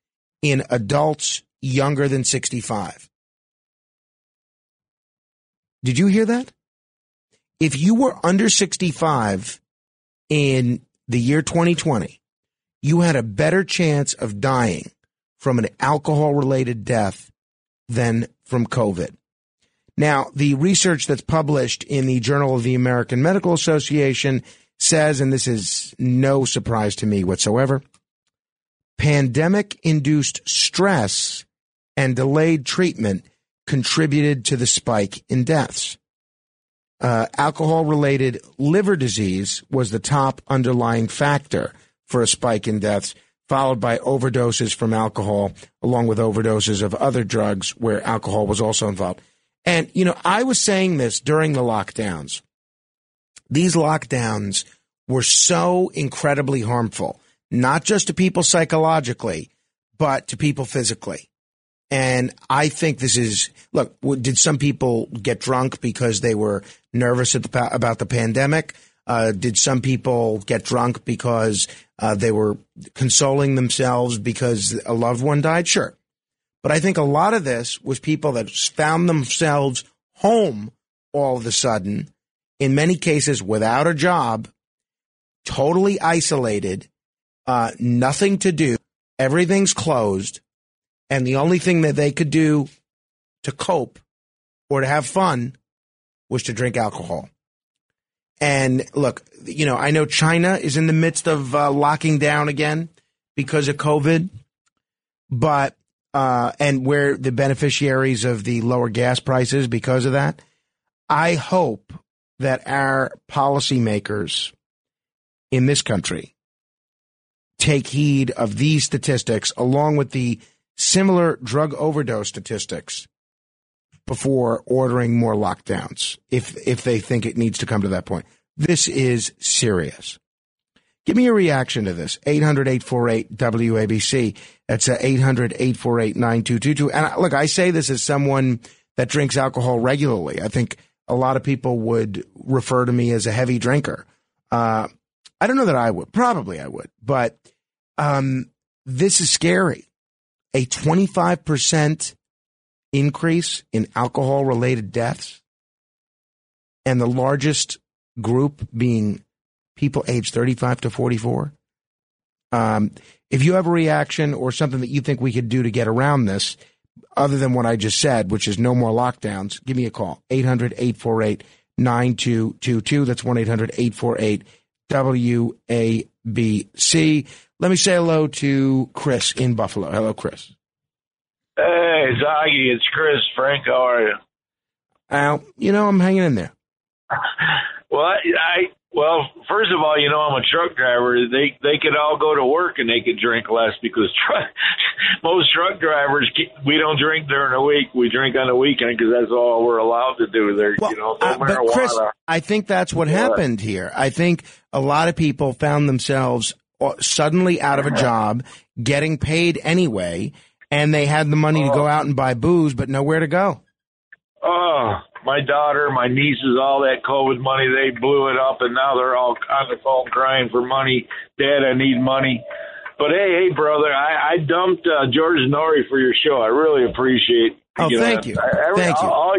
in adults younger than 65. Did you hear that? If you were under 65 in the year 2020, you had a better chance of dying from an alcohol related death than from COVID. Now, the research that's published in the Journal of the American Medical Association says, and this is no surprise to me whatsoever, pandemic induced stress and delayed treatment contributed to the spike in deaths. Uh, alcohol related liver disease was the top underlying factor for a spike in deaths, followed by overdoses from alcohol, along with overdoses of other drugs where alcohol was also involved. And, you know, I was saying this during the lockdowns. These lockdowns were so incredibly harmful, not just to people psychologically, but to people physically. And I think this is look. Did some people get drunk because they were nervous the, about the pandemic? Uh, did some people get drunk because uh, they were consoling themselves because a loved one died? Sure. But I think a lot of this was people that found themselves home all of a sudden in many cases without a job, totally isolated, uh, nothing to do, everything's closed, and the only thing that they could do to cope or to have fun was to drink alcohol. And look, you know, I know China is in the midst of uh, locking down again because of COVID, but uh, and we're the beneficiaries of the lower gas prices because of that. I hope that our policymakers in this country take heed of these statistics along with the similar drug overdose statistics before ordering more lockdowns if if they think it needs to come to that point. This is serious. Give me a reaction to this. 800-848-WABC. That's 800-848-9222. And look, I say this as someone that drinks alcohol regularly. I think a lot of people would refer to me as a heavy drinker. Uh, I don't know that I would. Probably I would. But um, this is scary. A 25% increase in alcohol related deaths, and the largest group being people aged 35 to 44. Um, if you have a reaction or something that you think we could do to get around this, other than what I just said, which is no more lockdowns, give me a call. 800 848 9222. That's 1 800 848 WABC. Let me say hello to Chris in Buffalo. Hello, Chris. Hey, Zoggy, it's Chris. Frank, how are you? Al, you know, I'm hanging in there. Well, I well, first of all, you know, I'm a truck driver. They they could all go to work and they could drink less because truck, most truck drivers we don't drink during the week. We drink on the weekend because that's all we're allowed to do. There, you know, no Uh, but. Chris, I think that's what happened here. I think a lot of people found themselves uh, suddenly out of a job, getting paid anyway, and they had the money to go out and buy booze, but nowhere to go. Oh, my daughter, my nieces, all that COVID money, they blew it up, and now they're all on the phone crying for money. Dad, I need money. But hey, hey, brother, I, I dumped uh, George Noory for your show. I really appreciate. Oh, thank you. I- every- Thank you. All,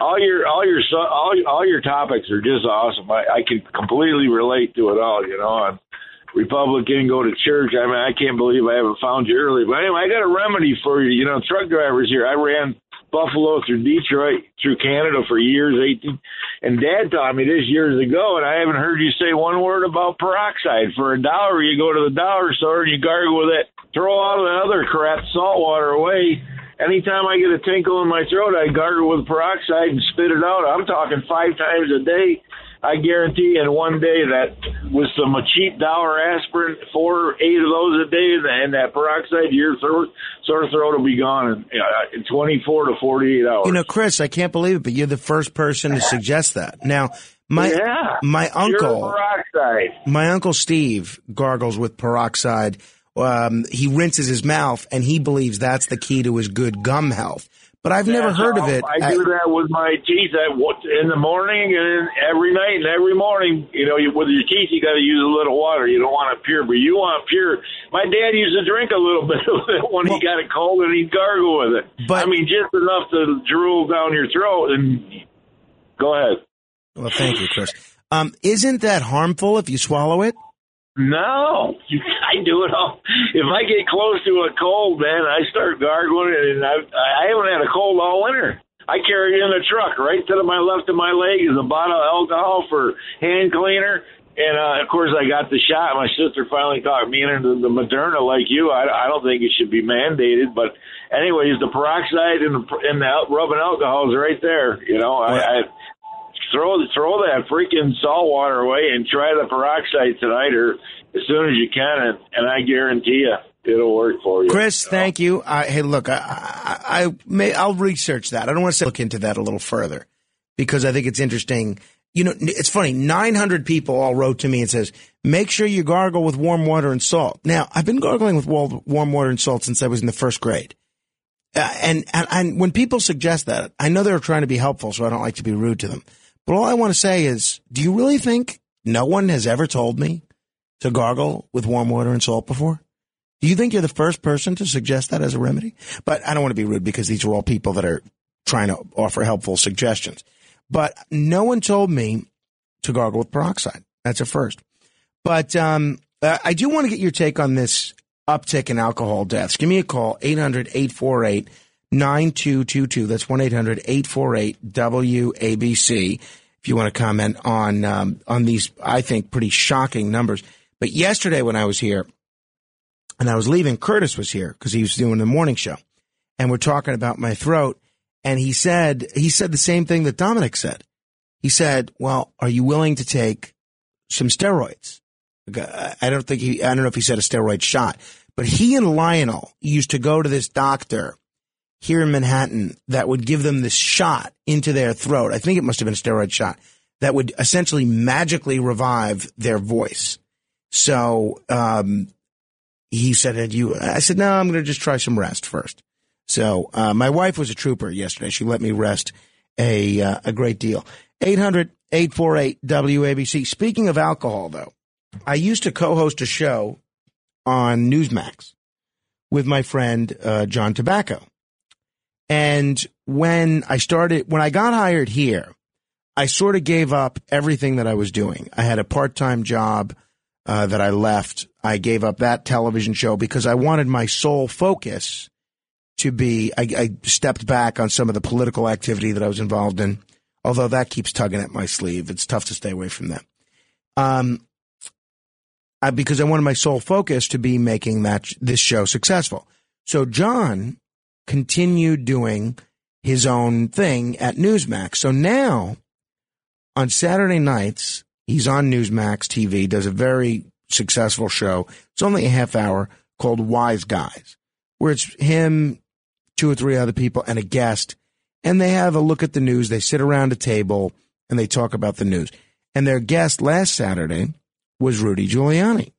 all your all your all, all your topics are just awesome. I, I can completely relate to it all. You know, I'm Republican, go to church. I mean, I can't believe I haven't found you early. But anyway, I got a remedy for you. You know, truck drivers here. I ran Buffalo through Detroit through Canada for years, 18. And Dad taught me this years ago, and I haven't heard you say one word about peroxide. For a dollar, you go to the dollar store and you gargle with it. Throw all the other crap, salt water away. Anytime I get a tinkle in my throat, I gargle with peroxide and spit it out. I'm talking five times a day. I guarantee in one day that with some cheap dollar aspirin, four, eight of those a day, and that peroxide, your throat, sore throat will be gone in, uh, in 24 to 48 hours. You know, Chris, I can't believe it, but you're the first person to suggest that. Now, my Yeah, my uncle, peroxide. my uncle Steve gargles with peroxide. Um, he rinses his mouth, and he believes that's the key to his good gum health. But I've never heard of it. I do that with my teeth at what in the morning and every night and every morning. You know, you, with your teeth, you got to use a little water. You don't want it pure, but you want pure. My dad used to drink a little bit of it when he got a cold, and he'd gargle with it. But- I mean, just enough to drool down your throat. And go ahead. Well, thank you, Chris. Um, isn't that harmful if you swallow it? No, you, I do it all. If I get close to a cold, man, I start gargling, and I, I haven't had a cold all winter. I carry it in the truck. Right to the, my left of my leg is a bottle of alcohol for hand cleaner. And uh, of course, I got the shot. My sister finally talked me into the Moderna, like you. I, I don't think it should be mandated, but anyways, the peroxide and the, and the rubbing alcohol is right there. You know, I, I throw throw that freaking salt water away and try the peroxide tonight or as soon as you can, and, and I guarantee you it'll work for you. Chris, thank you. Uh, hey, look, I, I, I may I'll research that. I don't want to look into that a little further because I think it's interesting. You know, it's funny. Nine hundred people all wrote to me and says, "Make sure you gargle with warm water and salt." Now, I've been gargling with warm water and salt since I was in the first grade. Uh, and, and and when people suggest that, I know they're trying to be helpful, so I don't like to be rude to them. But all I want to say is, do you really think no one has ever told me to gargle with warm water and salt before? Do you think you're the first person to suggest that as a remedy? But I don't want to be rude because these are all people that are trying to offer helpful suggestions. But no one told me to gargle with peroxide. That's a first. But um, I do want to get your take on this uptick in alcohol deaths. Give me a call, 800 848 9222. That's 1 800 848 WABC. If you want to comment on, um, on these, I think, pretty shocking numbers. But yesterday when I was here and I was leaving, Curtis was here because he was doing the morning show and we're talking about my throat. And he said, he said the same thing that Dominic said. He said, well, are you willing to take some steroids? I don't think he, I don't know if he said a steroid shot, but he and Lionel used to go to this doctor here in Manhattan that would give them this shot into their throat. I think it must have been a steroid shot that would essentially magically revive their voice. So, um, he said, "Had you?" I said, "No, I'm going to just try some rest first. So, uh, my wife was a trooper yesterday. She let me rest a uh, a great deal. 800 848 WABC. Speaking of alcohol, though, I used to co-host a show on Newsmax with my friend uh, John Tabacco. And when I started, when I got hired here, I sort of gave up everything that I was doing. I had a part-time job uh, that I left. I gave up that television show because I wanted my sole focus to be. I, I stepped back on some of the political activity that I was involved in, although that keeps tugging at my sleeve. It's tough to stay away from that. Um, I, because I wanted my sole focus to be making that this show successful. So John continued doing his own thing at Newsmax. So now on Saturday nights, he's on Newsmax TV, does a very successful show. It's only a half hour called Wise Guys, where it's him, two or three other people, and a guest. And they have a look at the news. They sit around a table and they talk about the news. And their guest last Saturday was Rudy Giuliani.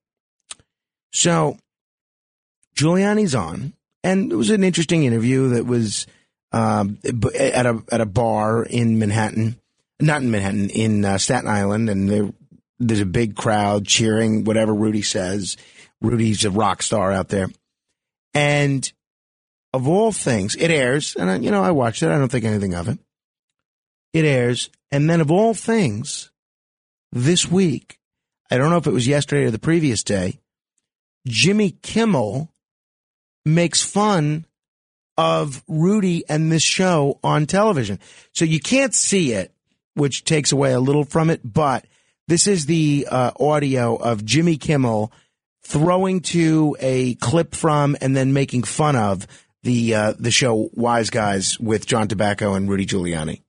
So Giuliani's on, and it was an interesting interview that was um, at a at a bar in Manhattan, not in Manhattan, in uh, Staten Island, and there, there's a big crowd cheering whatever Rudy says. Rudy's a rock star out there, and of all things, it airs, and I, you know I watched it. I don't think anything of it. It airs, and then of all things, this week I don't know if it was yesterday or the previous day, Jimmy Kimmel makes fun of Rudy and this show on television. So you can't see it, which takes away a little from it, but this is the uh, audio of Jimmy Kimmel throwing to a clip from and then making fun of the uh, the show Wise Guys with John Tabacco and Rudy Giuliani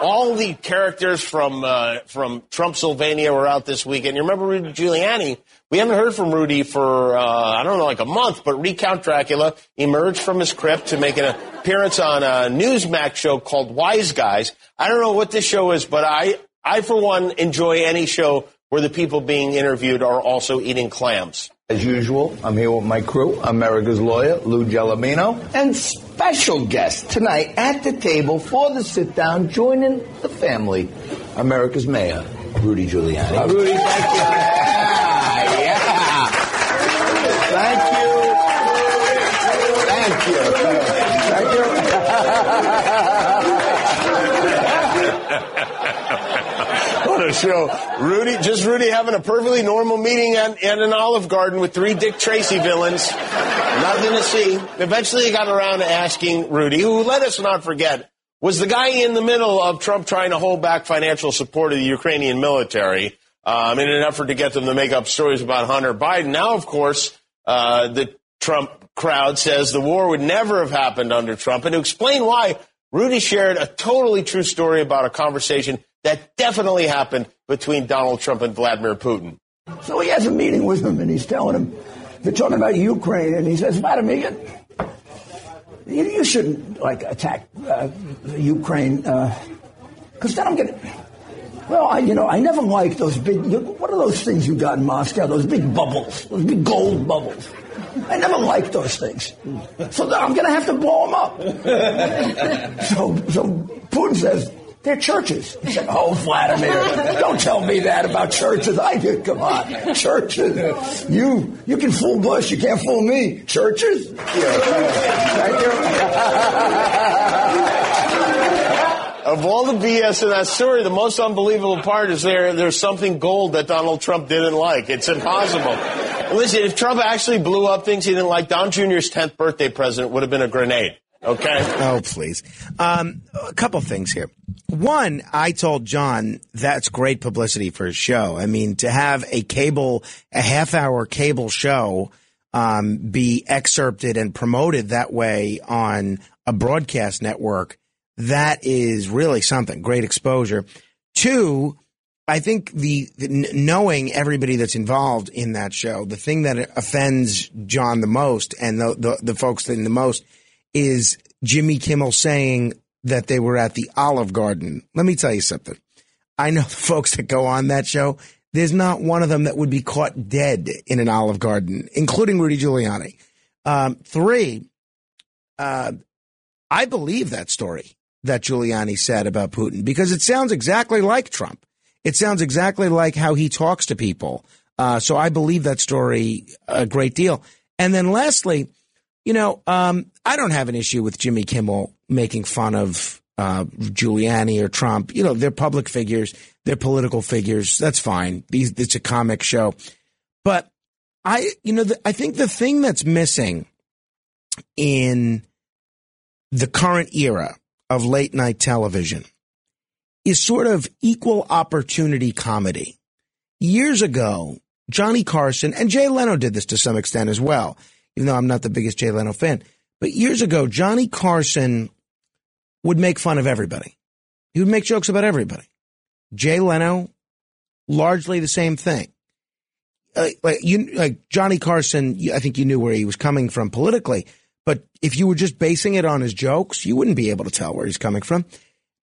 all the characters from uh, from Trump Sylvania were out this weekend. You remember Rudy Giuliani? We haven't heard from Rudy for uh, I don't know, like a month. But Recount Dracula emerged from his crypt to make an appearance on a Newsmax show called Wise Guys. I don't know what this show is, but I I for one enjoy any show where the people being interviewed are also eating clams. As usual, I'm here with my crew, America's lawyer, Lou Gelabino, and special guest tonight at the table for the sit down, joining the family, America's mayor, Rudy Giuliani. Uh, Rudy, thank you. Yeah, yeah. Thank you. Thank you. Thank you. what a show. Rudy, just Rudy having a perfectly normal meeting at, at an Olive Garden with three Dick Tracy villains. Nothing to see. Eventually he got around to asking Rudy, who let us not forget, was the guy in the middle of Trump trying to hold back financial support of the Ukrainian military um, in an effort to get them to make up stories about Hunter Biden. Now, of course, uh, the Trump crowd says the war would never have happened under Trump. And to explain why, Rudy shared a totally true story about a conversation that definitely happened between Donald Trump and Vladimir Putin. So he has a meeting with him, and he's telling him, they're talking about Ukraine, and he says, Vladimir, you, you shouldn't like attack uh, Ukraine, because uh, then I'm going to. Well, I, you know, I never liked those big. What are those things you got in Moscow? Those big bubbles, those big gold bubbles. I never liked those things. So I'm going to have to blow them up. so, so Putin says, they're churches. He said, Oh, Vladimir, don't tell me that about churches. I do. Come on. Churches. You you can fool Bush. You can't fool me. Churches? Yeah. Thank you. of all the BS in that story, the most unbelievable part is there. There's something gold that Donald Trump didn't like. It's impossible. Listen, if Trump actually blew up things he didn't like, Don Jr.'s 10th birthday present would have been a grenade. Okay. Oh, please. Um, a couple things here. One, I told John that's great publicity for his show. I mean, to have a cable, a half hour cable show, um, be excerpted and promoted that way on a broadcast network, that is really something. Great exposure. Two, I think the, the knowing everybody that's involved in that show, the thing that offends John the most and the, the, the folks in the most is Jimmy Kimmel saying that they were at the Olive Garden. Let me tell you something. I know the folks that go on that show. There's not one of them that would be caught dead in an Olive Garden, including Rudy Giuliani. Um, three, uh, I believe that story that Giuliani said about Putin because it sounds exactly like Trump. It sounds exactly like how he talks to people. Uh, so I believe that story a great deal. And then lastly, you know, um, I don't have an issue with Jimmy Kimmel making fun of uh, Giuliani or Trump. You know, they're public figures, they're political figures. That's fine. These, it's a comic show. But I, you know, the, I think the thing that's missing in the current era of late night television is sort of equal opportunity comedy. Years ago, Johnny Carson and Jay Leno did this to some extent as well, even though I'm not the biggest Jay Leno fan. But years ago, Johnny Carson would make fun of everybody. He would make jokes about everybody. Jay Leno, largely the same thing. Uh, like you, like Johnny Carson, I think you knew where he was coming from politically, but if you were just basing it on his jokes, you wouldn't be able to tell where he's coming from.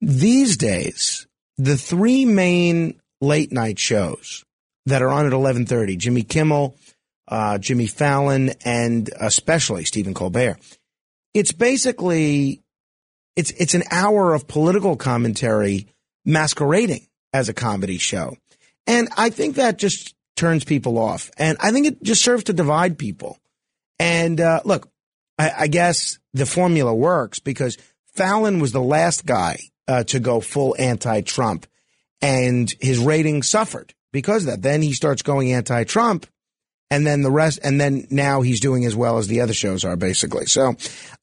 These days, the three main late night shows that are on at 11:30, Jimmy Kimmel, uh, Jimmy Fallon, and especially Stephen Colbert. It's basically it's it's an hour of political commentary masquerading as a comedy show, and I think that just turns people off, and I think it just serves to divide people. And uh, look, I, I guess the formula works because Fallon was the last guy uh, to go full anti-Trump, and his ratings suffered because of that. Then he starts going anti-Trump, and then the rest, and then now he's doing as well as the other shows are basically. So,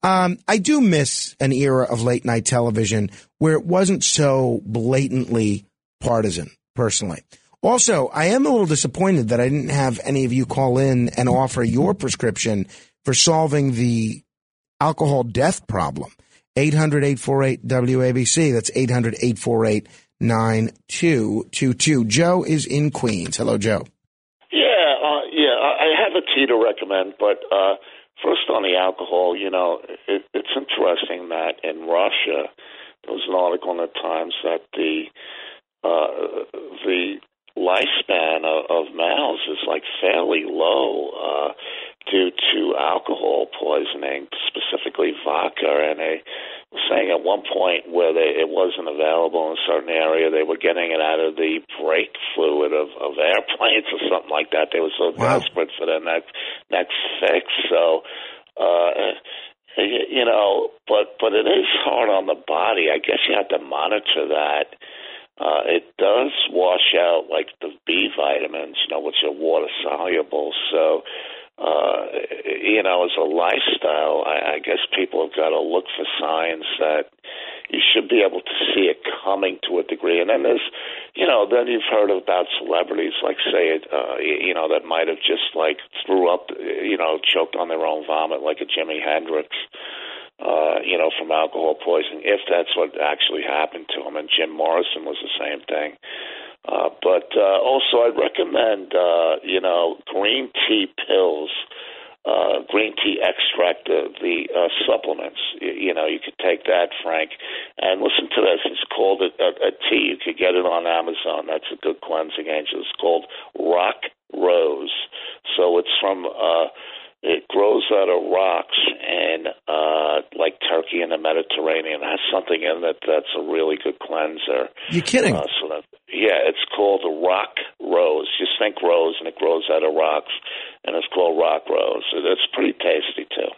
um, I do miss an era of late night television where it wasn't so blatantly partisan. Personally, also, I am a little disappointed that I didn't have any of you call in and offer your prescription for solving the alcohol death problem. 800 848 WABC. That's 800 848 9222. Joe is in Queens. Hello, Joe. I have a tea to recommend, but uh, first on the alcohol, you know, it, it's interesting that in Russia, there was an article in the Times that the uh, the lifespan of, of males is like fairly low. Uh, due to alcohol poisoning, specifically vodka. And were saying at one point where they, it wasn't available in a certain area, they were getting it out of the brake fluid of, of airplanes or something like that. They were so wow. desperate for their next next fix. So. Uh, you know, but but it is hard on the body. I guess you have to monitor that. Uh, it does wash out like the B vitamins, you know, which are water soluble. So uh, you know, as a lifestyle, I, I guess people have got to look for signs that you should be able to see it coming to a degree. And then there's, you know, then you've heard about celebrities like, say, uh, you know, that might have just like threw up, you know, choked on their own vomit, like a Jimi Hendrix. Uh, you know, from alcohol poisoning, if that's what actually happened to him. And Jim Morrison was the same thing. Uh, but uh, also, I'd recommend uh, you know green tea pills, uh, green tea extract, uh, the uh, supplements. You, you know, you could take that, Frank, and listen to this. It's called a, a, a tea. You could get it on Amazon. That's a good cleansing agent. It's called Rock Rose. So it's from. Uh, it grows out of rocks and uh, like Turkey in the Mediterranean. Has something in it that's a really good cleanser. You kidding? Uh, so that, yeah, it's called the rock rose. Just think rose, and it grows out of rocks, and it's called rock rose. It's pretty tasty too.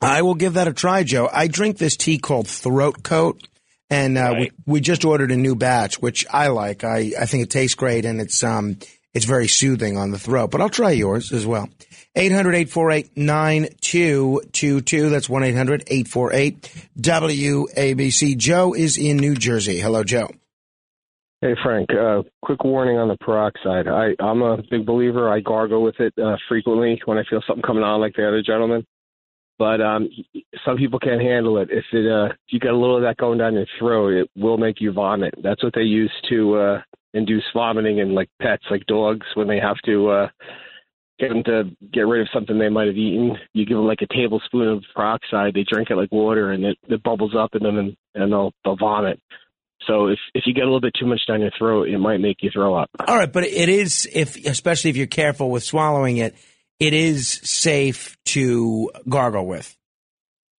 I will give that a try, Joe. I drink this tea called Throat Coat, and uh, we we just ordered a new batch, which I like. I I think it tastes great, and it's um it's very soothing on the throat. But I'll try yours as well. 800-848-9222. That's 1-800-848-WABC. Joe is in New Jersey. Hello, Joe. Hey Frank, uh, quick warning on the peroxide. I, I'm a big believer. I gargle with it uh, frequently when I feel something coming on, like the other gentleman. But um, some people can't handle it. If it uh, if you get a little of that going down your throat, it will make you vomit. That's what they use to uh, induce vomiting in like pets, like dogs, when they have to uh, get them to get rid of something they might have eaten. You give them like a tablespoon of peroxide. They drink it like water, and it, it bubbles up in them, and, and they'll they'll vomit. So if if you get a little bit too much down your throat, it might make you throw up. All right, but it is if especially if you're careful with swallowing it, it is safe to gargle with.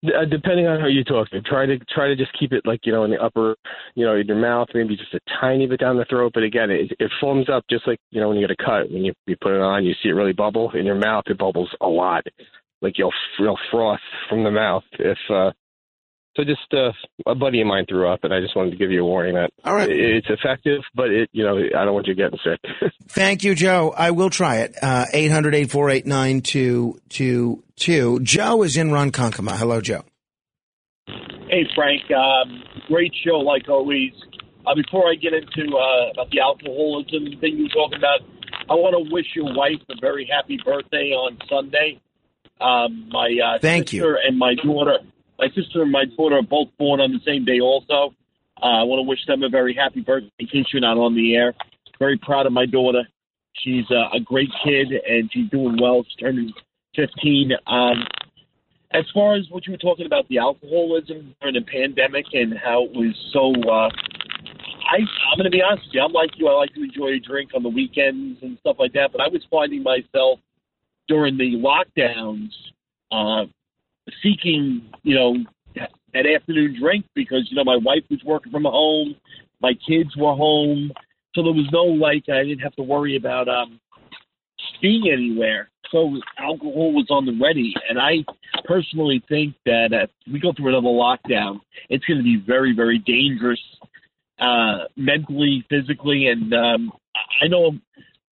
Uh, depending on how you talk to, try to try to just keep it like you know in the upper, you know, in your mouth, maybe just a tiny bit down the throat. But again, it, it foams up just like you know when you get a cut. When you you put it on, you see it really bubble in your mouth. It bubbles a lot, like you'll you'll froth from the mouth if uh, so just uh, a buddy of mine threw up, and I just wanted to give you a warning that All right. it's effective, but it you know I don't want you getting sick. Thank you, Joe. I will try it. Uh, 800 848 9222. Joe is in Ronkonkoma. Hello, Joe. Hey, Frank. Um, great show, like always. Uh, before I get into uh, about the alcoholism thing you were talking about, I want to wish your wife a very happy birthday on Sunday. Um, my uh, Thank you. and my daughter, my sister and my daughter are both born on the same day. Also, uh, I want to wish them a very happy birthday. In case you're not on the air, very proud of my daughter. She's uh, a great kid and she's doing well. She's turning 15. Um, as far as what you were talking about, the alcoholism during the pandemic and how it was so. Uh, I, I'm going to be honest with you. I'm like you. I like to enjoy a drink on the weekends and stuff like that. But I was finding myself during the lockdowns uh, seeking, you know, an afternoon drink because you know my wife was working from home, my kids were home, so there was no like I didn't have to worry about um, being anywhere. So alcohol was on the ready, and I personally think that if we go through another lockdown, it's going to be very, very dangerous, uh, mentally, physically, and um, I know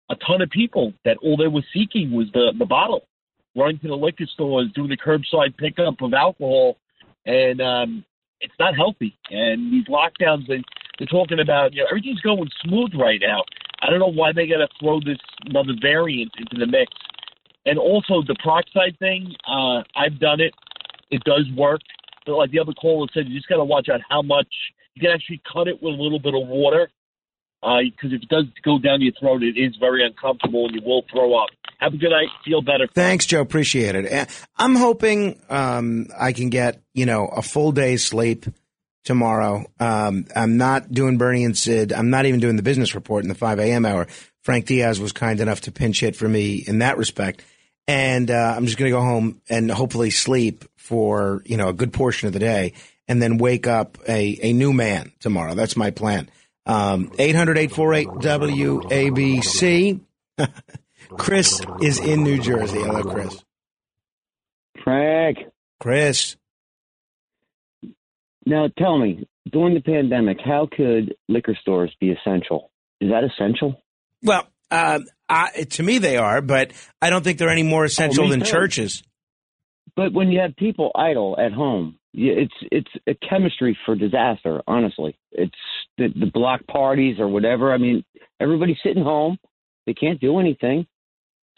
a ton of people that all they were seeking was the the bottle, running to the liquor stores, doing the curbside pickup of alcohol, and um, it's not healthy. And these lockdowns, they, they're talking about, you know, everything's going smooth right now. I don't know why they got to throw this another variant into the mix. And also the peroxide thing, uh, I've done it. It does work. But like the other caller said, you just got to watch out how much. You can actually cut it with a little bit of water because if it does go down your throat, it is very uncomfortable and you will throw up. Have a good night. Feel better. Thanks, Joe. Appreciate it. I'm hoping um, I can get you know a full day's sleep tomorrow. Um, I'm not doing Bernie and Sid. I'm not even doing the business report in the 5 a.m. hour. Frank Diaz was kind enough to pinch hit for me in that respect, and uh, I'm just going to go home and hopefully sleep for you know a good portion of the day, and then wake up a a new man tomorrow. That's my plan. Um, 800 848 WABC. Chris is in New Jersey. Hello, Chris. Frank. Chris. Now tell me, during the pandemic, how could liquor stores be essential? Is that essential? Well, uh, I, to me they are, but I don't think they're any more essential Oh, than too. churches. But when you have people idle at home, it's it's a chemistry for disaster. Honestly, it's the, the block parties or whatever. I mean, everybody's sitting home; they can't do anything.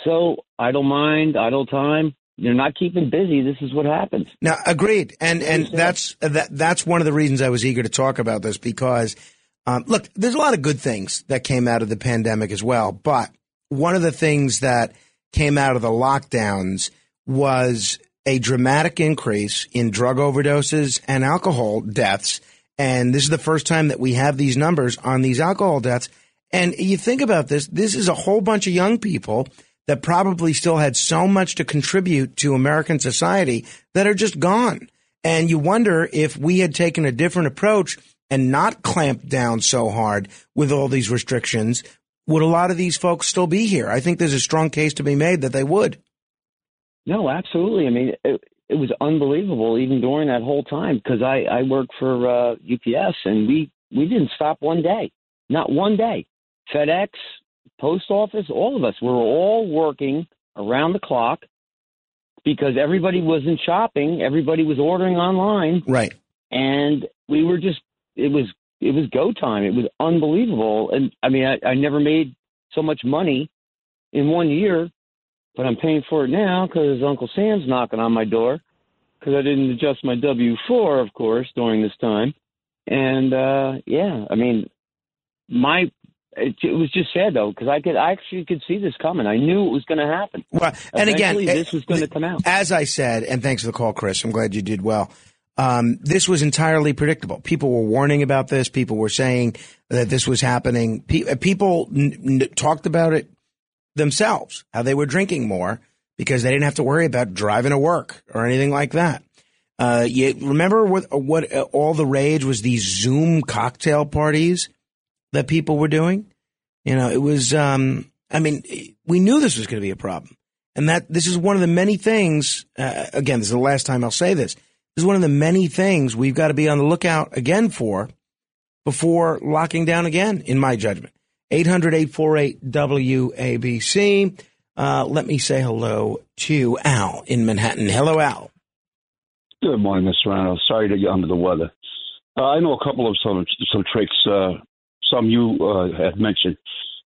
So idle mind, idle time. You're not keeping busy. This is what happens. Now, agreed, and and that's that that's one of the reasons I was eager to talk about this because, um, look, there's a lot of good things that came out of the pandemic as well, but one of the things that came out of the lockdowns was a dramatic increase in drug overdoses and alcohol deaths, and this is the first time that we have these numbers on these alcohol deaths. And you think about this, this is a whole bunch of young people that probably still had so much to contribute to American society that are just gone. And you wonder if we had taken a different approach and not clamped down so hard with all these restrictions, would a lot of these folks still be here? I think there's a strong case to be made that they would. No, absolutely. I mean, it, it was unbelievable even during that whole time because I I work for uh, UPS and we we didn't stop one day, not one day. FedEx, post office, all of us we were all working around the clock because everybody wasn't shopping, everybody was ordering online, right? And we were just it was it was go time. It was unbelievable, and I mean I, I never made so much money in one year but I'm paying for it now because Uncle Sam's knocking on my door because I didn't adjust my W four, of course, during this time. And uh yeah, I mean, my it, it was just sad though because I could I actually could see this coming. I knew it was going to happen. Well, and again, Eventually, this was going to come out. As I said, and thanks for the call, Chris. I'm glad you did well. Um, this was entirely predictable. People were warning about this. People were saying that this was happening. Pe- people n- n- talked about it themselves, how they were drinking more because they didn't have to worry about driving to work or anything like that. Uh, you remember what, what uh, all the rage was these Zoom cocktail parties that people were doing? You know, it was, um, I mean, we knew this was going to be a problem. And that this is one of the many things, uh, again, this is the last time I'll say this. This is one of the many things we've got to be on the lookout again for before locking down again, in my judgment. 800 848 WABC. Uh, let me say hello to Al in Manhattan. Hello, Al. Good morning, Mr. Rano. Sorry to get under the weather. Uh, I know a couple of some some tricks. Uh, some you uh, had mentioned.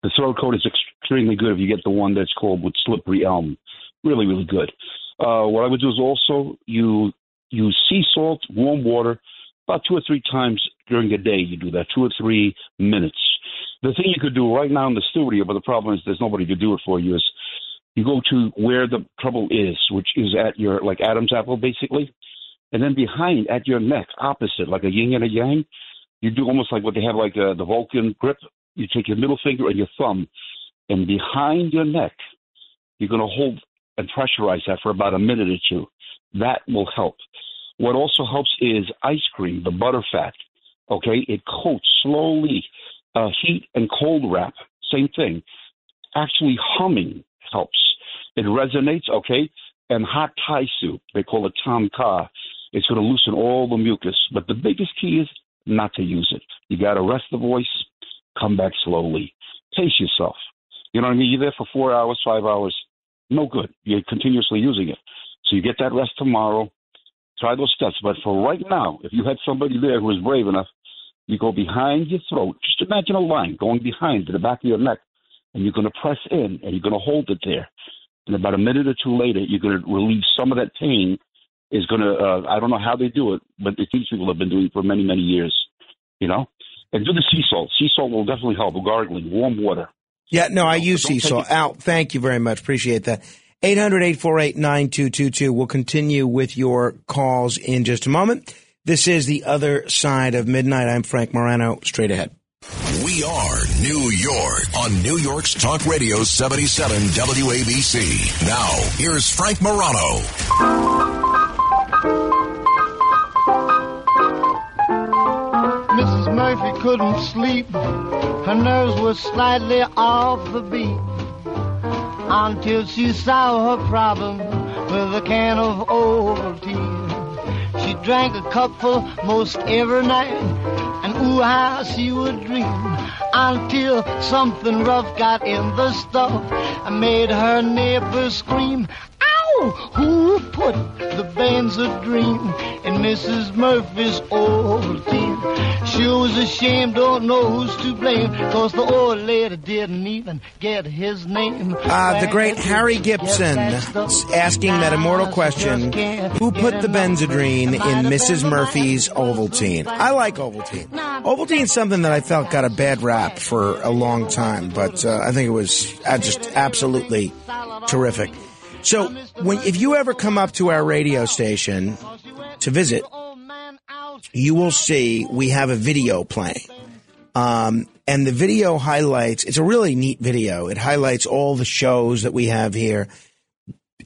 The throat coat is extremely good if you get the one that's called with slippery elm. Really, really good. Uh, what I would do is also you use sea salt, warm water, about two or three times during the day. You do that two or three minutes. The thing you could do right now in the studio, but the problem is there's nobody to do it for you. Is you go to where the trouble is, which is at your like Adam's apple, basically, and then behind at your neck, opposite, like a yin and a yang. You do almost like what they have, like uh, the Vulcan grip. You take your middle finger and your thumb, and behind your neck, you're going to hold and pressurize that for about a minute or two. That will help. What also helps is ice cream, the butter fat. Okay, it coats slowly. Uh, heat and cold wrap, same thing. Actually, humming helps. It resonates. Okay, and hot Thai soup. They call it tom kha. It's going to loosen all the mucus. But the biggest key is not to use it. You got to rest the voice. Come back slowly. Pace yourself. You know what I mean? You're there for four hours, five hours. No good. You're continuously using it. So you get that rest tomorrow. Try those steps. But for right now, if you had somebody there who was brave enough, you go behind your throat. Just imagine a line going behind to the back of your neck, and you're going to press in and you're going to hold it there. And about a minute or two later, you're going to relieve some of that pain. Is going to, uh, I don't know how they do it, but these people have been doing it for many, many years, you know? And do the sea salt. Sea salt will definitely help. Gargling, warm water. Yeah, no, I use sea salt. Al, thank you very much. Appreciate that. 800 848 9222. We'll continue with your calls in just a moment. This is the other side of midnight. I'm Frank Morano. Straight ahead. We are New York on New York's Talk Radio 77 WABC. Now, here's Frank Morano. Couldn't sleep. Her nerves were slightly off the beat until she saw her problem with a can of Ovaltine. She drank a cupful most every night, and ooh, how she would dream until something rough got in the stuff and made her neighbors scream. Ow! Who put the Benzedrine in Mrs. Murphy's Ovaltine? She was ashamed, don't know who's to blame, cause the old lady didn't even get his name. Uh, the great Harry Gibson asking that immortal question Who put the Benzedrine in Mrs. Murphy's Ovaltine? I like Ovaltine. Ovaltine's something that I felt got a bad rap for a long time, but uh, I think it was uh, just absolutely terrific. So, when if you ever come up to our radio station to visit, you will see we have a video playing. Um, and the video highlights, it's a really neat video. It highlights all the shows that we have here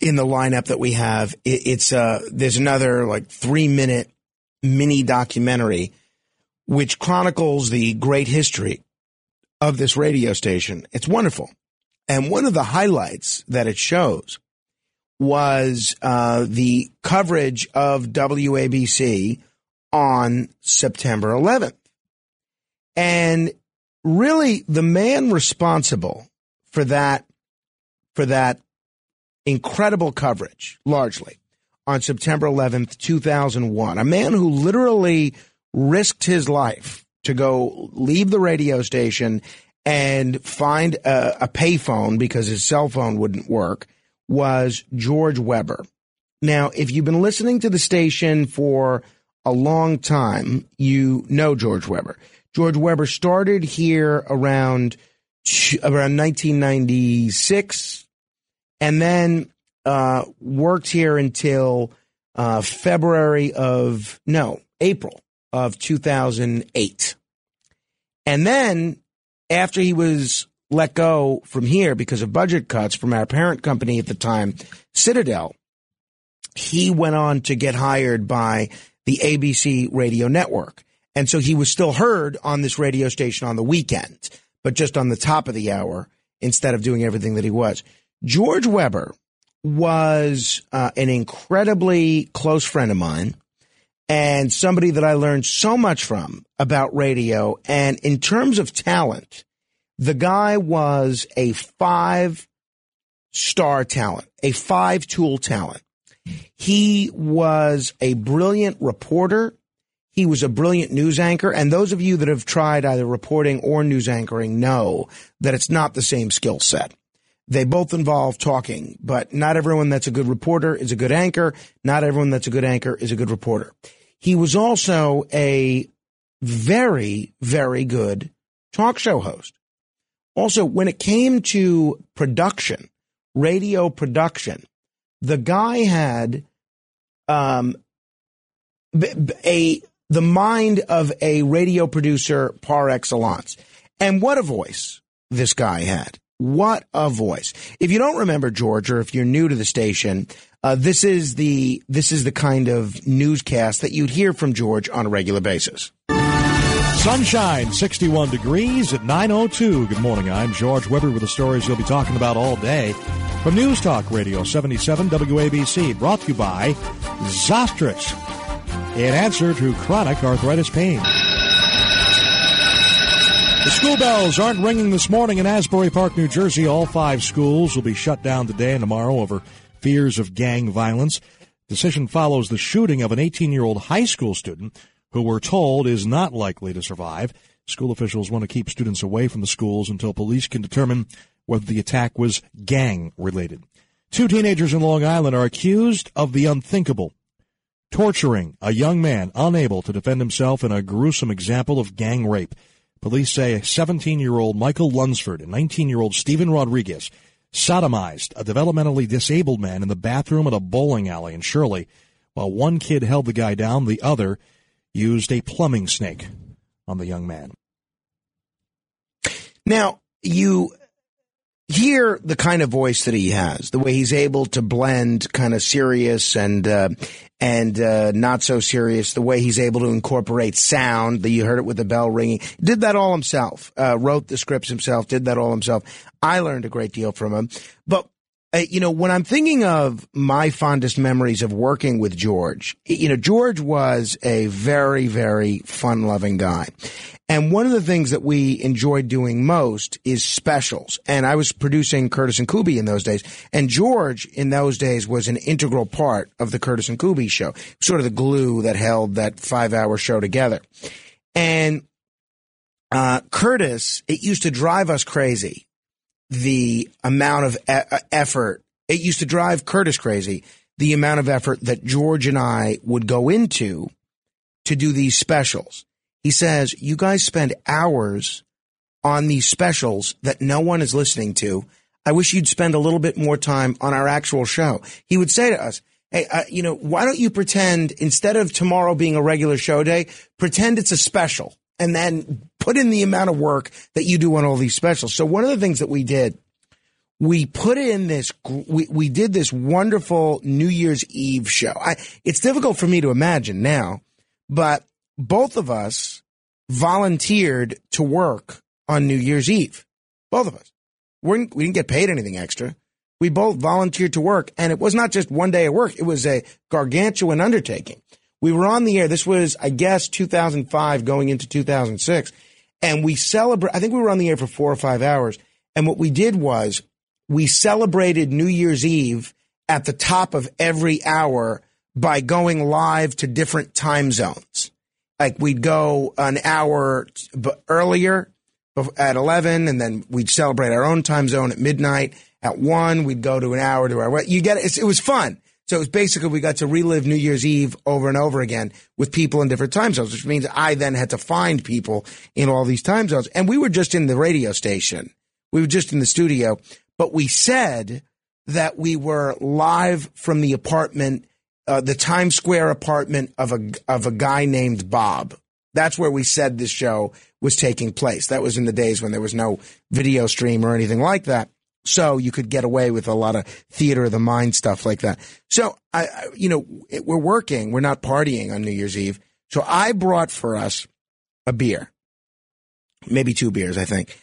in the lineup that we have. It, it's, uh, there's another like three minute mini documentary which chronicles the great history of this radio station. It's wonderful. And one of the highlights that it shows was uh, the coverage of WABC on September 11th. And really, the man responsible for that, for that incredible coverage, largely on September 11th, 2001, a man who literally risked his life to go leave the radio station and find a, a payphone because his cell phone wouldn't work was George Weber. Now, if you've been listening to the station for a long time, you know George Weber. George Weber started here around around 1996, and then uh, worked here until uh, February of no April of 2008, and then after he was let go from here because of budget cuts from our parent company at the time, Citadel, he went on to get hired by the ABC radio network. And so he was still heard on this radio station on the weekend, but just on the top of the hour instead of doing everything that he was. George Weber was uh, an incredibly close friend of mine and somebody that I learned so much from about radio. And in terms of talent, the guy was a five star talent, a five tool talent. He was a brilliant reporter. He was a brilliant news anchor. And those of you that have tried either reporting or news anchoring know that it's not the same skill set. They both involve talking, but not everyone that's a good reporter is a good anchor. Not everyone that's a good anchor is a good reporter. He was also a very, very good talk show host. Also, when it came to production, radio production, the guy had um, a the mind of a radio producer par excellence. And what a voice this guy had. What a voice. If you don't remember George, or if you're new to the station, uh, this is the this is the kind of newscast that you'd hear from George on a regular basis. Sunshine, 61 degrees at 9.02. Good morning. I'm George Weber with the stories you'll be talking about all day. From News Talk Radio 77 WABC, brought to you by Zostrix, in answer to chronic arthritis pain. The school bells aren't ringing this morning in Asbury Park, New Jersey. All five schools will be shut down today and tomorrow over fears of gang violence. Decision follows the shooting of an 18 year old high school student who we're told is not likely to survive. School officials want to keep students away from the schools until police can determine whether the attack was gang related. Two teenagers in Long Island are accused of the unthinkable, torturing a young man unable to defend himself in a gruesome example of gang rape. Police say 17 year old Michael Lunsford and 19 year old Stephen Rodriguez sodomized a developmentally disabled man in the bathroom at a bowling alley in Shirley. While one kid held the guy down, the other used a plumbing snake on the young man. Now, you hear the kind of voice that he has, the way he's able to blend kind of serious and uh, and uh, not so serious, the way he's able to incorporate sound. That you heard it with the bell ringing. Did that all himself. Uh, wrote the scripts himself. Did that all himself. I learned a great deal from him. But uh, you know, when I'm thinking of my fondest memories of working with George, you know, George was a very, very fun loving guy. And one of the things that we enjoyed doing most is specials. And I was producing Curtis and Kuby in those days. And George in those days was an integral part of the Curtis and Kuby show, sort of the glue that held that five hour show together. And, uh, Curtis, it used to drive us crazy the amount of e- effort. It used to drive Curtis crazy, the amount of effort that George and I would go into to do these specials. He says, you guys spend hours on these specials that no one is listening to. I wish you'd spend a little bit more time on our actual show. He would say to us, Hey, uh, you know, why don't you pretend instead of tomorrow being a regular show day, pretend it's a special and then put in the amount of work that you do on all these specials. So one of the things that we did, we put in this, we, we did this wonderful New Year's Eve show. I, it's difficult for me to imagine now, but both of us volunteered to work on New Year's Eve. Both of us. We're, we didn't get paid anything extra. We both volunteered to work, and it was not just one day of work. It was a gargantuan undertaking. We were on the air. This was, I guess, 2005 going into 2006. And we celebrate, I think we were on the air for four or five hours. And what we did was we celebrated New Year's Eve at the top of every hour by going live to different time zones. Like we'd go an hour earlier at 11 and then we'd celebrate our own time zone at midnight. At one, we'd go to an hour to our, you get it. It was fun. So it was basically we got to relive New Year's Eve over and over again with people in different time zones, which means I then had to find people in all these time zones. And we were just in the radio station. We were just in the studio, but we said that we were live from the apartment, uh, the Times Square apartment of a, of a guy named Bob. That's where we said this show was taking place. That was in the days when there was no video stream or anything like that. So you could get away with a lot of theater of the mind stuff like that. So I, I you know, it, we're working. We're not partying on New Year's Eve. So I brought for us a beer, maybe two beers, I think,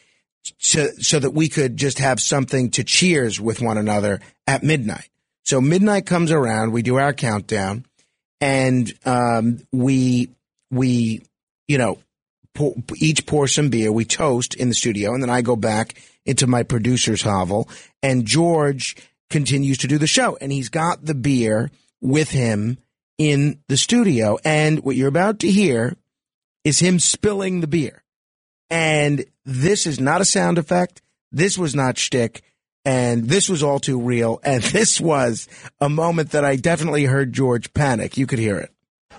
so, so that we could just have something to cheers with one another at midnight. So midnight comes around, we do our countdown, and um, we we you know pour, each pour some beer. We toast in the studio, and then I go back into my producer's hovel, and George continues to do the show, and he's got the beer with him in the studio, and what you're about to hear is him spilling the beer. And this is not a sound effect. This was not shtick. And this was all too real. And this was a moment that I definitely heard George panic. You could hear it.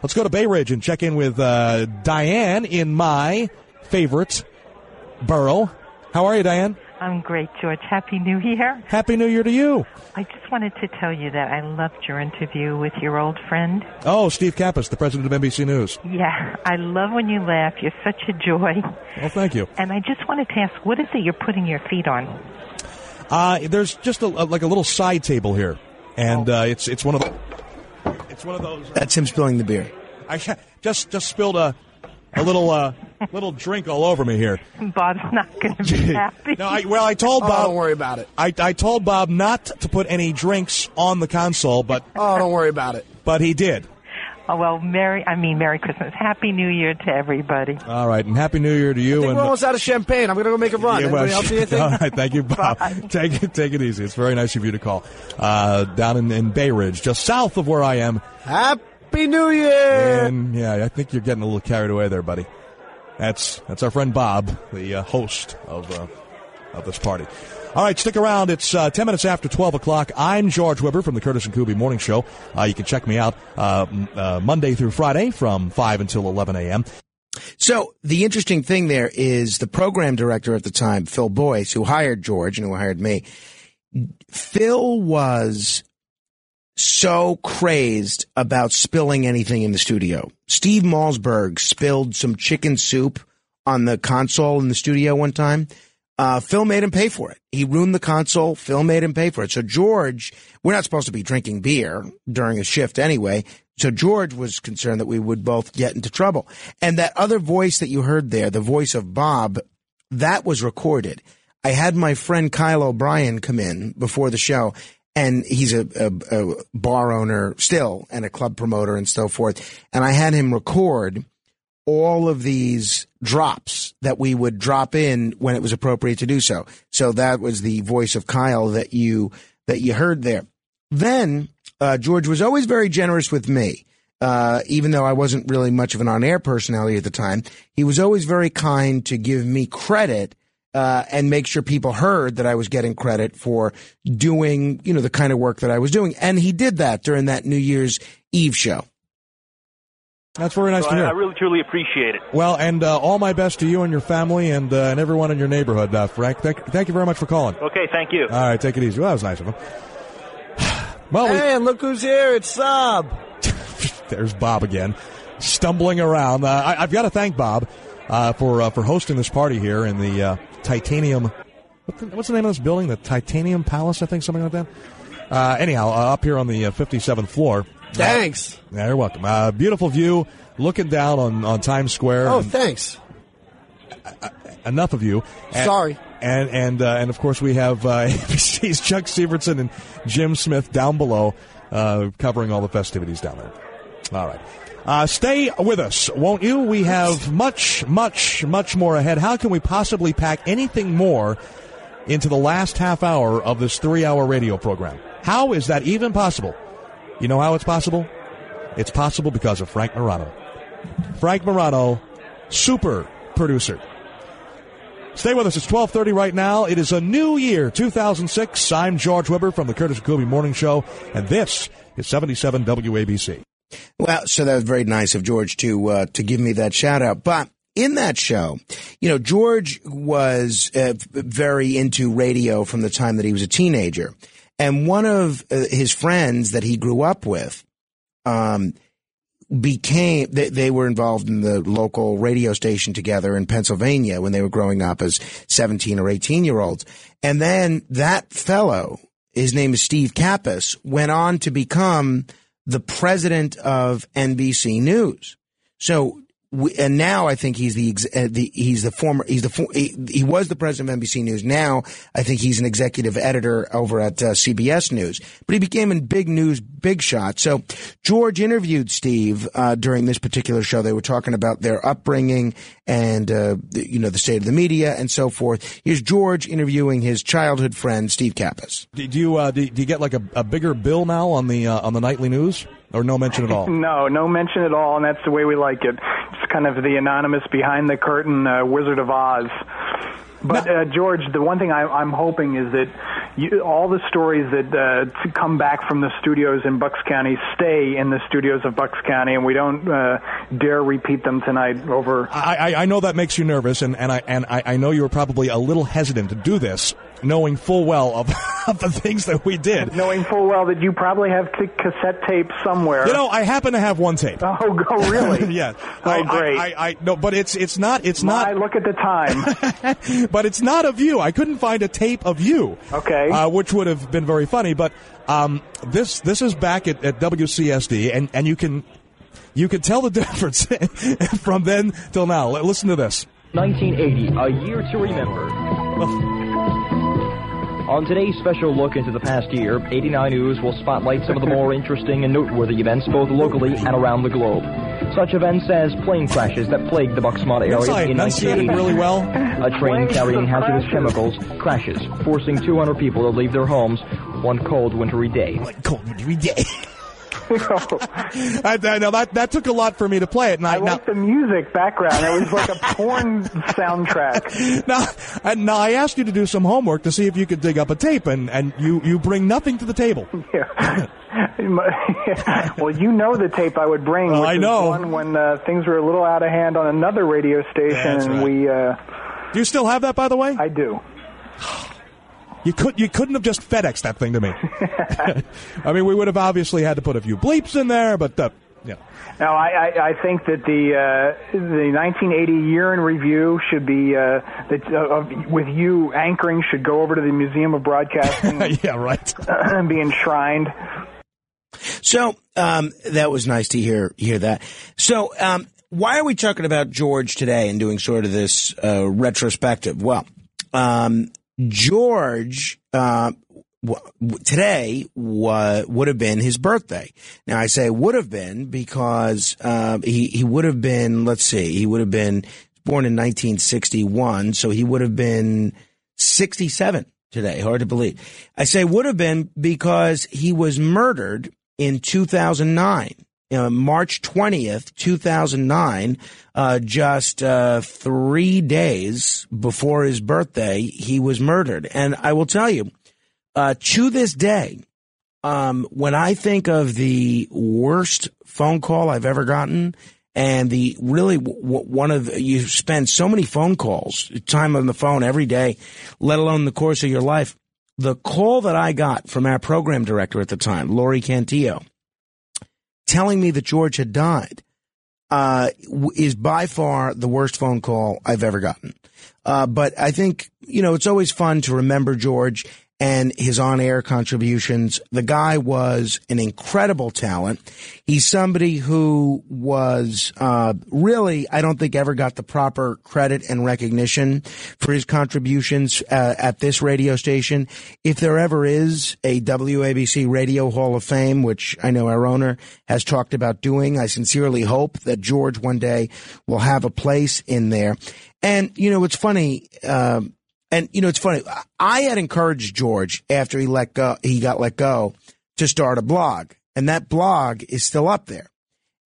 Let's go to Bay Ridge and check in with uh, Diane in my favorite borough. How are you, Diane? I'm great, George. Happy New Year. Happy New Year to you. I just wanted to tell you that I loved your interview with your old friend. Oh, Steve Capus, the president of NBC News. Yeah, I love when you laugh. You're such a joy. Well, thank you. And I just wanted to ask, what is it you're putting your feet on? Uh, there's just a, a- like a little side table here, and uh, it's it's one of the, it's one of those. That's him spilling the beer. I just just spilled a a little uh, little drink all over me here. Bob's not going to be happy. No, I, well, I told Oh, Bob. don't worry about it. I, I told Bob not to put any drinks on the console, but Oh, don't worry about it. but he did. Oh, well, Merry, I mean, Merry Christmas. Happy New Year to everybody. All right, and happy New Year to you. I think and we're almost out of champagne. I'm going to go make a run. Yeah, well, else see anything? All right, thank you, Bob. Take it, take it easy. It's very nice of you to call. Uh, down in, in Bay Ridge, just south of where I am. Happy New Year! And yeah, I think you're getting a little carried away there, buddy. That's that's our friend Bob, the uh, host of uh, of this party. All right, stick around. It's uh, 10 minutes after 12 o'clock. I'm George Weber from the Curtis and Kuby Morning Show. Uh, you can check me out uh, uh, Monday through Friday from 5 until 11 a.m. So the interesting thing there is the program director at the time, Phil Boyce, who hired George and who hired me. Phil was so crazed about spilling anything in the studio. Steve Malzberg spilled some chicken soup on the console in the studio one time. Uh, Phil made him pay for it. He ruined the console. Phil made him pay for it. So George, we're not supposed to be drinking beer during a shift anyway. So George was concerned that we would both get into trouble. And that other voice that you heard there, the voice of Bob, that was recorded. I had my friend Kyle O'Brien come in before the show, and he's a, a, a bar owner still and a club promoter and so forth. And I had him record all of these drops that we would drop in when it was appropriate to do so. So that was the voice of Kyle that you that you heard there. Then uh, George was always very generous with me. Uh, even though I wasn't really much of an on-air personality at the time, he was always very kind to give me credit uh, and make sure people heard that I was getting credit for doing, you know, the kind of work that I was doing. And he did that during that New Year's Eve show. That's very nice So to I, hear. I really truly appreciate it. Well, and uh, all my best to you and your family and uh, and everyone in your neighborhood, uh, Frank. Thank, thank you very much for calling. Okay, thank you. All right, take it easy. Well, that was nice of him. Well, we- hey, and look who's here. It's Bob. there's Bob again, stumbling around. Uh, I, I've got to thank Bob uh, for uh, for hosting this party here in the uh, Titanium. What the, what's the name of this building? The Titanium Palace, I think, something like that. Uh, anyhow, uh, up here on the uh, 57th floor. Thanks. Yeah, you're welcome. Uh, beautiful view, looking down on, on Times Square. Oh, and thanks. enough of you. And- Sorry. And and uh, and of course we have uh, ABC's Chuck Severson and Jim Smith down below, uh, covering all the festivities down there. All right. Uh, stay with us, won't you? We have much, much, much more ahead. How can we possibly pack anything more into the last half hour of this three hour radio program? How is that even possible? You know how it's possible? It's possible because of Frank Morano. Frank Morano, super producer. Stay with us. It's 1230 right now. It is a new year, 2006. I'm George Weber from the Curtis and Kuby Morning Show, and this is 77 WABC. Well, so that was very nice of George to uh, to give me that shout out. But in that show, you know, George was uh, very into radio from the time that he was a teenager, and one of uh, his friends that he grew up with, um, became they, they were involved in the local radio station together in Pennsylvania when they were growing up as 17 or 18 year olds. And then that fellow, his name is Steve Capus, went on to become the president of NBC News. So, we, and now I think he's the, uh, the he's the former he's the he, he, was the president of NBC News. Now I think he's an executive editor over at uh, CBS News. But he became a big news big shot. So George interviewed Steve uh, during this particular show. They were talking about their upbringing and uh, you know the state of the media and so forth. Here's George interviewing his childhood friend Steve Capus. Do you uh, do, do, you get like a, a, bigger bill now on the uh, on the nightly news? Or no mention at all? no, no mention at all, and that's the way we like it. It's kind of the anonymous behind the curtain uh, Wizard of Oz. But uh, George, the one thing I, am hoping is that you, all the stories that uh, come back from the studios in Bucks County stay in the studios of Bucks County, and we don't uh, dare repeat them tonight over. I, I, know that makes you nervous, and, and I and I, I know you were probably a little hesitant to do this, knowing full well of, of the things that we did. Knowing full well that you probably have t- cassette tape somewhere. You know, I happen to have one tape. Oh, go really? yeah. Oh, I, great. I, I, no, but it's it's not it's My, not. look at the time. but it's not of you. I couldn't find a tape of you. Okay. Uh, which would have been very funny, but um, this this is back at, at WCSD, and, and you can you can tell the difference from then till now. Listen to this. 1980, a year to remember. On today's special look into the past year, 89 News will spotlight some of the more interesting and noteworthy events both locally and around the globe. Such events as plane crashes that plagued the Bucksmont area in 1980. really well. A train carrying hazardous chemicals crashes, forcing 200 people to leave their homes one cold wintry day. One cold wintry day. I, I, know that that took a lot for me to play it. And I, I like the music background. It was like a porn soundtrack. Now, I, now I asked you to do some homework to see if you could dig up a tape, and, and you, you bring nothing to the table. Yeah. well, you know the tape I would bring. Well, I know. One when uh, things were a little out of hand on another radio station, and we. Uh, do you still have that, by the way? I do. You could you couldn't have just FedEx that thing to me. I mean, we would have obviously had to put a few bleeps in there, but uh, yeah. No, I, I, I think that the uh, the 1980 year in review should be uh, that uh, with you anchoring should go over to the Museum of Broadcasting. yeah, right. and be enshrined. So um, that was nice to hear hear that. So um, why are we talking about George today and doing sort of this uh, retrospective? Well, um, George uh, w- today wa- would have been his birthday. Now I say would have been because uh, he he would have been. Let's see, he would have been born in 1961, so he would have been 67 today. Hard to believe. I say would have been because he was murdered in 2009. Uh, March 20th, 2009, uh, just uh, three days before his birthday, he was murdered. And I will tell you, uh, to this day, um, when I think of the worst phone call I've ever gotten, and the really w- one of you spend so many phone calls, time on the phone every day, let alone the course of your life. The call that I got from our program director at the time, Laurie Cantillo, telling me that George had died, uh, is by far the worst phone call I've ever gotten. Uh, but I think, you know, it's always fun to remember George. And his on-air contributions. The guy was an incredible talent. He's somebody who was uh, really, I don't think, ever got the proper credit and recognition for his contributions uh, at this radio station. If there ever is a WABC Radio Hall of Fame, which I know our owner has talked about doing, I sincerely hope that George one day will have a place in there. And you know, it's funny. Um, and you know, it's funny. I had encouraged George after he let go, he got let go to start a blog, and that blog is still up there.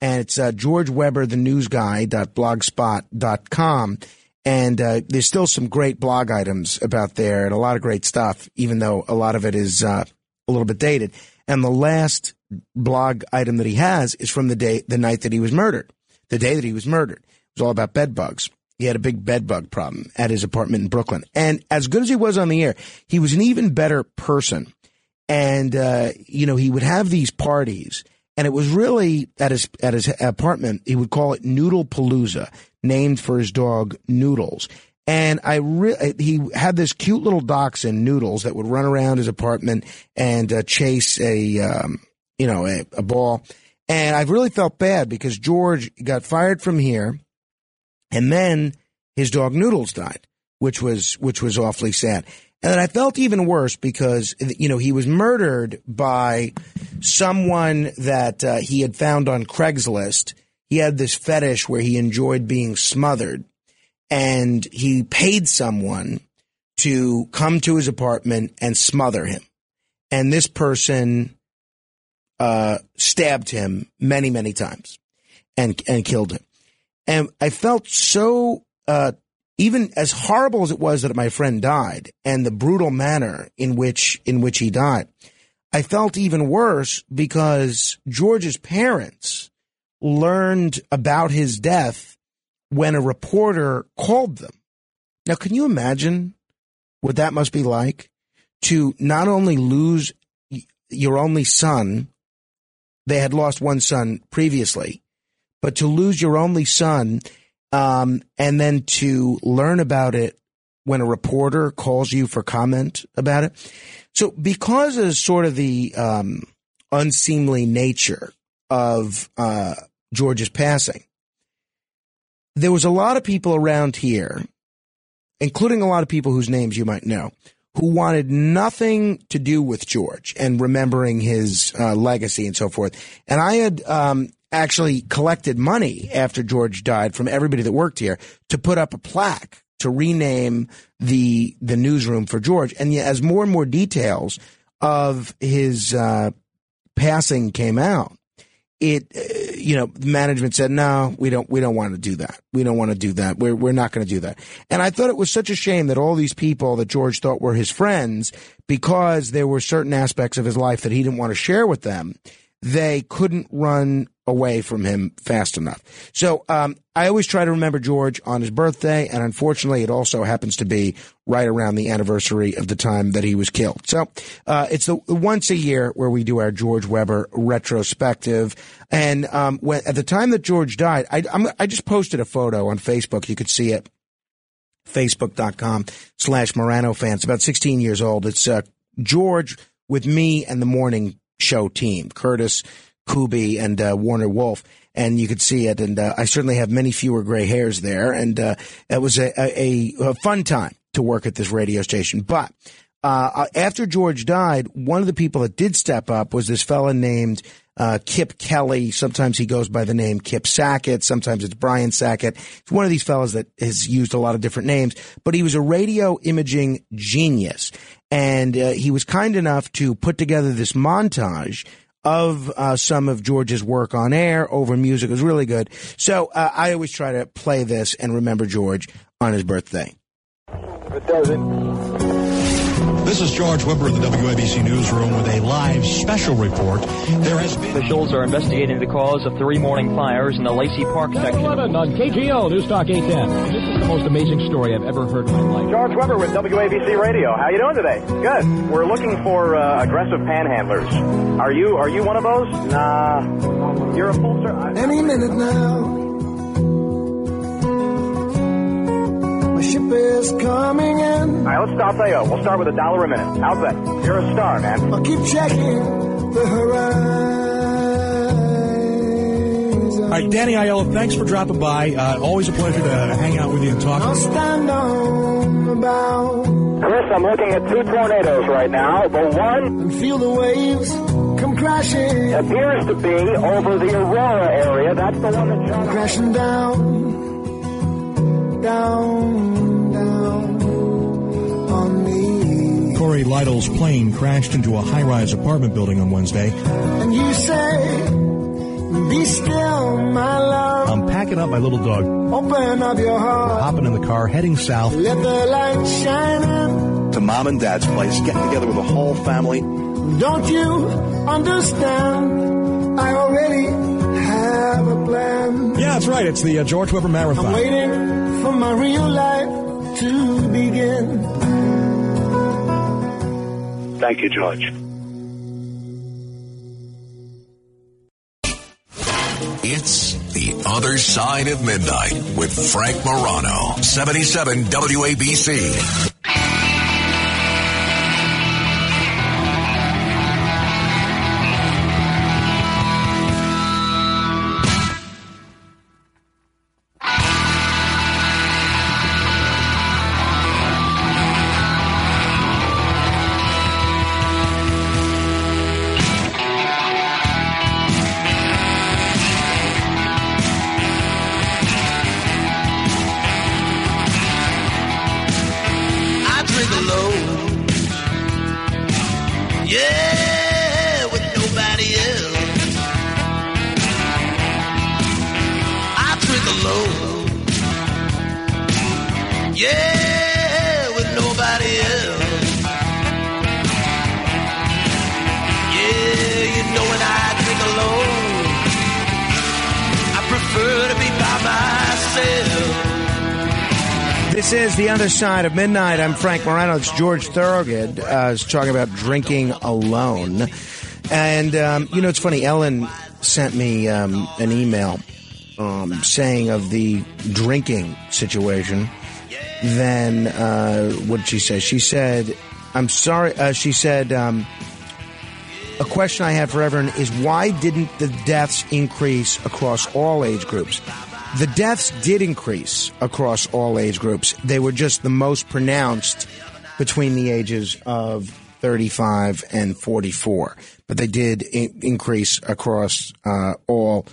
And it's uh, George Weber, the news guy, blogspot.com. And uh, there's still some great blog items about there and a lot of great stuff, even though a lot of it is uh, a little bit dated. And the last blog item that he has is from the day, the night that he was murdered, the day that he was murdered. It was all about bed bugs. He had a big bed bug problem at his apartment in Brooklyn. And as good as he was on the air, he was an even better person. And, uh, you know, he would have these parties and it was really at his, at his apartment. He would call it Noodle Palooza, named for his dog Noodles. And I re- he had this cute little dachshund Noodles that would run around his apartment and uh, chase a, um, you know, a, a ball. And I really felt bad because George got fired from here and then his dog Noodles died, which was which was awfully sad. And then I felt even worse because you know he was murdered by someone that uh, he had found on Craigslist. He had this fetish where he enjoyed being smothered, and he paid someone to come to his apartment and smother him. And this person uh, stabbed him many, many times and and killed him. And I felt so, uh, even as horrible as it was that my friend died and the brutal manner in which, in which he died, I felt even worse because George's parents learned about his death when a reporter called them. Now, can you imagine what that must be like to not only lose your only son, they had lost one son previously, but to lose your only son um, and then to learn about it when a reporter calls you for comment about it. So, because of sort of the um, unseemly nature of uh, George's passing, there was a lot of people around here, including a lot of people whose names you might know, who wanted nothing to do with George and remembering his uh, legacy and so forth. And I had um, actually collected money after George died from everybody that worked here to put up a plaque to rename the the newsroom for George. And as more and more details of his uh, passing came out, it uh, you know management said no, we don't we don't want to do that. We don't want to do that. We're we're not going to do that. And I thought it was such a shame that all these people that George thought were his friends, because there were certain aspects of his life that he didn't want to share with them, they couldn't run away from him fast enough. So um, I always try to remember George on his birthday, and unfortunately, it also happens to be right around the anniversary of the time that he was killed. So uh, it's the once a year where we do our George Weber retrospective. And um, when, at the time that George died, I, I just posted a photo on Facebook. You could see it. Facebook.com slash Morano fans, about 16 years old. It's uh, George with me and the morning show team, Curtis, Kuby, and uh, Warner Wolf. And you could see it. And uh, I certainly have many fewer gray hairs there. And uh, it was a, a, a, fun time to work at this radio station. But uh, after George died, one of the people that did step up was this fella named uh, Kip Kelly. Sometimes he goes by the name Kip Sackett. Sometimes it's Brian Sackett. It's one of these fellows that has used a lot of different names, but he was a radio imaging genius. And uh, he was kind enough to put together this montage of uh, some of George's work on air over music. It was really good. So uh, I always try to play this and remember George on his birthday. It doesn't. This is George Weber of the WABC Newsroom with a live special report. There has been... Officials are investigating the cause of three morning fires in the Lacey Park section. 11 on KGO News Talk 810. This is the most amazing story I've ever heard in my life. George Weber with WABC Radio. How you doing today? Good. We're looking for uh, aggressive panhandlers. Are you are you one of those? Nah. You're a full service. Any minute now. Ship is coming in. All right, let's start there. We'll start with a dollar a minute. How's that? You're a star, man. I'll keep checking the horizon. All right, Danny Aiello, thanks for dropping by. Uh, always a pleasure to hang out with you and talk. I'll stand on the bow Chris, I'm looking at two tornadoes right now. The one and feel the waves come crashing. appears to be over the Aurora area. That's the one that John crashing down, down, down on me. Cory Lidle's plane crashed into a high-rise apartment building on Wednesday. And you say, be still, my love. I'm packing up my little dog, Open up your heart. hopping in the car, heading south Let the light shine in. to mom and dad's place, getting together with the whole family. Don't you understand? I already have a plan. Yeah, that's right. It's the uh, George Weber Marathon. I'm Marathon. waiting for my real life to begin. Thank you, George. It's The Other Side of Midnight with Frank Morano, 77 WABC. Side of midnight. I'm Frank Morano. It's George Thorogood uh, is talking about drinking alone, and um, you know it's funny. Ellen sent me um, an email um, saying of the drinking situation. Then uh, what did she say? She said, "I'm sorry." Uh, she said. Um, a question I have for everyone is why didn't the deaths increase across all age groups? The deaths did increase across all age groups. They were just the most pronounced between the ages of 35 and 44, but they did I- increase across uh, all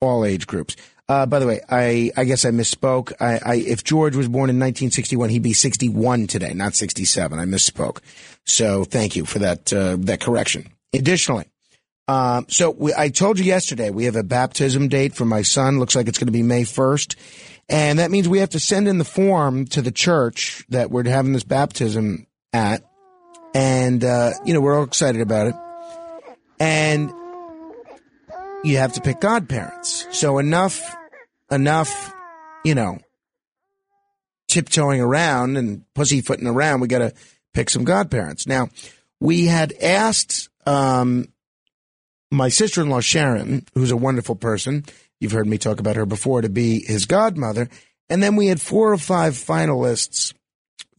all age groups. Uh, by the way, I, I guess I misspoke. I, I, if George was born in 1961, he'd be 61 today, not 67. I misspoke. So thank you for that uh, that correction. Additionally, um, so we, I told you yesterday we have a baptism date for my son. Looks like it's going to be May 1st. And that means we have to send in the form to the church that we're having this baptism at. And, uh, you know, we're all excited about it. And you have to pick godparents. So enough, enough, you know, tiptoeing around and pussyfooting around. We got to pick some godparents. Now, we had asked, um, my sister-in-law Sharon, who's a wonderful person, you've heard me talk about her before, to be his godmother, and then we had four or five finalists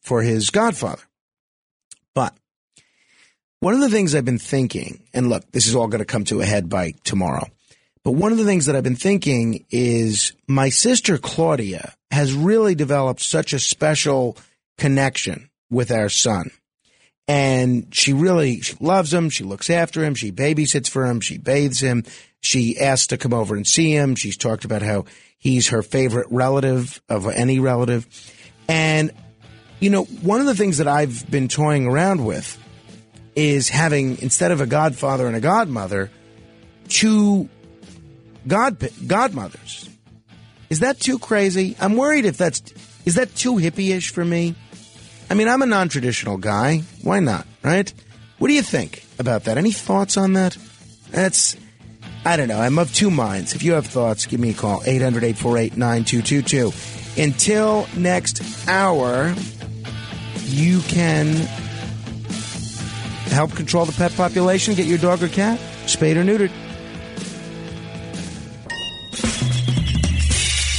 for his godfather. But one of the things I've been thinking, and look, this is all going to come to a head by tomorrow, but one of the things that I've been thinking is my sister Claudia has really developed such a special connection with our son and she really she loves him. She looks after him. She babysits for him. She bathes him. She asks to come over and see him. She's talked about how he's her favorite relative of any relative. And you know, one of the things that I've been toying around with is having instead of a godfather and a godmother, two god godmothers. Is that too crazy? I'm worried if that's is that too hippie-ish for me. I mean, I'm a non traditional guy. Why not, right? What do you think about that? Any thoughts on that? That's, I don't know. I'm of two minds. If you have thoughts, give me a call 800 848 9222. Until next hour, you can help control the pet population, get your dog or cat spayed or neutered.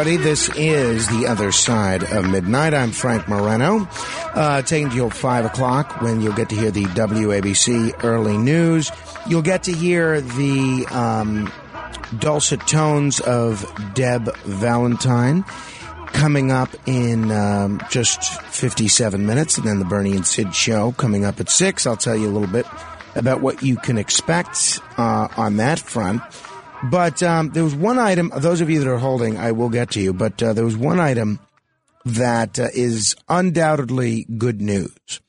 Everybody, this is the other side of midnight. I'm Frank Morano, uh, taking at 5 o'clock when you'll get to hear the WABC early news. You'll get to hear the um, dulcet tones of Deb Valentine coming up in um, just 57 minutes, and then the Bernie and Sid show coming up at 6. I'll tell you a little bit about what you can expect uh, on that front. But um, there was one item, those of you that are holding, I will get to you, but uh, there was one item that uh, is undoubtedly good news.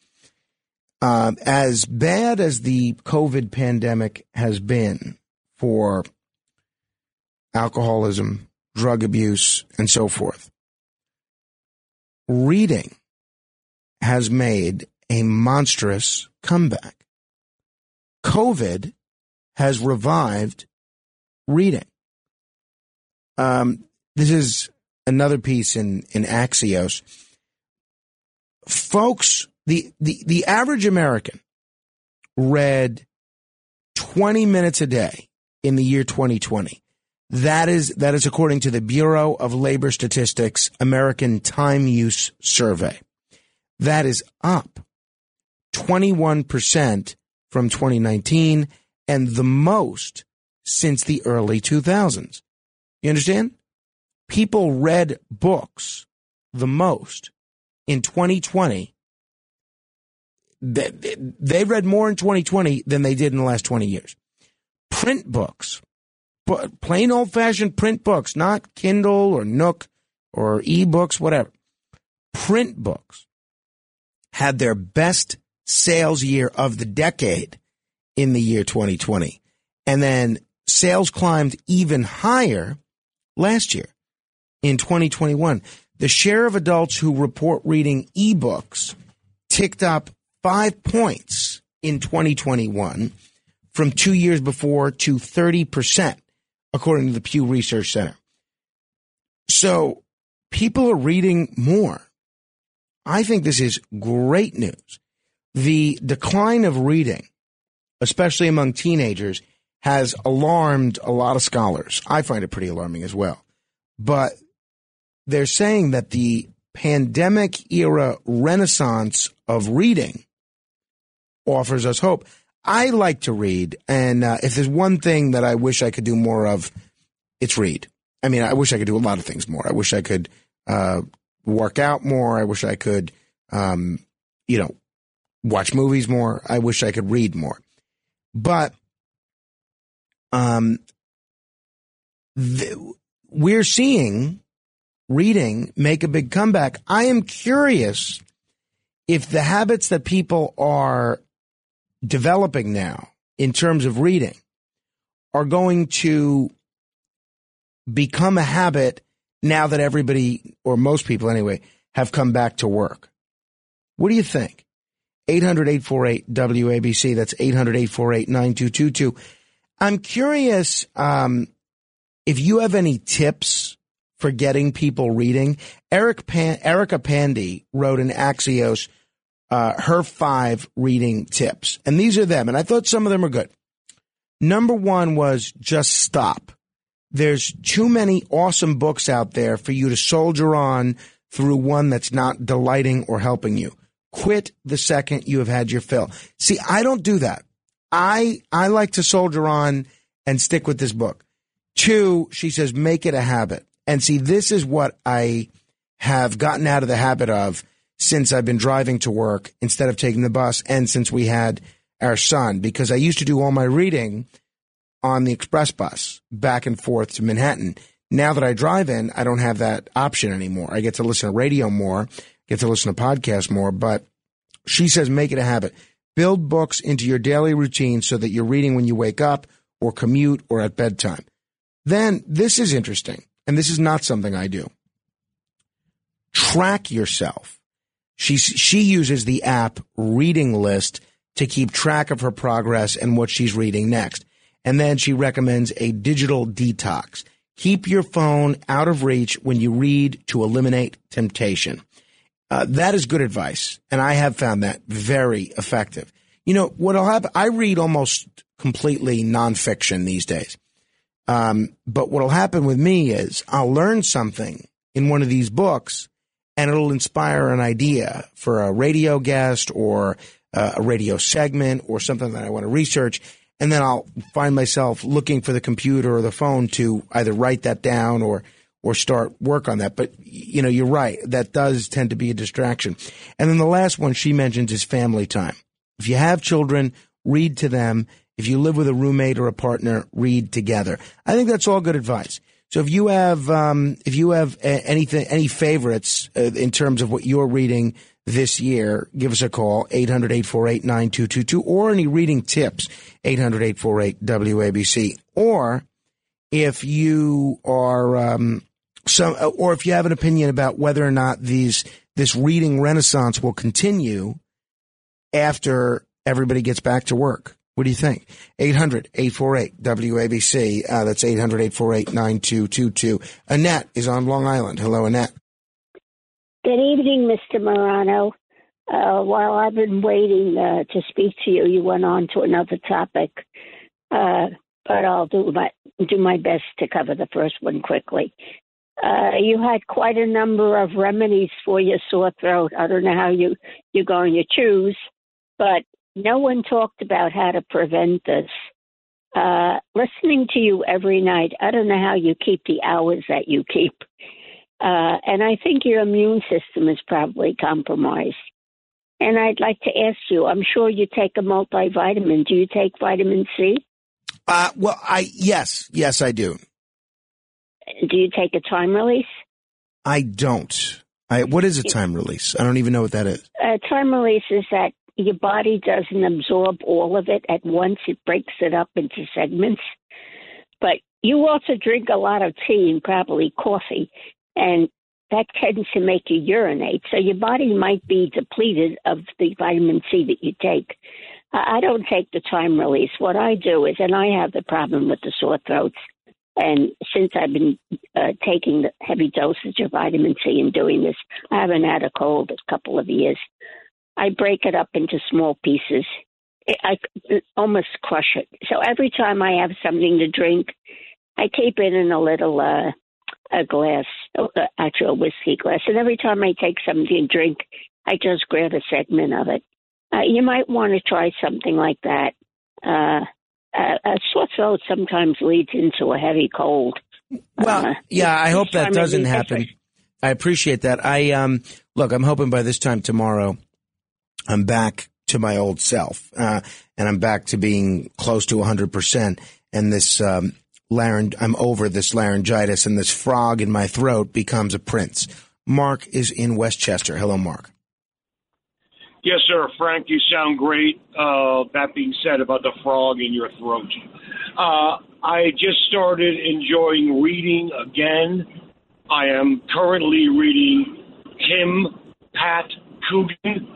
Um, as bad as the COVID pandemic has been for alcoholism, drug abuse, and so forth, reading has made a monstrous comeback. COVID has revived reading. Um, this is another piece in, in Axios. Folks, the, the, the average American read 20 minutes a day in the year 2020. That is, that is according to the Bureau of Labor Statistics American Time Use Survey. That is up 21% from 2019 and the most since the early 2000s. You understand? People read books the most in 2020. They read more in 2020 than they did in the last 20 years. Print books, plain old fashioned print books, not Kindle or Nook or ebooks, whatever. Print books had their best sales year of the decade in the year 2020. And then sales climbed even higher last year in 2021. The share of adults who report reading ebooks ticked up five points in 2021 from two years before to 30%, according to the Pew Research Center. So people are reading more. I think this is great news. The decline of reading, especially among teenagers, has alarmed a lot of scholars. I find it pretty alarming as well. But they're saying that the pandemic era renaissance of reading offers us hope. I like to read, and uh, if there's one thing that I wish I could do more of, it's read. I mean, I wish I could do a lot of things more. I wish I could uh, work out more. I wish I could, um, you know, watch movies more. I wish I could read more. But um, th- we're seeing reading make a big comeback. I am curious if the habits that people are developing now in terms of reading are going to become a habit now that everybody, or most people anyway, have come back to work. What do you think? 800 848 WABC. That's 800 848 9222. I'm curious um, if you have any tips for getting people reading. Eric Pan- Erica Pandey wrote in Axios uh, her five reading tips, and these are them. And I thought some of them were good. Number one was just stop. There's too many awesome books out there for you to soldier on through one that's not delighting or helping you. Quit the second you have had your fill. See, I don't do that. I I like to soldier on and stick with this book. Two, she says, make it a habit. And see, this is what I have gotten out of the habit of since I've been driving to work instead of taking the bus and since we had our son, because I used to do all my reading on the express bus back and forth to Manhattan. Now that I drive in, I don't have that option anymore. I get to listen to radio more, get to listen to podcasts more, but she says make it a habit. Build books into your daily routine so that you're reading when you wake up or commute or at bedtime. Then this is interesting, and this is not something I do. Track yourself. She, she uses the app Reading List to keep track of her progress and what she's reading next. And then she recommends a digital detox. Keep your phone out of reach when you read to eliminate temptation. Uh, that is good advice. And I have found that very effective. You know, what'll happen, I read almost completely nonfiction these days. Um, but what'll happen with me is I'll learn something in one of these books and it'll inspire an idea for a radio guest or uh, a radio segment or something that I want to research. And then I'll find myself looking for the computer or the phone to either write that down or, or start work on that. But, you know, you're right. That does tend to be a distraction. And then the last one she mentions is family time. If you have children, read to them. If you live with a roommate or a partner, read together. I think that's all good advice. So if you have um, if you have anything any favorites uh, in terms of what you're reading this year, give us a call 800-848-9222 or any reading tips 800-848-WABC or if you are um, some or if you have an opinion about whether or not these this reading renaissance will continue after everybody gets back to work. What do you think? 800 848 WABC. Uh, that's 800 848 9222. Annette is on Long Island. Hello, Annette. Good evening, Mr. Morano. Uh, while I've been waiting uh, to speak to you, you went on to another topic, uh, but I'll do my do my best to cover the first one quickly. Uh, you had quite a number of remedies for your sore throat. I don't know how you you're going to choose, but no one talked about how to prevent this. Uh, listening to you every night, I don't know how you keep the hours that you keep. Uh, and I think your immune system is probably compromised. And I'd like to ask you, I'm sure you take a multivitamin. Do you take vitamin C? Uh, well, I, yes, yes, I do. Do you take a time release? I don't. I, what is a time release? I don't even know what that is. A time release is that your body doesn't absorb all of it at once. It breaks it up into segments. But you also drink a lot of tea and probably coffee, and that tends to make you urinate. So your body might be depleted of the vitamin C that you take. I don't take the time release. What I do is, and I have the problem with the sore throats, and since I've been uh, taking the heavy dosage of vitamin C and doing this, I haven't had a cold a couple of years. I break it up into small pieces. I almost crush it. So every time I have something to drink, I keep it in a little uh, a glass, uh, actually a whiskey glass. And every time I take something to drink, I just grab a segment of it. Uh, you might want to try something like that. Uh, a, a sore throat sometimes leads into a heavy cold. Well, Uh, yeah, I hope that doesn't happen. different. I appreciate that. I um look, I'm hoping by this time tomorrow, I'm back to my old self, uh, and I'm back to being close to 100. percent And this um, laryng, I'm over this laryngitis, and this frog in my throat becomes a prince. Mark is in Westchester. Hello, Mark. Yes, sir. Frank, you sound great. Uh, that being said about the frog in your throat. Uh, I just started enjoying reading again. I am currently reading Tim Pat Coogan,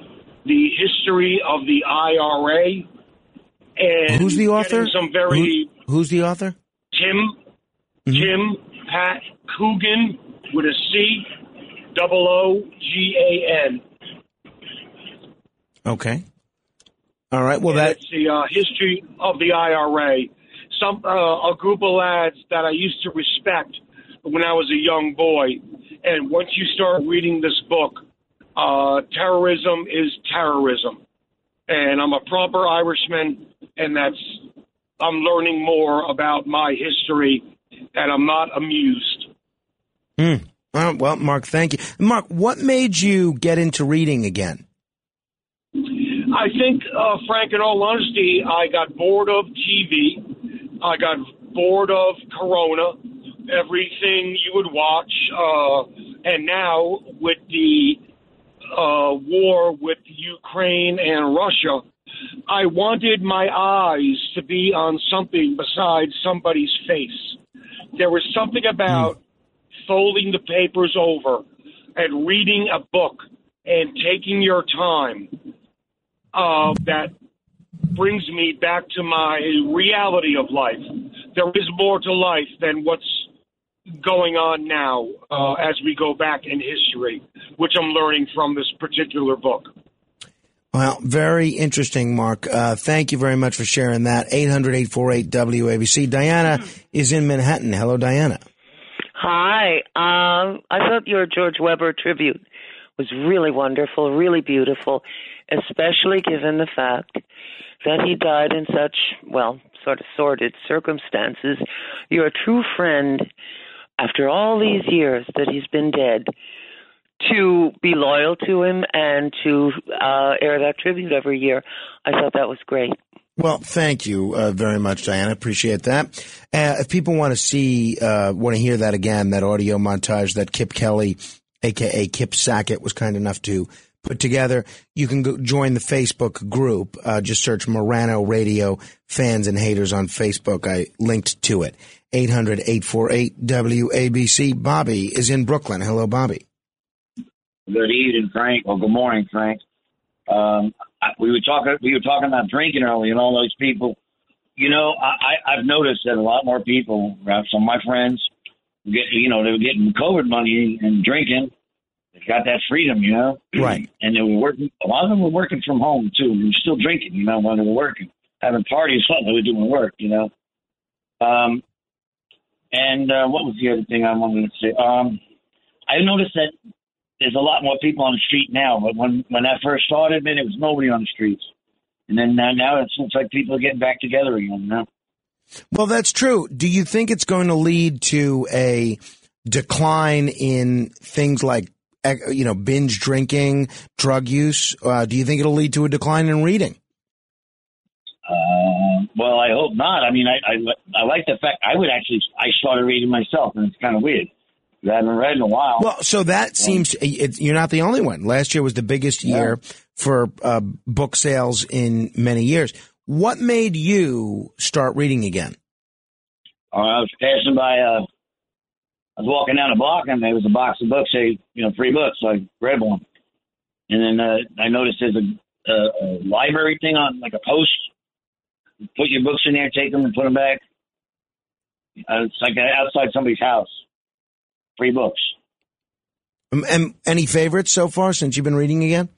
The History of the IRA. And Who's the author? Some very Who- who's the author? Tim Tim Pat Coogan with a C, double O G A N. Okay. All right. Well, that's the uh, history of the IRA. Some uh, a group of lads that I used to respect when I was a young boy, and once you start reading this book, uh, terrorism is terrorism, and I'm a proper Irishman, and that's I'm learning more about my history, and I'm not amused. Uh, well, Mark, thank you. Mark, what made you get into reading again? I think, uh, Frank, in all honesty, I got bored of TV. I got bored of Corona, everything you would watch. Uh, and now with the uh, war with Ukraine and Russia, I wanted my eyes to be on something besides somebody's face. There was something about folding the papers over and reading a book and taking your time uh, that brings me back to my reality of life. There is more to life than what's going on now uh, as we go back in history, which I'm learning from this particular book. Well, very interesting, Mark. Uh, thank you very much for sharing that. 800 848 WABC. Diana is in Manhattan. Hello, Diana. Hi. Um, I thought your George Weber tribute was really wonderful, really beautiful, especially given the fact that he died in such, well, sort of sordid circumstances. You're a true friend after all these years that he's been dead to be loyal to him and to uh, air that tribute every year. I thought that was great. Well, thank you uh, very much, Diana. Appreciate that. Uh, if people want to see, uh, want to hear that again, that audio montage that Kip Kelly, aka Kip Sackett, was kind enough to put together, you can go join the Facebook group. Uh, just search Morano Radio fans and haters on Facebook. I linked to it. 800 848 WABC. Bobby is in Brooklyn. Hello, Bobby. Good evening, Frank. Well, good morning, Frank. Um, I, we were talking. We were talking about drinking earlier, and all those people. You know, I, I, I've noticed that a lot more people, uh, some of my friends, get you know, they were getting COVID money and drinking. They got that freedom, you know. Right. And they were working. A lot of them were working from home too. They were still drinking, you know, when they were working, having parties, something they were doing work, you know. Um, and uh, what was the other thing I wanted to say? Um, I noticed that there's a lot more people on the street now. But when when I first started, man, it was nobody on the streets. And then now, now it looks like people are getting back together again. Now. Well, that's true. Do you think it's going to lead to a decline in things like you know binge drinking, drug use? Uh, do you think it'll lead to a decline in reading? Uh, well, I hope not. I mean, I, I I like the fact I would actually I started reading myself, and it's kind of weird. I haven't read in a while. Well, so that seems it, you're not the only one. Last year was the biggest year for uh, book sales in many years. What made you start reading again? Uh, I was passing by. Uh, I was walking down a block, and there was a box of books. Say, you know, free books. So I grabbed one, and then uh, I noticed there's a, a, a library thing on, like a post. Put your books in there, take them, and put them back. Uh, it's like outside somebody's house free books. Um, and any favorites so far since you've been reading again?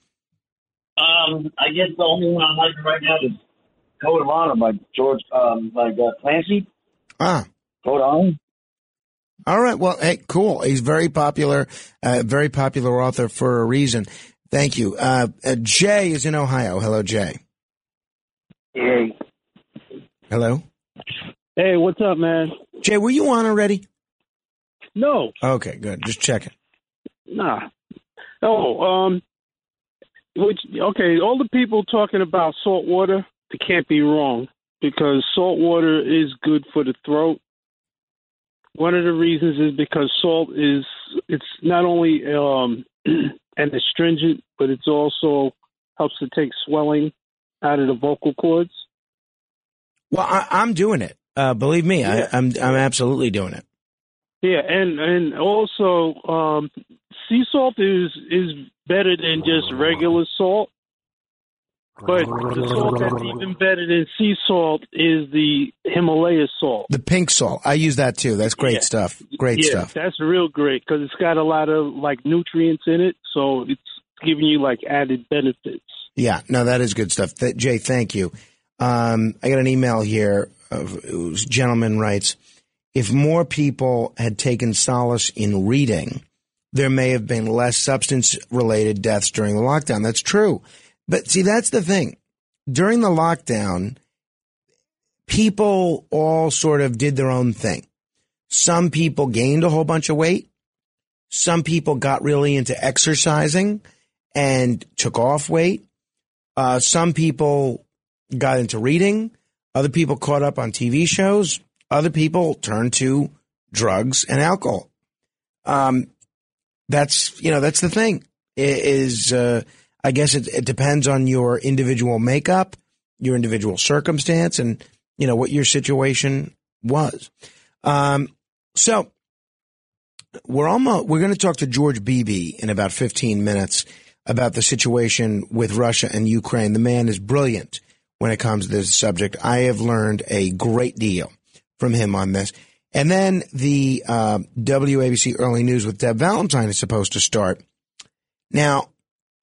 Um, I guess the only one I'm liking right now is Code of Honor by George, um, by uh, Clancy. Ah, Code of Honor. All right. Well, hey, cool. He's very popular, uh, very popular author for a reason. Thank you. Uh, uh, Jay is in Ohio. Hello, Jay. Hey. Hello. Hey, what's up, man? Jay, were you on already? No. Okay, good. Just checking. Nah. Oh, um, which okay, all the people talking about salt water, they can't be wrong because salt water is good for the throat. One of the reasons is because salt is it's not only um an astringent, but it's also helps to take swelling out of the vocal cords. Well, I, I'm doing it. Uh, believe me, I, I'm I'm absolutely doing it. Yeah, and and also um, sea salt is is better than just regular salt. But the salt that's better than sea salt is the Himalaya salt. The pink salt. I use that too. That's great Yeah. stuff. Great yeah, stuff. That's real great because it's got a lot of like nutrients in it, so it's giving you like added benefits. Yeah, no, that is good stuff. Jay, thank you. Um, I got an email here. Of, gentleman writes, if more people had taken solace in reading, there may have been less substance related deaths during the lockdown. That's true. But see, that's the thing. During the lockdown, people all sort of did their own thing. Some people gained a whole bunch of weight. Some people got really into exercising and took off weight. Uh, some people got into reading. Other people caught up on TV shows. Other people turned to drugs and alcohol. Um, that's you know that's the thing is uh, I guess it, it depends on your individual makeup, your individual circumstance, and you know what your situation was. Um, so we're almost we're going to talk to George Beebe in about 15 minutes about the situation with Russia and Ukraine. The man is brilliant when it comes to this subject. I have learned a great deal from him on this. And then the uh, WABC Early News with Deb Valentine is supposed to start. Now,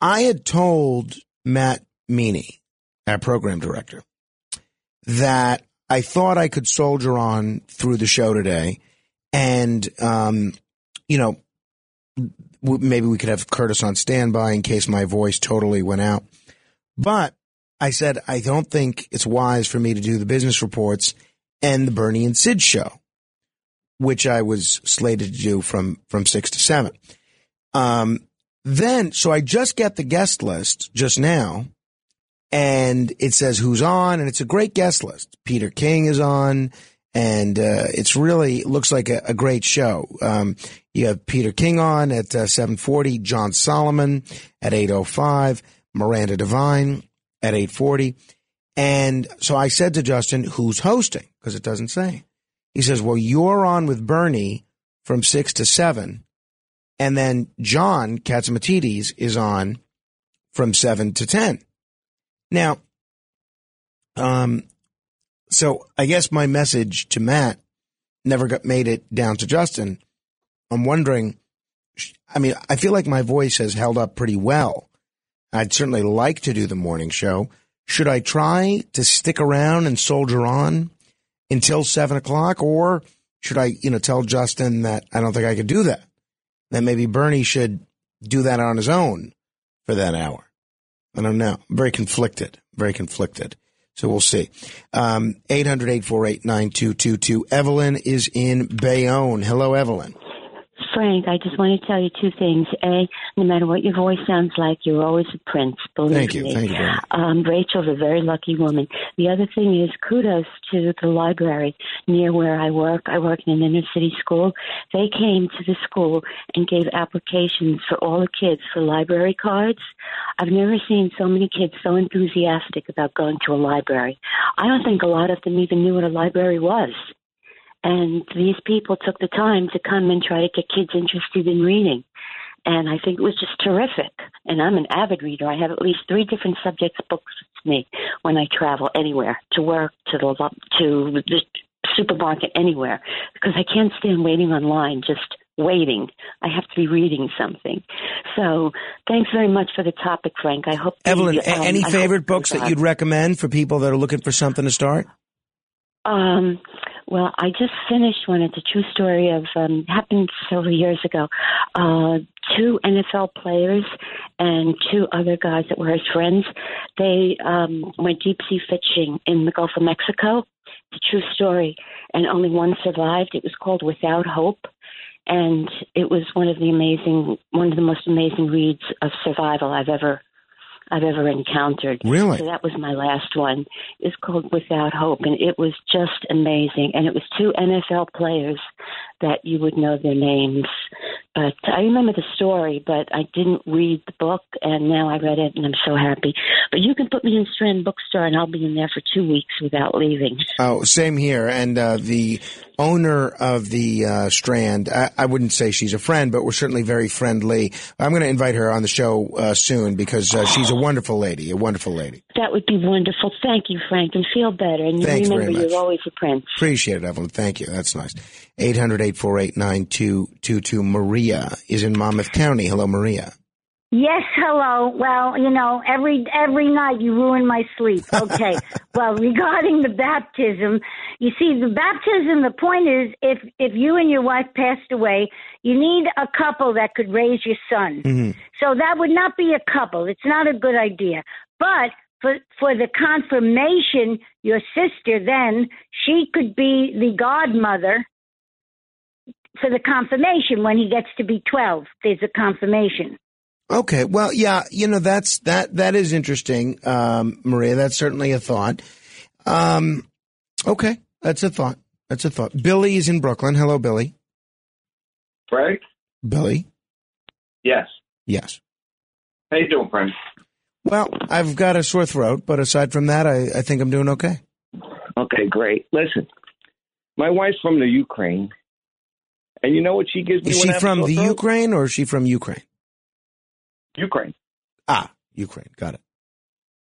I had told Matt Meany, our program director, that I thought I could soldier on through the show today. And, um, you know, maybe we could have Curtis on standby in case my voice totally went out. But I said, I don't think it's wise for me to do the business reports and the Bernie and Sid show, which I was slated to do from, from six to seven. Um, then, so I just get the guest list just now and it says who's on and it's a great guest list. Peter King is on and, uh, it's really looks like a, a great show. Um, you have Peter King on at uh, 740, John Solomon at 805, Miranda Devine at 840. And so I said to Justin, who's hosting? Because it doesn't say. He says, well, you're on with Bernie from six to seven. And then John Catsimatidis is on from seven to 10. Now, um, so I guess my message to Matt never got made it down to Justin. I'm wondering, I mean, I feel like my voice has held up pretty well. I'd certainly like to do the morning show. Should I try to stick around and soldier on until seven o'clock or should I, you know, tell Justin that I don't think I could do that? That maybe Bernie should do that on his own for that hour. I don't know. I'm very conflicted, very conflicted. So we'll see. Um, 800-848-9222. Evelyn is in Bayonne. Hello, Evelyn. Frank, I just want to tell you two things. A, no matter what your voice sounds like, you're always a prince. Believe Thank you. me. Thank you. Um, Rachel's a very lucky woman. The other thing is kudos to the library near where I work. I work in an inner city school. They came to the school and gave applications for all the kids for library cards. I've never seen so many kids so enthusiastic about going to a library. I don't think a lot of them even knew what a library was. And these people took the time to come and try to get kids interested in reading. And I think it was just terrific. And I'm an avid reader. I have at least three different subjects books with me when I travel anywhere to work, to the lo- to the supermarket, anywhere, because I can't stand waiting online. Just waiting. I have to be reading something. So thanks very much for the topic, Frank. I hope Evelyn, you, um, any favorite books that you'd recommend for people that are looking for something to start? Um, well, I just finished one. It's a true story of um, happened several years ago. Uh, two NFL players and two other guys that were his friends. They um, went deep sea fishing in the Gulf of Mexico. It's a true story, and only one survived. It was called Without Hope, and it was one of the amazing, one of the most amazing reads of survival I've ever I've ever encountered. Really? So that was my last one. It's called Without Hope, and it was just amazing. And it was two NFL players that you would know their names. But I remember the story, but I didn't read the book, and now I read it, and I'm so happy. But you can put me in Strand Bookstore, and I'll be in there for two weeks without leaving. Oh, same here. And uh, the owner of the uh, Strand, I, I wouldn't say she's a friend, but we're certainly very friendly. I'm going to invite her on the show uh, soon because uh, she's a wonderful lady, a wonderful lady. That would be wonderful. Thank you, Frank, and feel better. And you Thanks remember, you're always a prince. Appreciate it, Evelyn. Thank you. That's nice. 800-848-9222. Maria is in Monmouth County. Hello, Maria. Yes, hello. Well, you know, every every night you ruin my sleep. Okay. well, regarding the baptism, you see, the baptism. The point is, if if you and your wife passed away, you need a couple that could raise your son. Mm-hmm. So that would not be a couple. It's not a good idea. But for for the confirmation, your sister then she could be the godmother for the confirmation when he gets to be twelve. There's a confirmation. Okay. Well, yeah, you know, that's, that, that is interesting, um, Maria. That's certainly a thought. Um, okay. That's a thought. That's a thought. Billy is in Brooklyn. Hello, Billy. Frank? Billy? Yes. Yes. How you doing, Frank? Well, I've got a sore throat, but aside from that, I, I think I'm doing okay. Okay, great. Listen, my wife's from the Ukraine, and you know what she gives me? Is she from the? Ukraine or is she from Ukraine? Ukraine. Ah, Ukraine. Got it.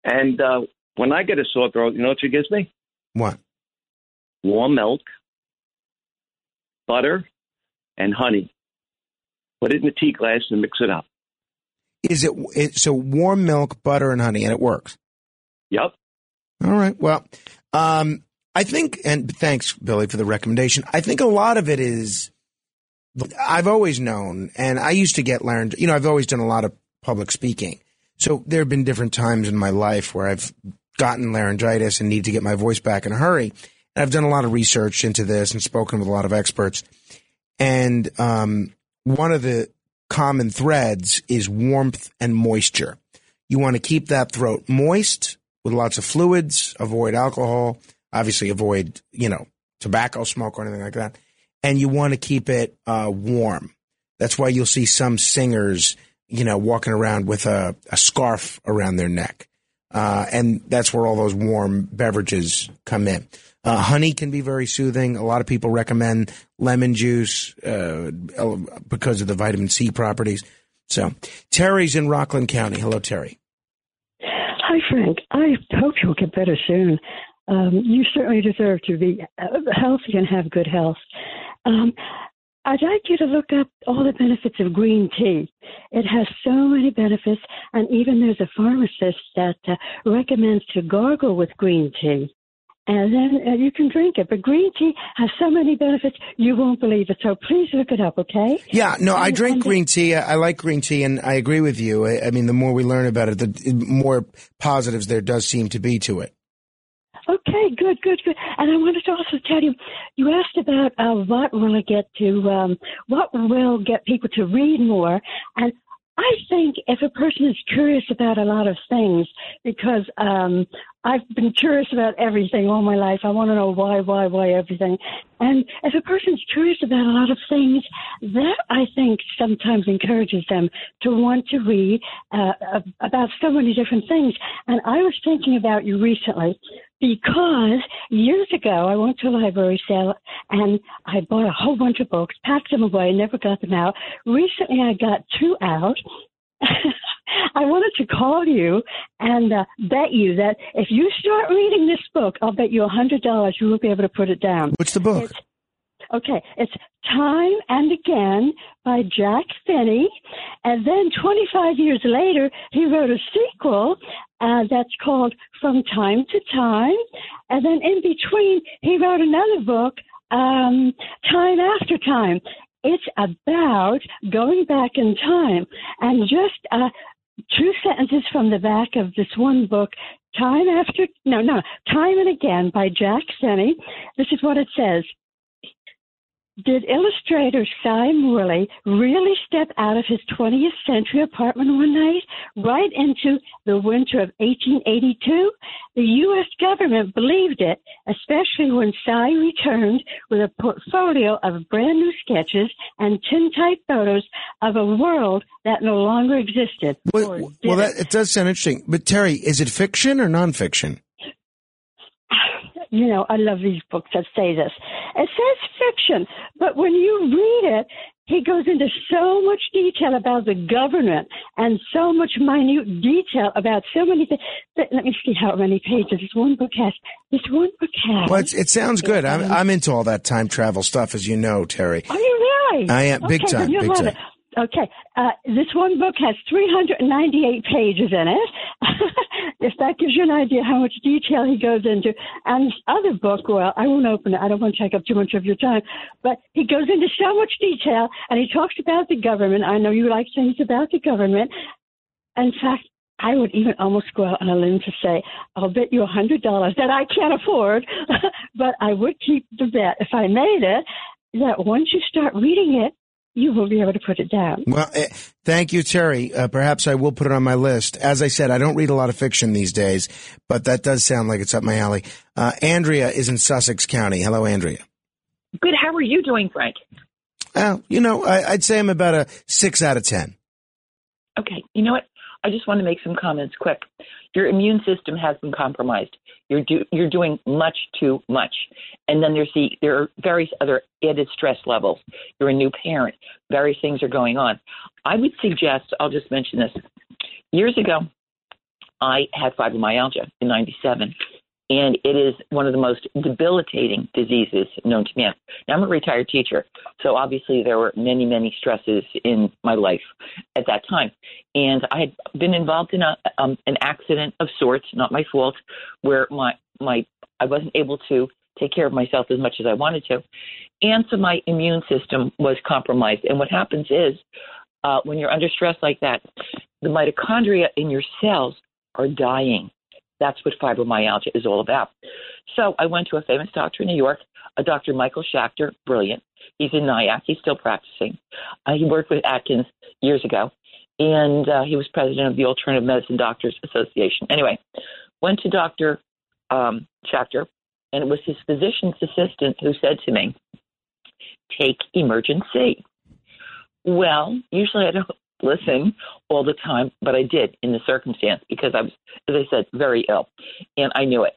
And uh, when I get a sore throat, you know what she gives me? What? Warm milk, butter, and honey. Put it in a tea glass and mix it up. Is it, it so warm milk, butter, and honey, and it works? Yep. All right. Well, um, I think, and thanks, Billy, for the recommendation. I think a lot of it is, I've always known, and I used to get laryngitis. You know, I've always done a lot of public speaking. So there have been different times in my life where I've gotten laryngitis and need to get my voice back in a hurry. And I've done a lot of research into this and spoken with a lot of experts. And um, one of the common threads is warmth and moisture. You want to keep that throat moist with lots of fluids, avoid alcohol, obviously avoid, you know, tobacco smoke or anything like that. And you want to keep it uh, warm. That's why you'll see some singers, you know, walking around with a, a scarf around their neck. Uh, and that's where all those warm beverages come in. Uh, honey can be very soothing. A lot of people recommend lemon juice uh, because of the vitamin C properties. So, Terry's in Rockland County. Hello, Terry. Hi, Frank. I hope you'll get better soon. Um, you certainly deserve to be uh, healthy and have good health. Um, I'd like you to look up all the benefits of green tea. It has so many benefits, and even there's a pharmacist that uh, recommends to gargle with green tea. And then uh, you can drink it. But green tea has so many benefits, you won't believe it. So please look it up, okay? Yeah, no, I drink green tea. I I like green tea, and I agree with you. I, I mean, the more we learn about it, the more positives there does seem to be to it. Okay, good, good, good. And I wanted to also tell you, you asked about uh, what will it get to, um, what will get people to read more. And I think if a person is curious about a lot of things, because um, I've been curious about everything all my life, I want to know why, why, why everything. And if a person's curious about a lot of things, that I think sometimes encourages them to want to read uh, about so many different things. And I was thinking about you recently because years ago I went to a library sale and I bought a whole bunch of books, packed them away, never got them out. Recently I got two out. I wanted to call you and uh, bet you that if you start reading this book, I'll bet you a hundred dollars you will be able to put it down. What's the book? It's, okay, it's Time and Again by Jack Finney, and then 25 years later, he wrote a sequel uh, that's called From Time to Time, and then in between, he wrote another book, um, Time After Time. It's about going back in time, and just uh, two sentences from the back of this one book, Time After, no, no, Time and Again by Jack Finney. This is what it says. Did illustrator Si Morley really step out of his 20th century apartment one night, right into the winter of 1882? The U.S. government believed it, especially when Si returned with a portfolio of brand new sketches and tintype photos of a world that no longer existed. Did Well, that it does sound interesting. But Terry, is it fiction or nonfiction? you know, I love these books that say this. It says fiction, but when you read it, he goes into so much detail about the government and so much minute detail about so many things. Let me see how many pages this one book has. This one book has. Well, it's, it sounds good. I'm, um, I'm into all that time travel stuff, as you know, Terry. Are you really? I am, big okay, time, big time. It. Okay, uh, this one book has 398 pages in it. if that gives you an idea how much detail he goes into. And this other book, well, I won't open it. I don't want to take up too much of your time. But he goes into so much detail and he talks about the government. I know you like things about the government. In fact, I would even almost go out on a limb to say, I'll bet you a hundred dollars that I can't afford, but I would keep the bet if I made it. That once you start reading it, you will be able to put it down. Well, eh, thank you, Terry. Uh, perhaps I will put it on my list. As I said, I don't read a lot of fiction these days, but that does sound like it's up my alley. Uh, Andrea is in Sussex County. Hello, Andrea. Good. How are you doing, Frank? Well, you know, I, I'd say I'm about a six out of ten. Okay. You know what? I just want to make some comments quick. Your immune system has been compromised. You're do, you're doing much too much, and then there's the there are various other added stress levels. You're a new parent. Various things are going on. I would suggest. I'll just mention this. Years ago, I had fibromyalgia in '97, and it is one of the most debilitating diseases known to man. Now, I'm a retired teacher, so obviously there were many, many stresses in my life at that time. And I had been involved in a, um, an accident of sorts, not my fault, where my, my, I wasn't able to take care of myself as much as I wanted to. And so my immune system was compromised. And what happens is, uh, when you're under stress like that, the mitochondria in your cells are dying that's what fibromyalgia is all about. So I went to a famous doctor in New York, a Dr. Michael Schachter, brilliant. He's in Nyack. He's still practicing. Uh, he worked with Atkins years ago, and uh, he was president of the Alternative Medicine Doctors Association. Anyway, went to Dr. Um, Schachter, and it was his physician's assistant who said to me, take Emergen-C. Well, usually I don't listen all the time, but I did in the circumstance because I was, as I said, very ill, and I knew it,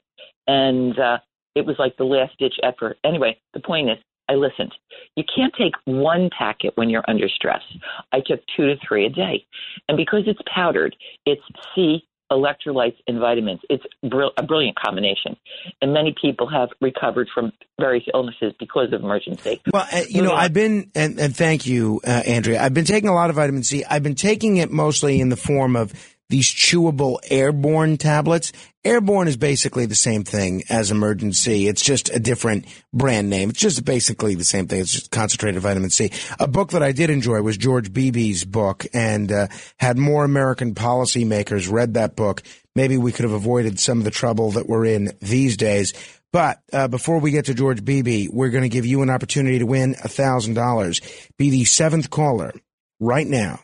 and uh, it was like the last ditch effort. Anyway, the point is, I listened. You can't take one packet when you're under stress. I took two to three a day, and because it's powdered, it's C electrolytes and vitamins. It's a brilliant combination. And many people have recovered from various illnesses because of Emergen-C. Well, uh, you know, I've been, and, and thank you, uh, Andrea, I've been taking a lot of vitamin C. I've been taking it mostly in the form of these chewable airborne tablets. Airborne is basically the same thing as Emergen-C. It's just a different brand name. It's just basically the same thing. It's just concentrated vitamin C. A book that I did enjoy was George Beebe's book and uh, had more American policymakers read that book. Maybe we could have avoided some of the trouble that we're in these days. But uh, before we get to George Beebe, we're going to give you an opportunity to win $1,000. Be the seventh caller right now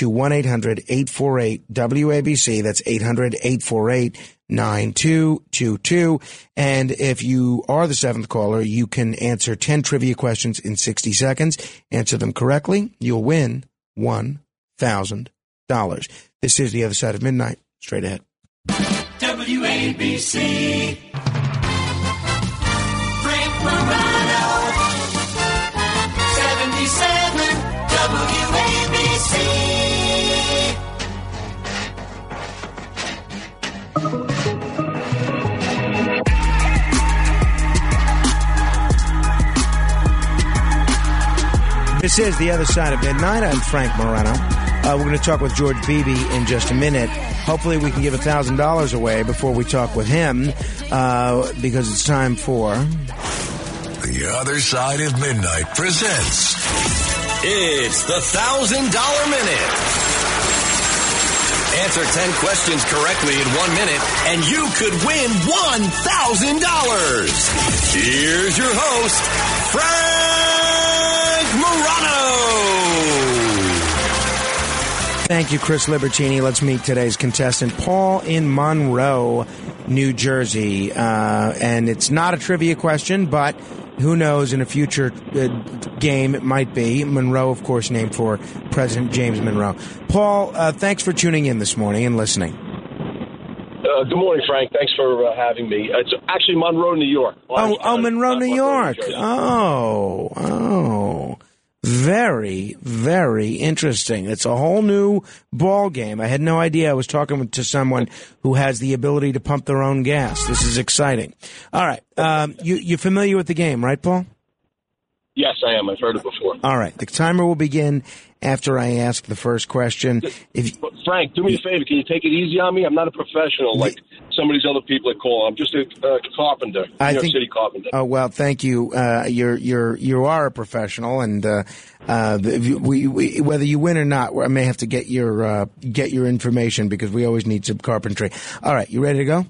to 1 800 848 WABC. That's 800 848 9222. And if you are the seventh caller, you can answer 10 trivia questions in 60 seconds. Answer them correctly. You'll win $1,000. This is The Other Side of Midnight. Straight ahead. WABC. This is The Other Side of Midnight. I'm Frank Morano. Uh, we're going to talk with George Beebe in just a minute. Hopefully, we can give $1,000 away before we talk with him uh, because it's time for. The Other Side of Midnight presents. It's the $1,000 Minute. Answer 10 questions correctly in one minute, and you could win $1,000. Here's your host, Frank Thank you, Chris Libertini. Let's meet today's contestant, Paul in Monroe, New Jersey. Uh, and it's not a trivia question, but who knows in a future uh, game it might be. Monroe, of course, named for President James Monroe. Paul, uh, thanks for tuning in this morning and listening. Uh, good morning, Frank. Thanks for uh, having me. It's actually Monroe, New York. Oh, oh, Monroe, New York. Oh, oh. Very, very interesting. It's a whole new ball game. I had no idea. I was talking to someone who has the ability to pump their own gas. This is exciting. All right, um, you you're familiar with the game, right, Paul? Yes, I am. I've heard it before. All right, the timer will begin after I ask the first question. If Frank, do me a favor. Can you take it easy on me? I'm not a professional. Like some of these other people that call. I'm just a uh, carpenter, New I York think- City carpenter. Oh well, thank you. Uh, you're you're you are a professional, and uh, uh, we, we, whether you win or not, I may have to get your uh, get your information because we always need some carpentry. All right, you ready to go?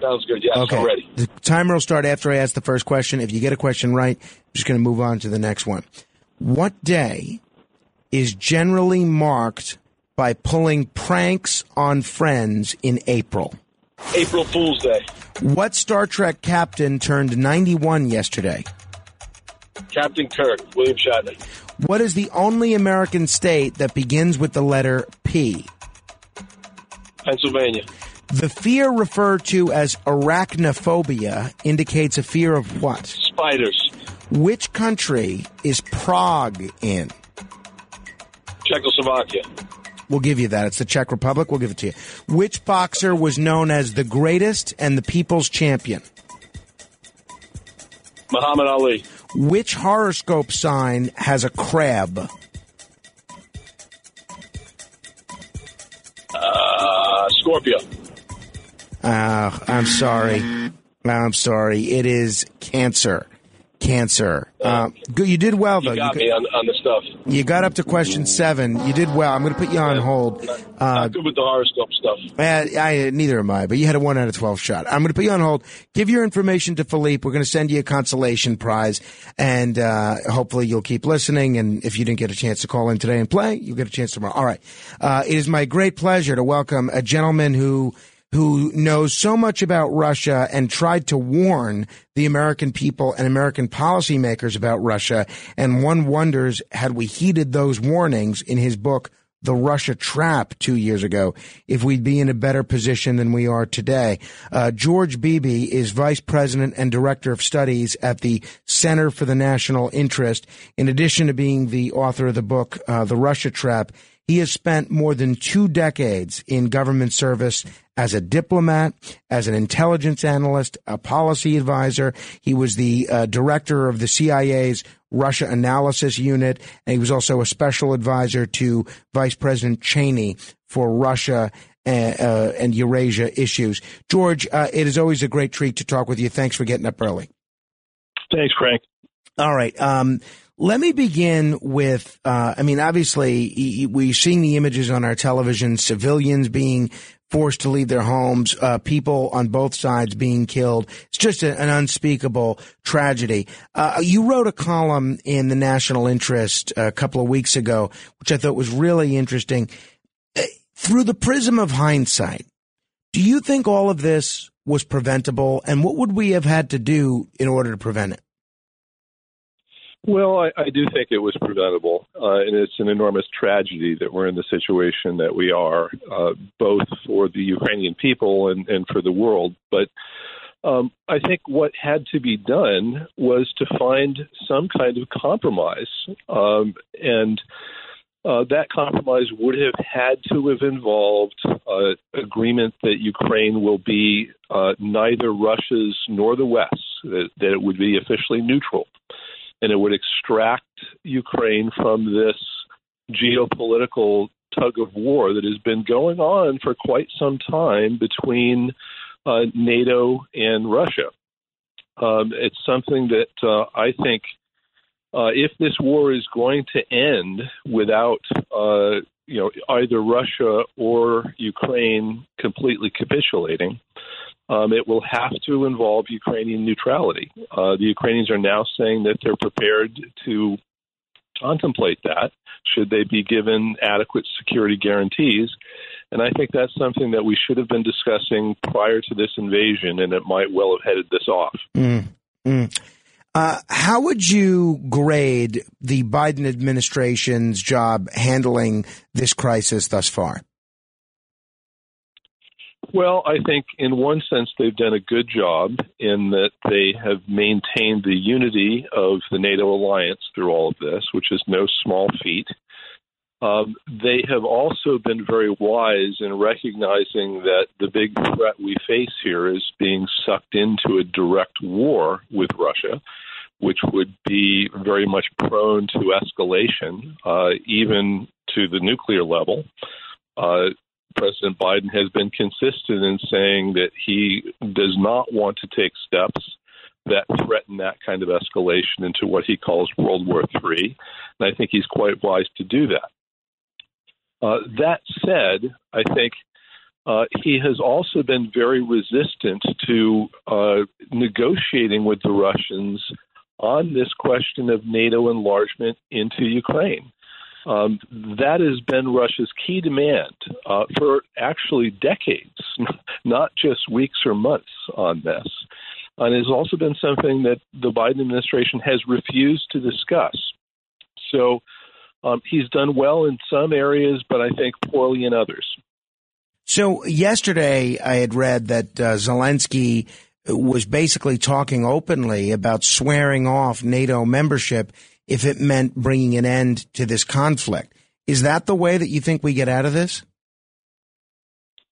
Sounds good. Yes, okay. I'm ready. The timer will start after I ask the first question. If you get a question right, I'm just going to move on to the next one. What day is generally marked by pulling pranks on friends in April? April Fool's Day. What Star Trek captain turned 91 yesterday? Captain Kirk, William Shatner. What is the only American state that begins with the letter P? Pennsylvania. The fear referred to as arachnophobia indicates a fear of what? Spiders. Which country is Prague in? Czechoslovakia. We'll give you that. It's the Czech Republic. We'll give it to you. Which boxer was known as the greatest and the people's champion? Muhammad Ali. Which horoscope sign has a crab? Uh, Scorpio. Uh, I'm sorry. I'm sorry. It is cancer. Cancer. Uh, good. You did well though. You got got- me on, on the stuff. You got up to question seven. You did well. I'm going to put you on hold. Uh, Not good with the horoscope stuff. I, I, neither am I, but you had a one out of 12 shot. I'm going to put you on hold. Give your information to Philippe. We're going to send you a consolation prize and, uh, hopefully you'll keep listening. And if you didn't get a chance to call in today and play, you'll get a chance tomorrow. All right. Uh, it is my great pleasure to welcome a gentleman who, who knows so much about Russia and tried to warn the American people and American policymakers about Russia. And one wonders, had we heeded those warnings in his book, The Russia Trap, two years ago, if we'd be in a better position than we are today. Uh, George Beebe is Vice President and Director of Studies at the Center for the National Interest. In addition to being the author of the book, uh, The Russia Trap, he has spent more than two decades in government service as a diplomat, as an intelligence analyst, a policy advisor. He was the uh, director of the CIA's Russia Analysis Unit, and he was also a special advisor to Vice President Cheney for Russia uh, uh, and Eurasia issues. George, uh, it is always a great treat to talk with you. Thanks for getting up early. Thanks, Frank. All right. Um, let me begin with, uh, I mean, obviously, we're seeing the images on our television, civilians being forced to leave their homes, uh, people on both sides being killed. It's just a, an unspeakable tragedy. Uh, you wrote a column in the National Interest a couple of weeks ago, which I thought was really interesting. Uh, Through the prism of hindsight, do you think all of this was preventable? And what would we have had to do in order to prevent it? Well, I, I do think it was preventable, uh, and it's an enormous tragedy that we're in the situation that we are, uh, both for the Ukrainian people and, and for the world. But um, I think what had to be done was to find some kind of compromise, um, and uh, that compromise would have had to have involved uh, agreement that Ukraine will be uh, neither Russia's nor the West's, that, that it would be officially neutral and it would extract Ukraine from this geopolitical tug of war that has been going on for quite some time between uh, NATO and Russia. Um, it's something that uh, I think, uh, if this war is going to end without, uh, you know, either Russia or Ukraine completely capitulating, um, it will have to involve Ukrainian neutrality. Uh, the Ukrainians are now saying that they're prepared to contemplate that should they be given adequate security guarantees. And I think that's something that we should have been discussing prior to this invasion, and it might well have headed this off. Mm, mm. Uh, how would you grade the Biden administration's job handling this crisis thus far? Well, I think in one sense they've done a good job in that they have maintained the unity of the NATO alliance through all of this, which is no small feat. Um, they have also been very wise in recognizing that the big threat we face here is being sucked into a direct war with Russia, which would be very much prone to escalation, uh, even to the nuclear level. Uh, President Biden has been consistent in saying that he does not want to take steps that threaten that kind of escalation into what he calls World War III. And I think he's quite wise to do that. Uh, that said, I think uh, he has also been very resistant to uh, negotiating with the Russians on this question of NATO enlargement into Ukraine. Um, that has been Russia's key demand uh, for actually decades, not just weeks or months on this. And it has also been something that the Biden administration has refused to discuss. So um, he's done well in some areas, but I think poorly in others. So yesterday, I had read that uh, Zelensky was basically talking openly about swearing off NATO membership if it meant bringing an end to this conflict. Is that the way that you think we get out of this?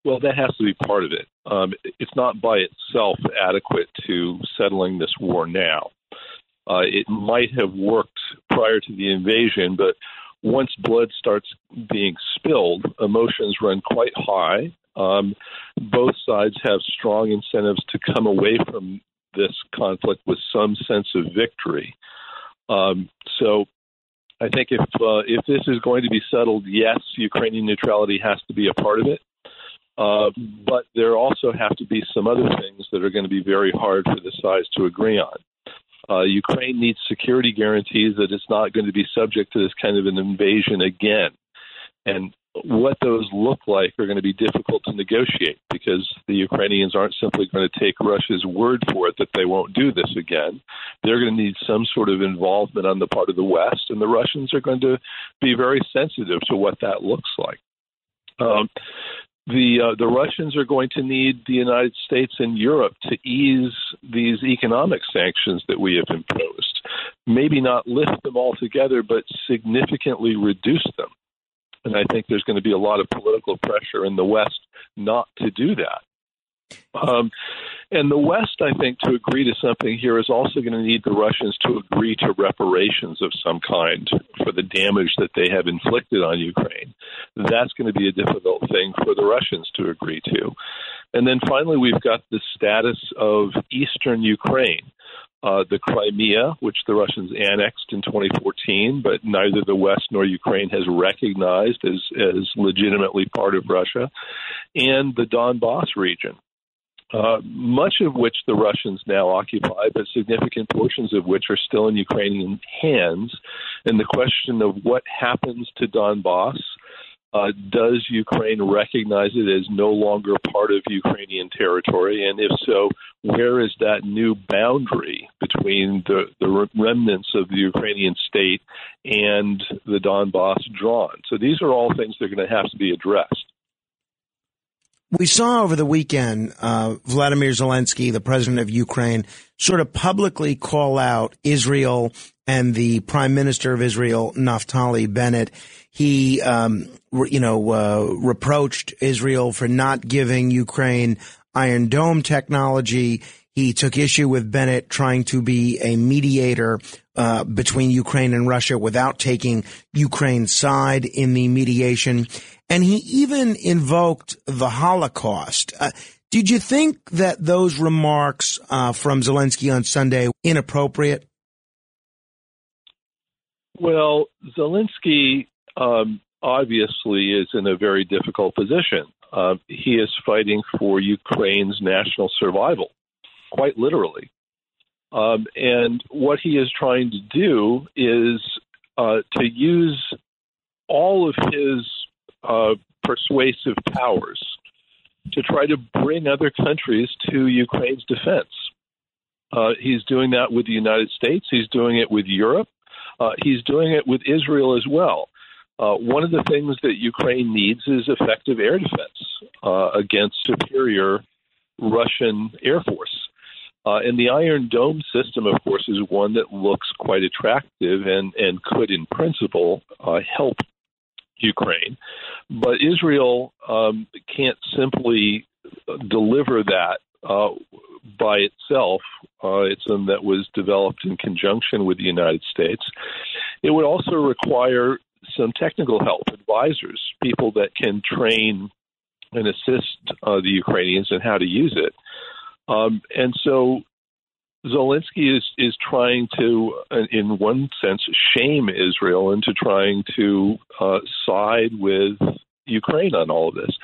Well, that has to be part of it. Um, it's not by itself adequate to settling this war now. Uh, it might have worked prior to the invasion, but once blood starts being spilled, emotions run quite high. Um, both sides have strong incentives to come away from this conflict with some sense of victory. Um, so I think if uh, if this is going to be settled, yes, Ukrainian neutrality has to be a part of it. Uh, but there also have to be some other things that are going to be very hard for the sides to agree on. Uh, Ukraine needs security guarantees that it's not going to be subject to this kind of an invasion again. And what those look like are going to be difficult to negotiate because the Ukrainians aren't simply going to take Russia's word for it that they won't do this again. They're going to need some sort of involvement on the part of the West, and the Russians are going to be very sensitive to what that looks like. Um, the uh, the Russians are going to need the United States and Europe to ease these economic sanctions that we have imposed. Maybe not lift them altogether, but significantly reduce them. And I think there's going to be a lot of political pressure in the West not to do that. Um, and the West, I think, to agree to something here is also going to need the Russians to agree to reparations of some kind for the damage that they have inflicted on Ukraine. That's going to be a difficult thing for the Russians to agree to. And then finally, we've got the status of eastern Ukraine. Uh, the Crimea, which the Russians annexed in 2014, but neither the West nor Ukraine has recognized as, as legitimately part of Russia, and the Donbass region, uh, much of which the Russians now occupy, but significant portions of which are still in Ukrainian hands. And the question of what happens to Donbass. Uh, does Ukraine recognize it as no longer part of Ukrainian territory? And if so, where is that new boundary between the, the remnants of the Ukrainian state and the Donbass drawn? So these are all things that are going to have to be addressed. We saw over the weekend uh, Vladimir Zelensky, the president of Ukraine, sort of publicly call out Israel and the prime minister of Israel, Naftali Bennett. He, um, re- you know, uh, reproached Israel for not giving Ukraine Iron Dome technology. He took issue with Bennett trying to be a mediator uh, between Ukraine and Russia without taking Ukraine's side in the mediation and he even invoked the Holocaust. Uh, did you think that those remarks uh, from Zelensky on Sunday inappropriate? Well, Zelensky um, obviously is in a very difficult position. Uh, he is fighting for Ukraine's national survival, quite literally. Um, and what he is trying to do is uh, to use all of his uh, persuasive powers to try to bring other countries to Ukraine's defense. Uh, he's doing that with the United States. He's doing it with Europe. Uh, he's doing it with Israel as well. Uh, one of the things that Ukraine needs is effective air defense uh, against superior Russian air force. Uh, and the Iron Dome system, of course, is one that looks quite attractive and, and could, in principle, uh, help Ukraine. But Israel um, can't simply deliver that uh, by itself. Uh, it's something that was developed in conjunction with the United States. It would also require some technical help, advisors, people that can train and assist uh, the Ukrainians in how to use it. Um, and so Zelensky is is trying to, uh, in one sense, shame Israel into trying to uh, side with Ukraine on all of this.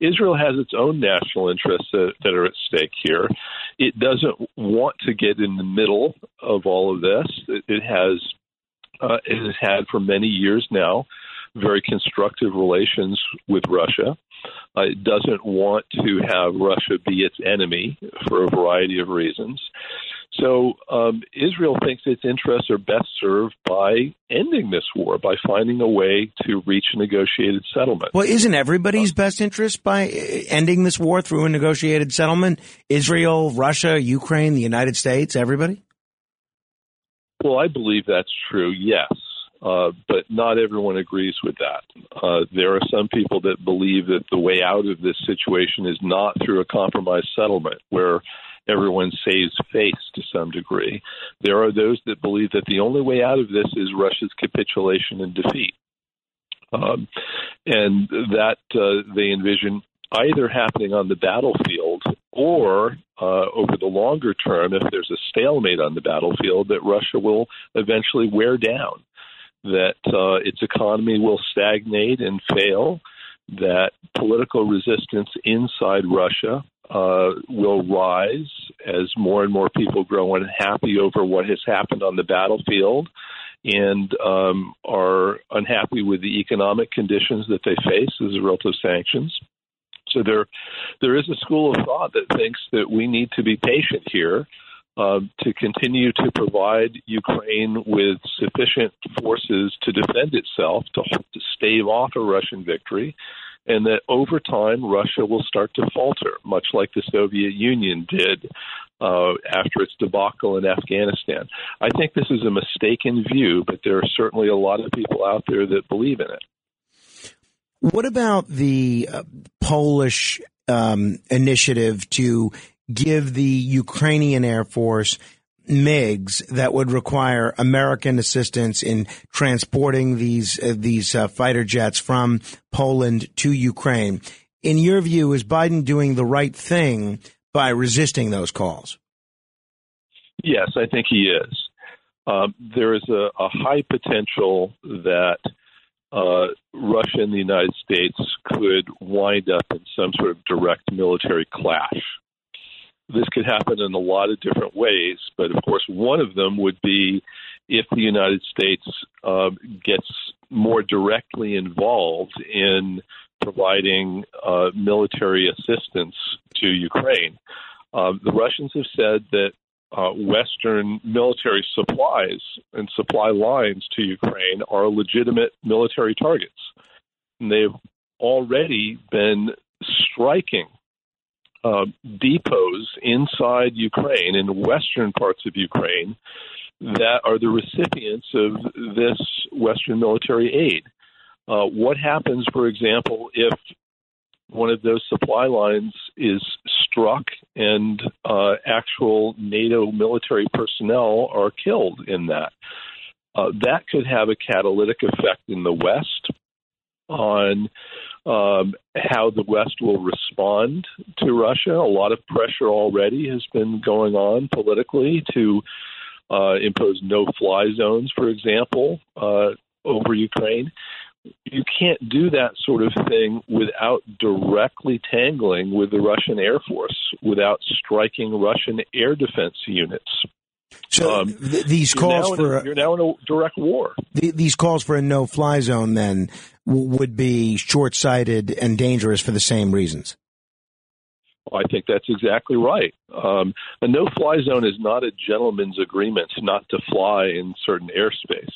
Israel has its own national interests that, that are at stake here. It doesn't want to get in the middle of all of this. It, it has uh, it has had for many years now very constructive relations with Russia. Uh, it doesn't want to have Russia be its enemy for a variety of reasons. So um, Israel thinks its interests are best served by ending this war, by finding a way to reach a negotiated settlement. Well, isn't everybody's best interest by uh, ending this war through a negotiated settlement? Israel, Russia, Ukraine, the United States, everybody? Well, I believe that's true, yes. Uh, but not everyone agrees with that. Uh, there are some people that believe that the way out of this situation is not through a compromise settlement where everyone saves face to some degree. There are those that believe that the only way out of this is Russia's capitulation and defeat. Um, and that uh, they envision either happening on the battlefield or uh, over the longer term, if there's a stalemate on the battlefield, that Russia will eventually wear down, that uh, its economy will stagnate and fail, that political resistance inside Russia uh, will rise as more and more people grow unhappy over what has happened on the battlefield and um, are unhappy with the economic conditions that they face as a result of sanctions. So there, there is a school of thought that thinks that we need to be patient here uh, to continue to provide Ukraine with sufficient forces to defend itself, to, to stave off a Russian victory, and that over time Russia will start to falter, much like the Soviet Union did uh, after its debacle in Afghanistan. I think this is a mistaken view, but there are certainly a lot of people out there that believe in it. What about the uh, Polish um, initiative to give the Ukrainian Air Force MiGs that would require American assistance in transporting these uh, these uh, fighter jets from Poland to Ukraine. In your view, is Biden doing the right thing by resisting those calls? Yes, I think he is. Um, there is a, a, high potential that uh, Russia and the United States could wind up in some sort of direct military clash this could happen in a lot of different ways, but of course, one of them would be if the United States uh, gets more directly involved in providing uh, military assistance to Ukraine. Uh, the Russians have said that uh, Western military supplies and supply lines to Ukraine are legitimate military targets. And they've already been striking uh, depots inside Ukraine, in western parts of Ukraine, that are the recipients of this Western military aid. Uh, what happens, for example, if one of those supply lines is struck and uh, actual NATO military personnel are killed in that? Uh, that could have a catalytic effect in the West on um, how the West will respond to Russia. A lot of pressure already has been going on politically to uh, impose no fly zones, for example, uh, over Ukraine. You can't do that sort of thing without directly tangling with the Russian Air Force, without striking Russian air defense units. So um, th- these calls for a, you're now in a direct war. Th- these calls for a no-fly zone then w- would be short-sighted and dangerous for the same reasons. I think that's exactly right. Um, a no-fly zone is not a gentleman's agreement not to fly in certain airspace.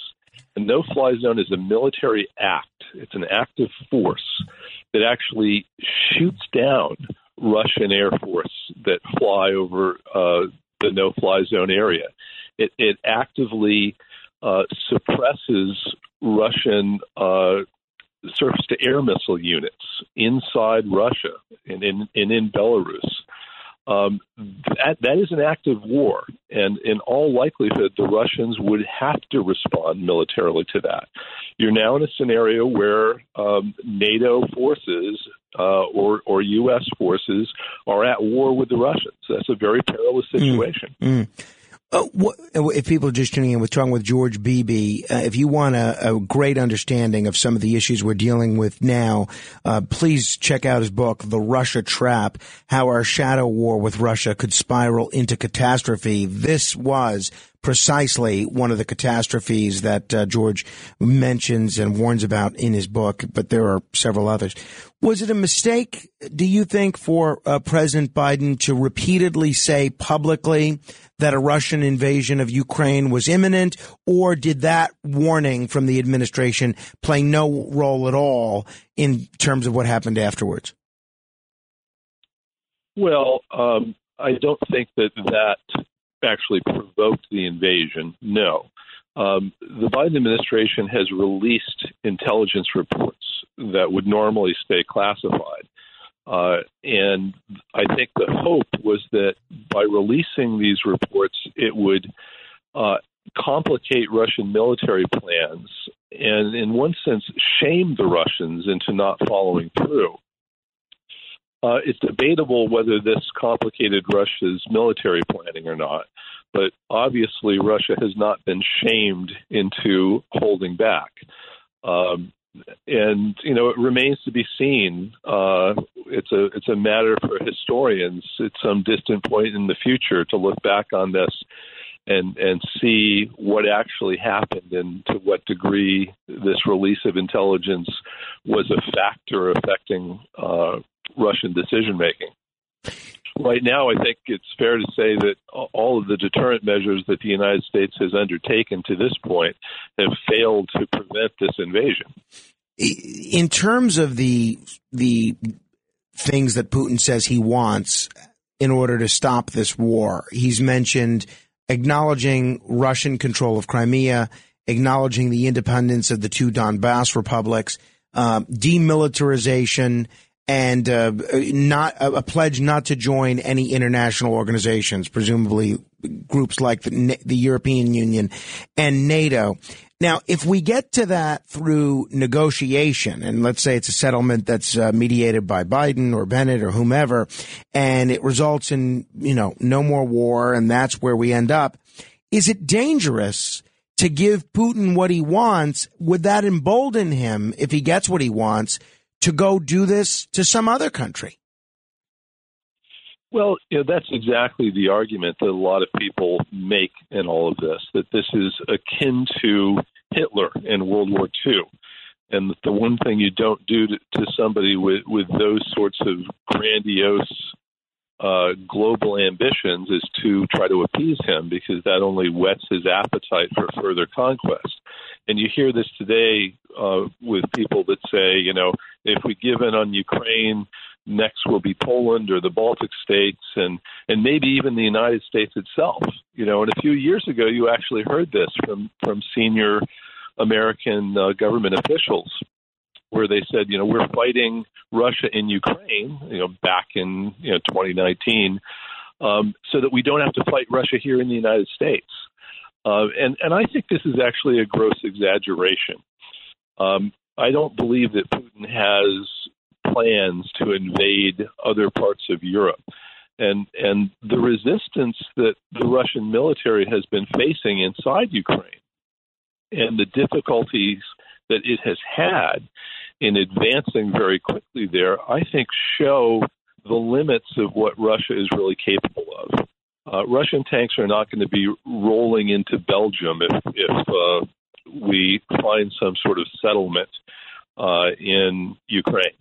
A no-fly zone is a military act. It's an act of force that actually shoots down Russian air force that fly over uh, the no fly zone area. It, it actively uh, suppresses Russian uh, surface to air missile units inside Russia and in, and in Belarus. Um, that, that is an act of war, and in all likelihood, the Russians would have to respond militarily to that. You're now in a scenario where um, NATO forces uh, or or U.S. forces are at war with the Russians. That's a very perilous situation. Mm. Uh, what, if people are just tuning in, we're talking with George Beebe. Uh, if you want a, a, great understanding of some of the issues we're dealing with now, uh, please check out his book, The Russia Trap, How Our Shadow War with Russia Could Spiral into Catastrophe. This was precisely one of the catastrophes that uh, George mentions and warns about in his book, but there are several others. Was it a mistake, do you think, for uh, President Biden to repeatedly say publicly that a Russian invasion of Ukraine was imminent, or did that warning from the administration play no role at all in terms of what happened afterwards? Well, um, I don't think that that actually provoked the invasion. No. Um, the Biden administration has released intelligence reports that would normally stay classified. Uh, and I think the hope was that by releasing these reports, it would uh, complicate Russian military plans and, in one sense, shame the Russians into not following through. Uh, it's debatable whether this complicated Russia's military planning or not, but obviously Russia has not been shamed into holding back. Um, and you know it remains to be seen. Uh, it's a it's a matter for historians at some distant point in the future to look back on this and and see what actually happened and to what degree this release of intelligence was a factor affecting uh, Russian decision making. Right now, I think it's fair to say that all of the deterrent measures that the United States has undertaken to this point have failed to prevent this invasion. In terms of the the things that Putin says he wants in order to stop this war, he's mentioned acknowledging Russian control of Crimea, acknowledging the independence of the two Donbass republics, uh, demilitarization, and uh, not a, a, pledge not to join any international organizations, presumably groups like the, the European Union and NATO. Now, if we get to that through negotiation, and let's say it's a settlement that's uh, mediated by Biden or Bennett or whomever, and it results in, you know, no more war, and that's where we end up, is it dangerous to give Putin what he wants? Would that embolden him, if he gets what he wants, to go do this to some other country? Well, you know, that's exactly the argument that a lot of people make in all of this that this is akin to Hitler in World War II. And the one thing you don't do to, to somebody with, with those sorts of grandiose uh, global ambitions is to try to appease him because that only whets his appetite for further conquest. And you hear this today uh, with people that say, you know, if we give in on Ukraine, next will be Poland or the Baltic states, and and maybe even the United States itself. You know, and a few years ago, you actually heard this from from senior American uh, government officials, where they said, you know, we're fighting Russia in Ukraine, you know, back in you know 2019, um, so that we don't have to fight Russia here in the United States. Uh, and and I think this is actually a gross exaggeration. Um, I don't believe that Putin has plans to invade other parts of Europe. And and the resistance that the Russian military has been facing inside Ukraine and the difficulties that it has had in advancing very quickly there, I think show the limits of what Russia is really capable of. Uh, Russian tanks are not going to be rolling into Belgium if, if uh, we find some sort of settlement uh, in Ukraine.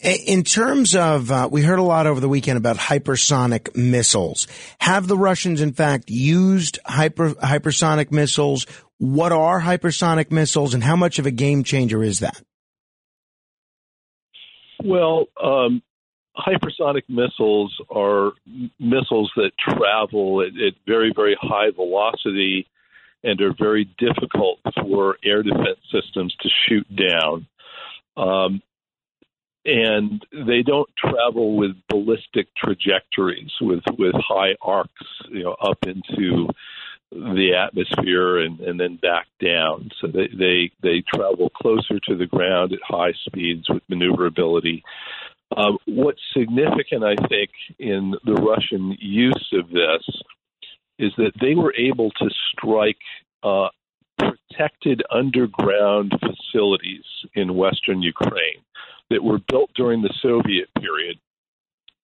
In terms of, uh, we heard a lot over the weekend about hypersonic missiles. Have the Russians, in fact, used hyper, hypersonic missiles? What are hypersonic missiles, and how much of a game changer is that? Well, um, hypersonic missiles are missiles that travel at, at, very, very high velocity and are very difficult for air defense systems to shoot down. Um, and they don't travel with ballistic trajectories with with high arcs, you know, up into the atmosphere and, and then back down. So they, they they travel closer to the ground at high speeds with maneuverability. Um, what's significant, I think, in the Russian use of this is that they were able to strike uh, protected underground facilities in western Ukraine that were built during the Soviet period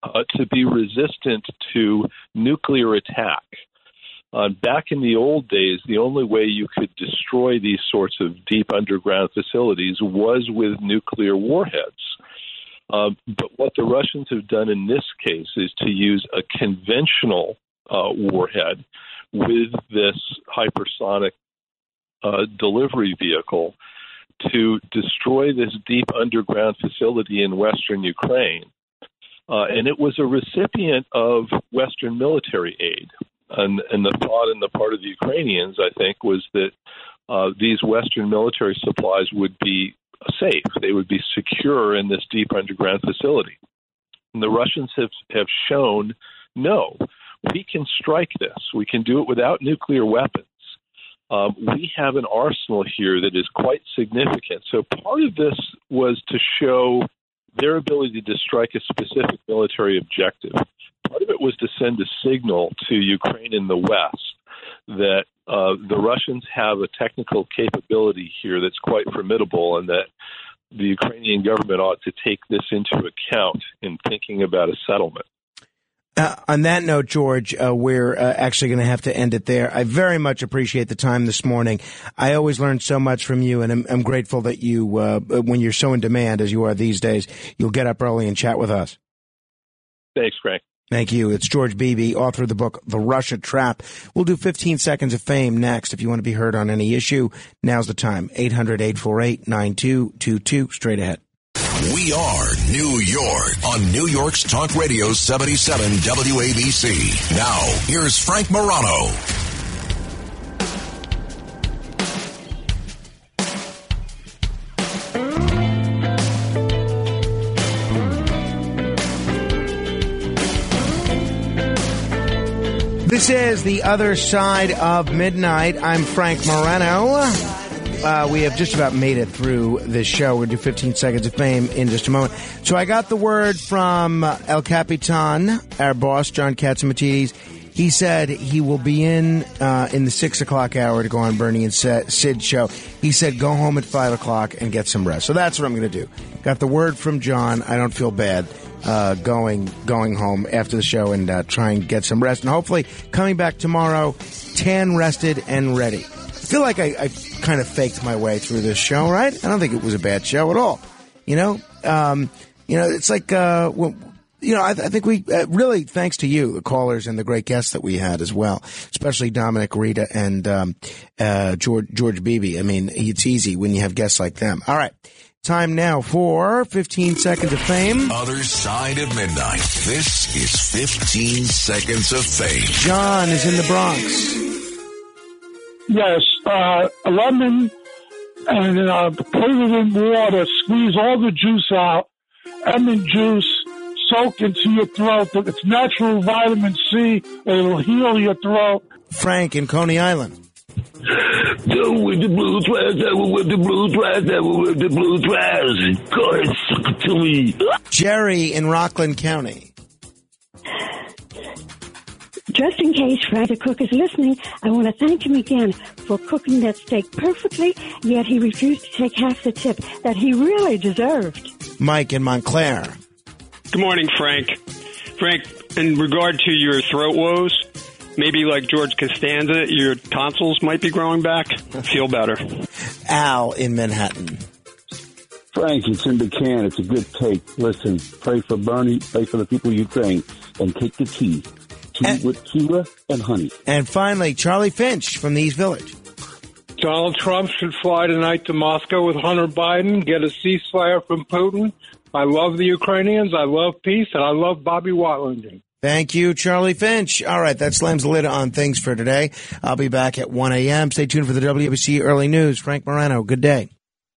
uh, to be resistant to nuclear attack. Uh, back in the old days, the only way you could destroy these sorts of deep underground facilities was with nuclear warheads. Uh, but what the Russians have done in this case is to use a conventional uh, warhead with this hypersonic uh, delivery vehicle to destroy this deep underground facility in western Ukraine. Uh, and it was a recipient of Western military aid. And, and the thought on the part of the Ukrainians, I think, was that uh, these Western military supplies would be safe. They would be secure in this deep underground facility. And the Russians have, have shown no, we can strike this. We can do it without nuclear weapons. Um, we have an arsenal here that is quite significant. So part of this was to show their ability to strike a specific military objective. Part of it was to send a signal to Ukraine in the West that uh, the Russians have a technical capability here that's quite formidable, and that the Ukrainian government ought to take this into account in thinking about a settlement. Uh, on that note, George, uh, we're uh, actually going to have to end it there. I very much appreciate the time this morning. I always learn so much from you, and I'm, I'm grateful that you, uh, when you're so in demand as you are these days, you'll get up early and chat with us. Thanks, Frank. Thank you. It's George Beebe, author of the book, The Russia Trap. We'll do 15 seconds of fame next. If you want to be heard on any issue, now's the time. 800-848-9222. Straight ahead. We are New York on New York's Talk Radio 77 WABC. Now, here's Frank Morano. This is The Other Side of Midnight. I'm Frank Morano. Uh, we have just about made it through this show. We'll do 15 seconds of fame in just a moment. So I got the word from El Capitan, our boss, John Catsimatidis. He said he will be in uh, in the six o'clock hour to go on Bernie and Sid's show. He said go home at five o'clock and get some rest. So that's what I'm going to do. Got the word from John. I don't feel bad uh, going going home after the show and uh, try and get some rest. And hopefully coming back tomorrow, tan, rested, and ready. I feel like I, I kind of faked my way through this show, right? I don't think it was a bad show at all. You know, um, you know, it's like, uh, well, you know, I, I think we uh, really, thanks to you, the callers and the great guests that we had as well, especially Dominic Rita and um, uh, George George Beebe. I mean, it's easy when you have guests like them. All right. Time now for 15 seconds of fame. Other side of midnight. This is 15 seconds of fame. John is in the Bronx. Yes, uh, a lemon and uh, put it in water. Squeeze all the juice out. Lemon juice soak into your throat. It's natural vitamin C. It'll heal your throat. Frank in Coney Island. Do with the blue trash, devil with the blue trash, devil with the blue trash. Go ahead, suck it to me. Jerry in Rockland County. Just in case Frank the Cook is listening, I want to thank him again for cooking that steak perfectly, yet he refused to take half the tip that he really deserved. Mike in Montclair. Good morning, Frank. Frank, in regard to your throat woes, maybe like George Costanza, your tonsils might be growing back. Feel better. Al in Manhattan. Frank, it's in the can. It's a good take. Listen, pray for Bernie, pray for the people of Ukraine, and take the tea. Tea with Kira and honey. And finally, Charlie Finch from the East Village. Donald Trump should fly tonight to Moscow with Hunter Biden, get a ceasefire from Putin. I love the Ukrainians. I love peace, and I love Bobby Watlington. Thank you, Charlie Finch. All right, that slams the lid on things for today. I'll be back at 1 a.m. Stay tuned for the WBC Early News. Frank Morano, good day.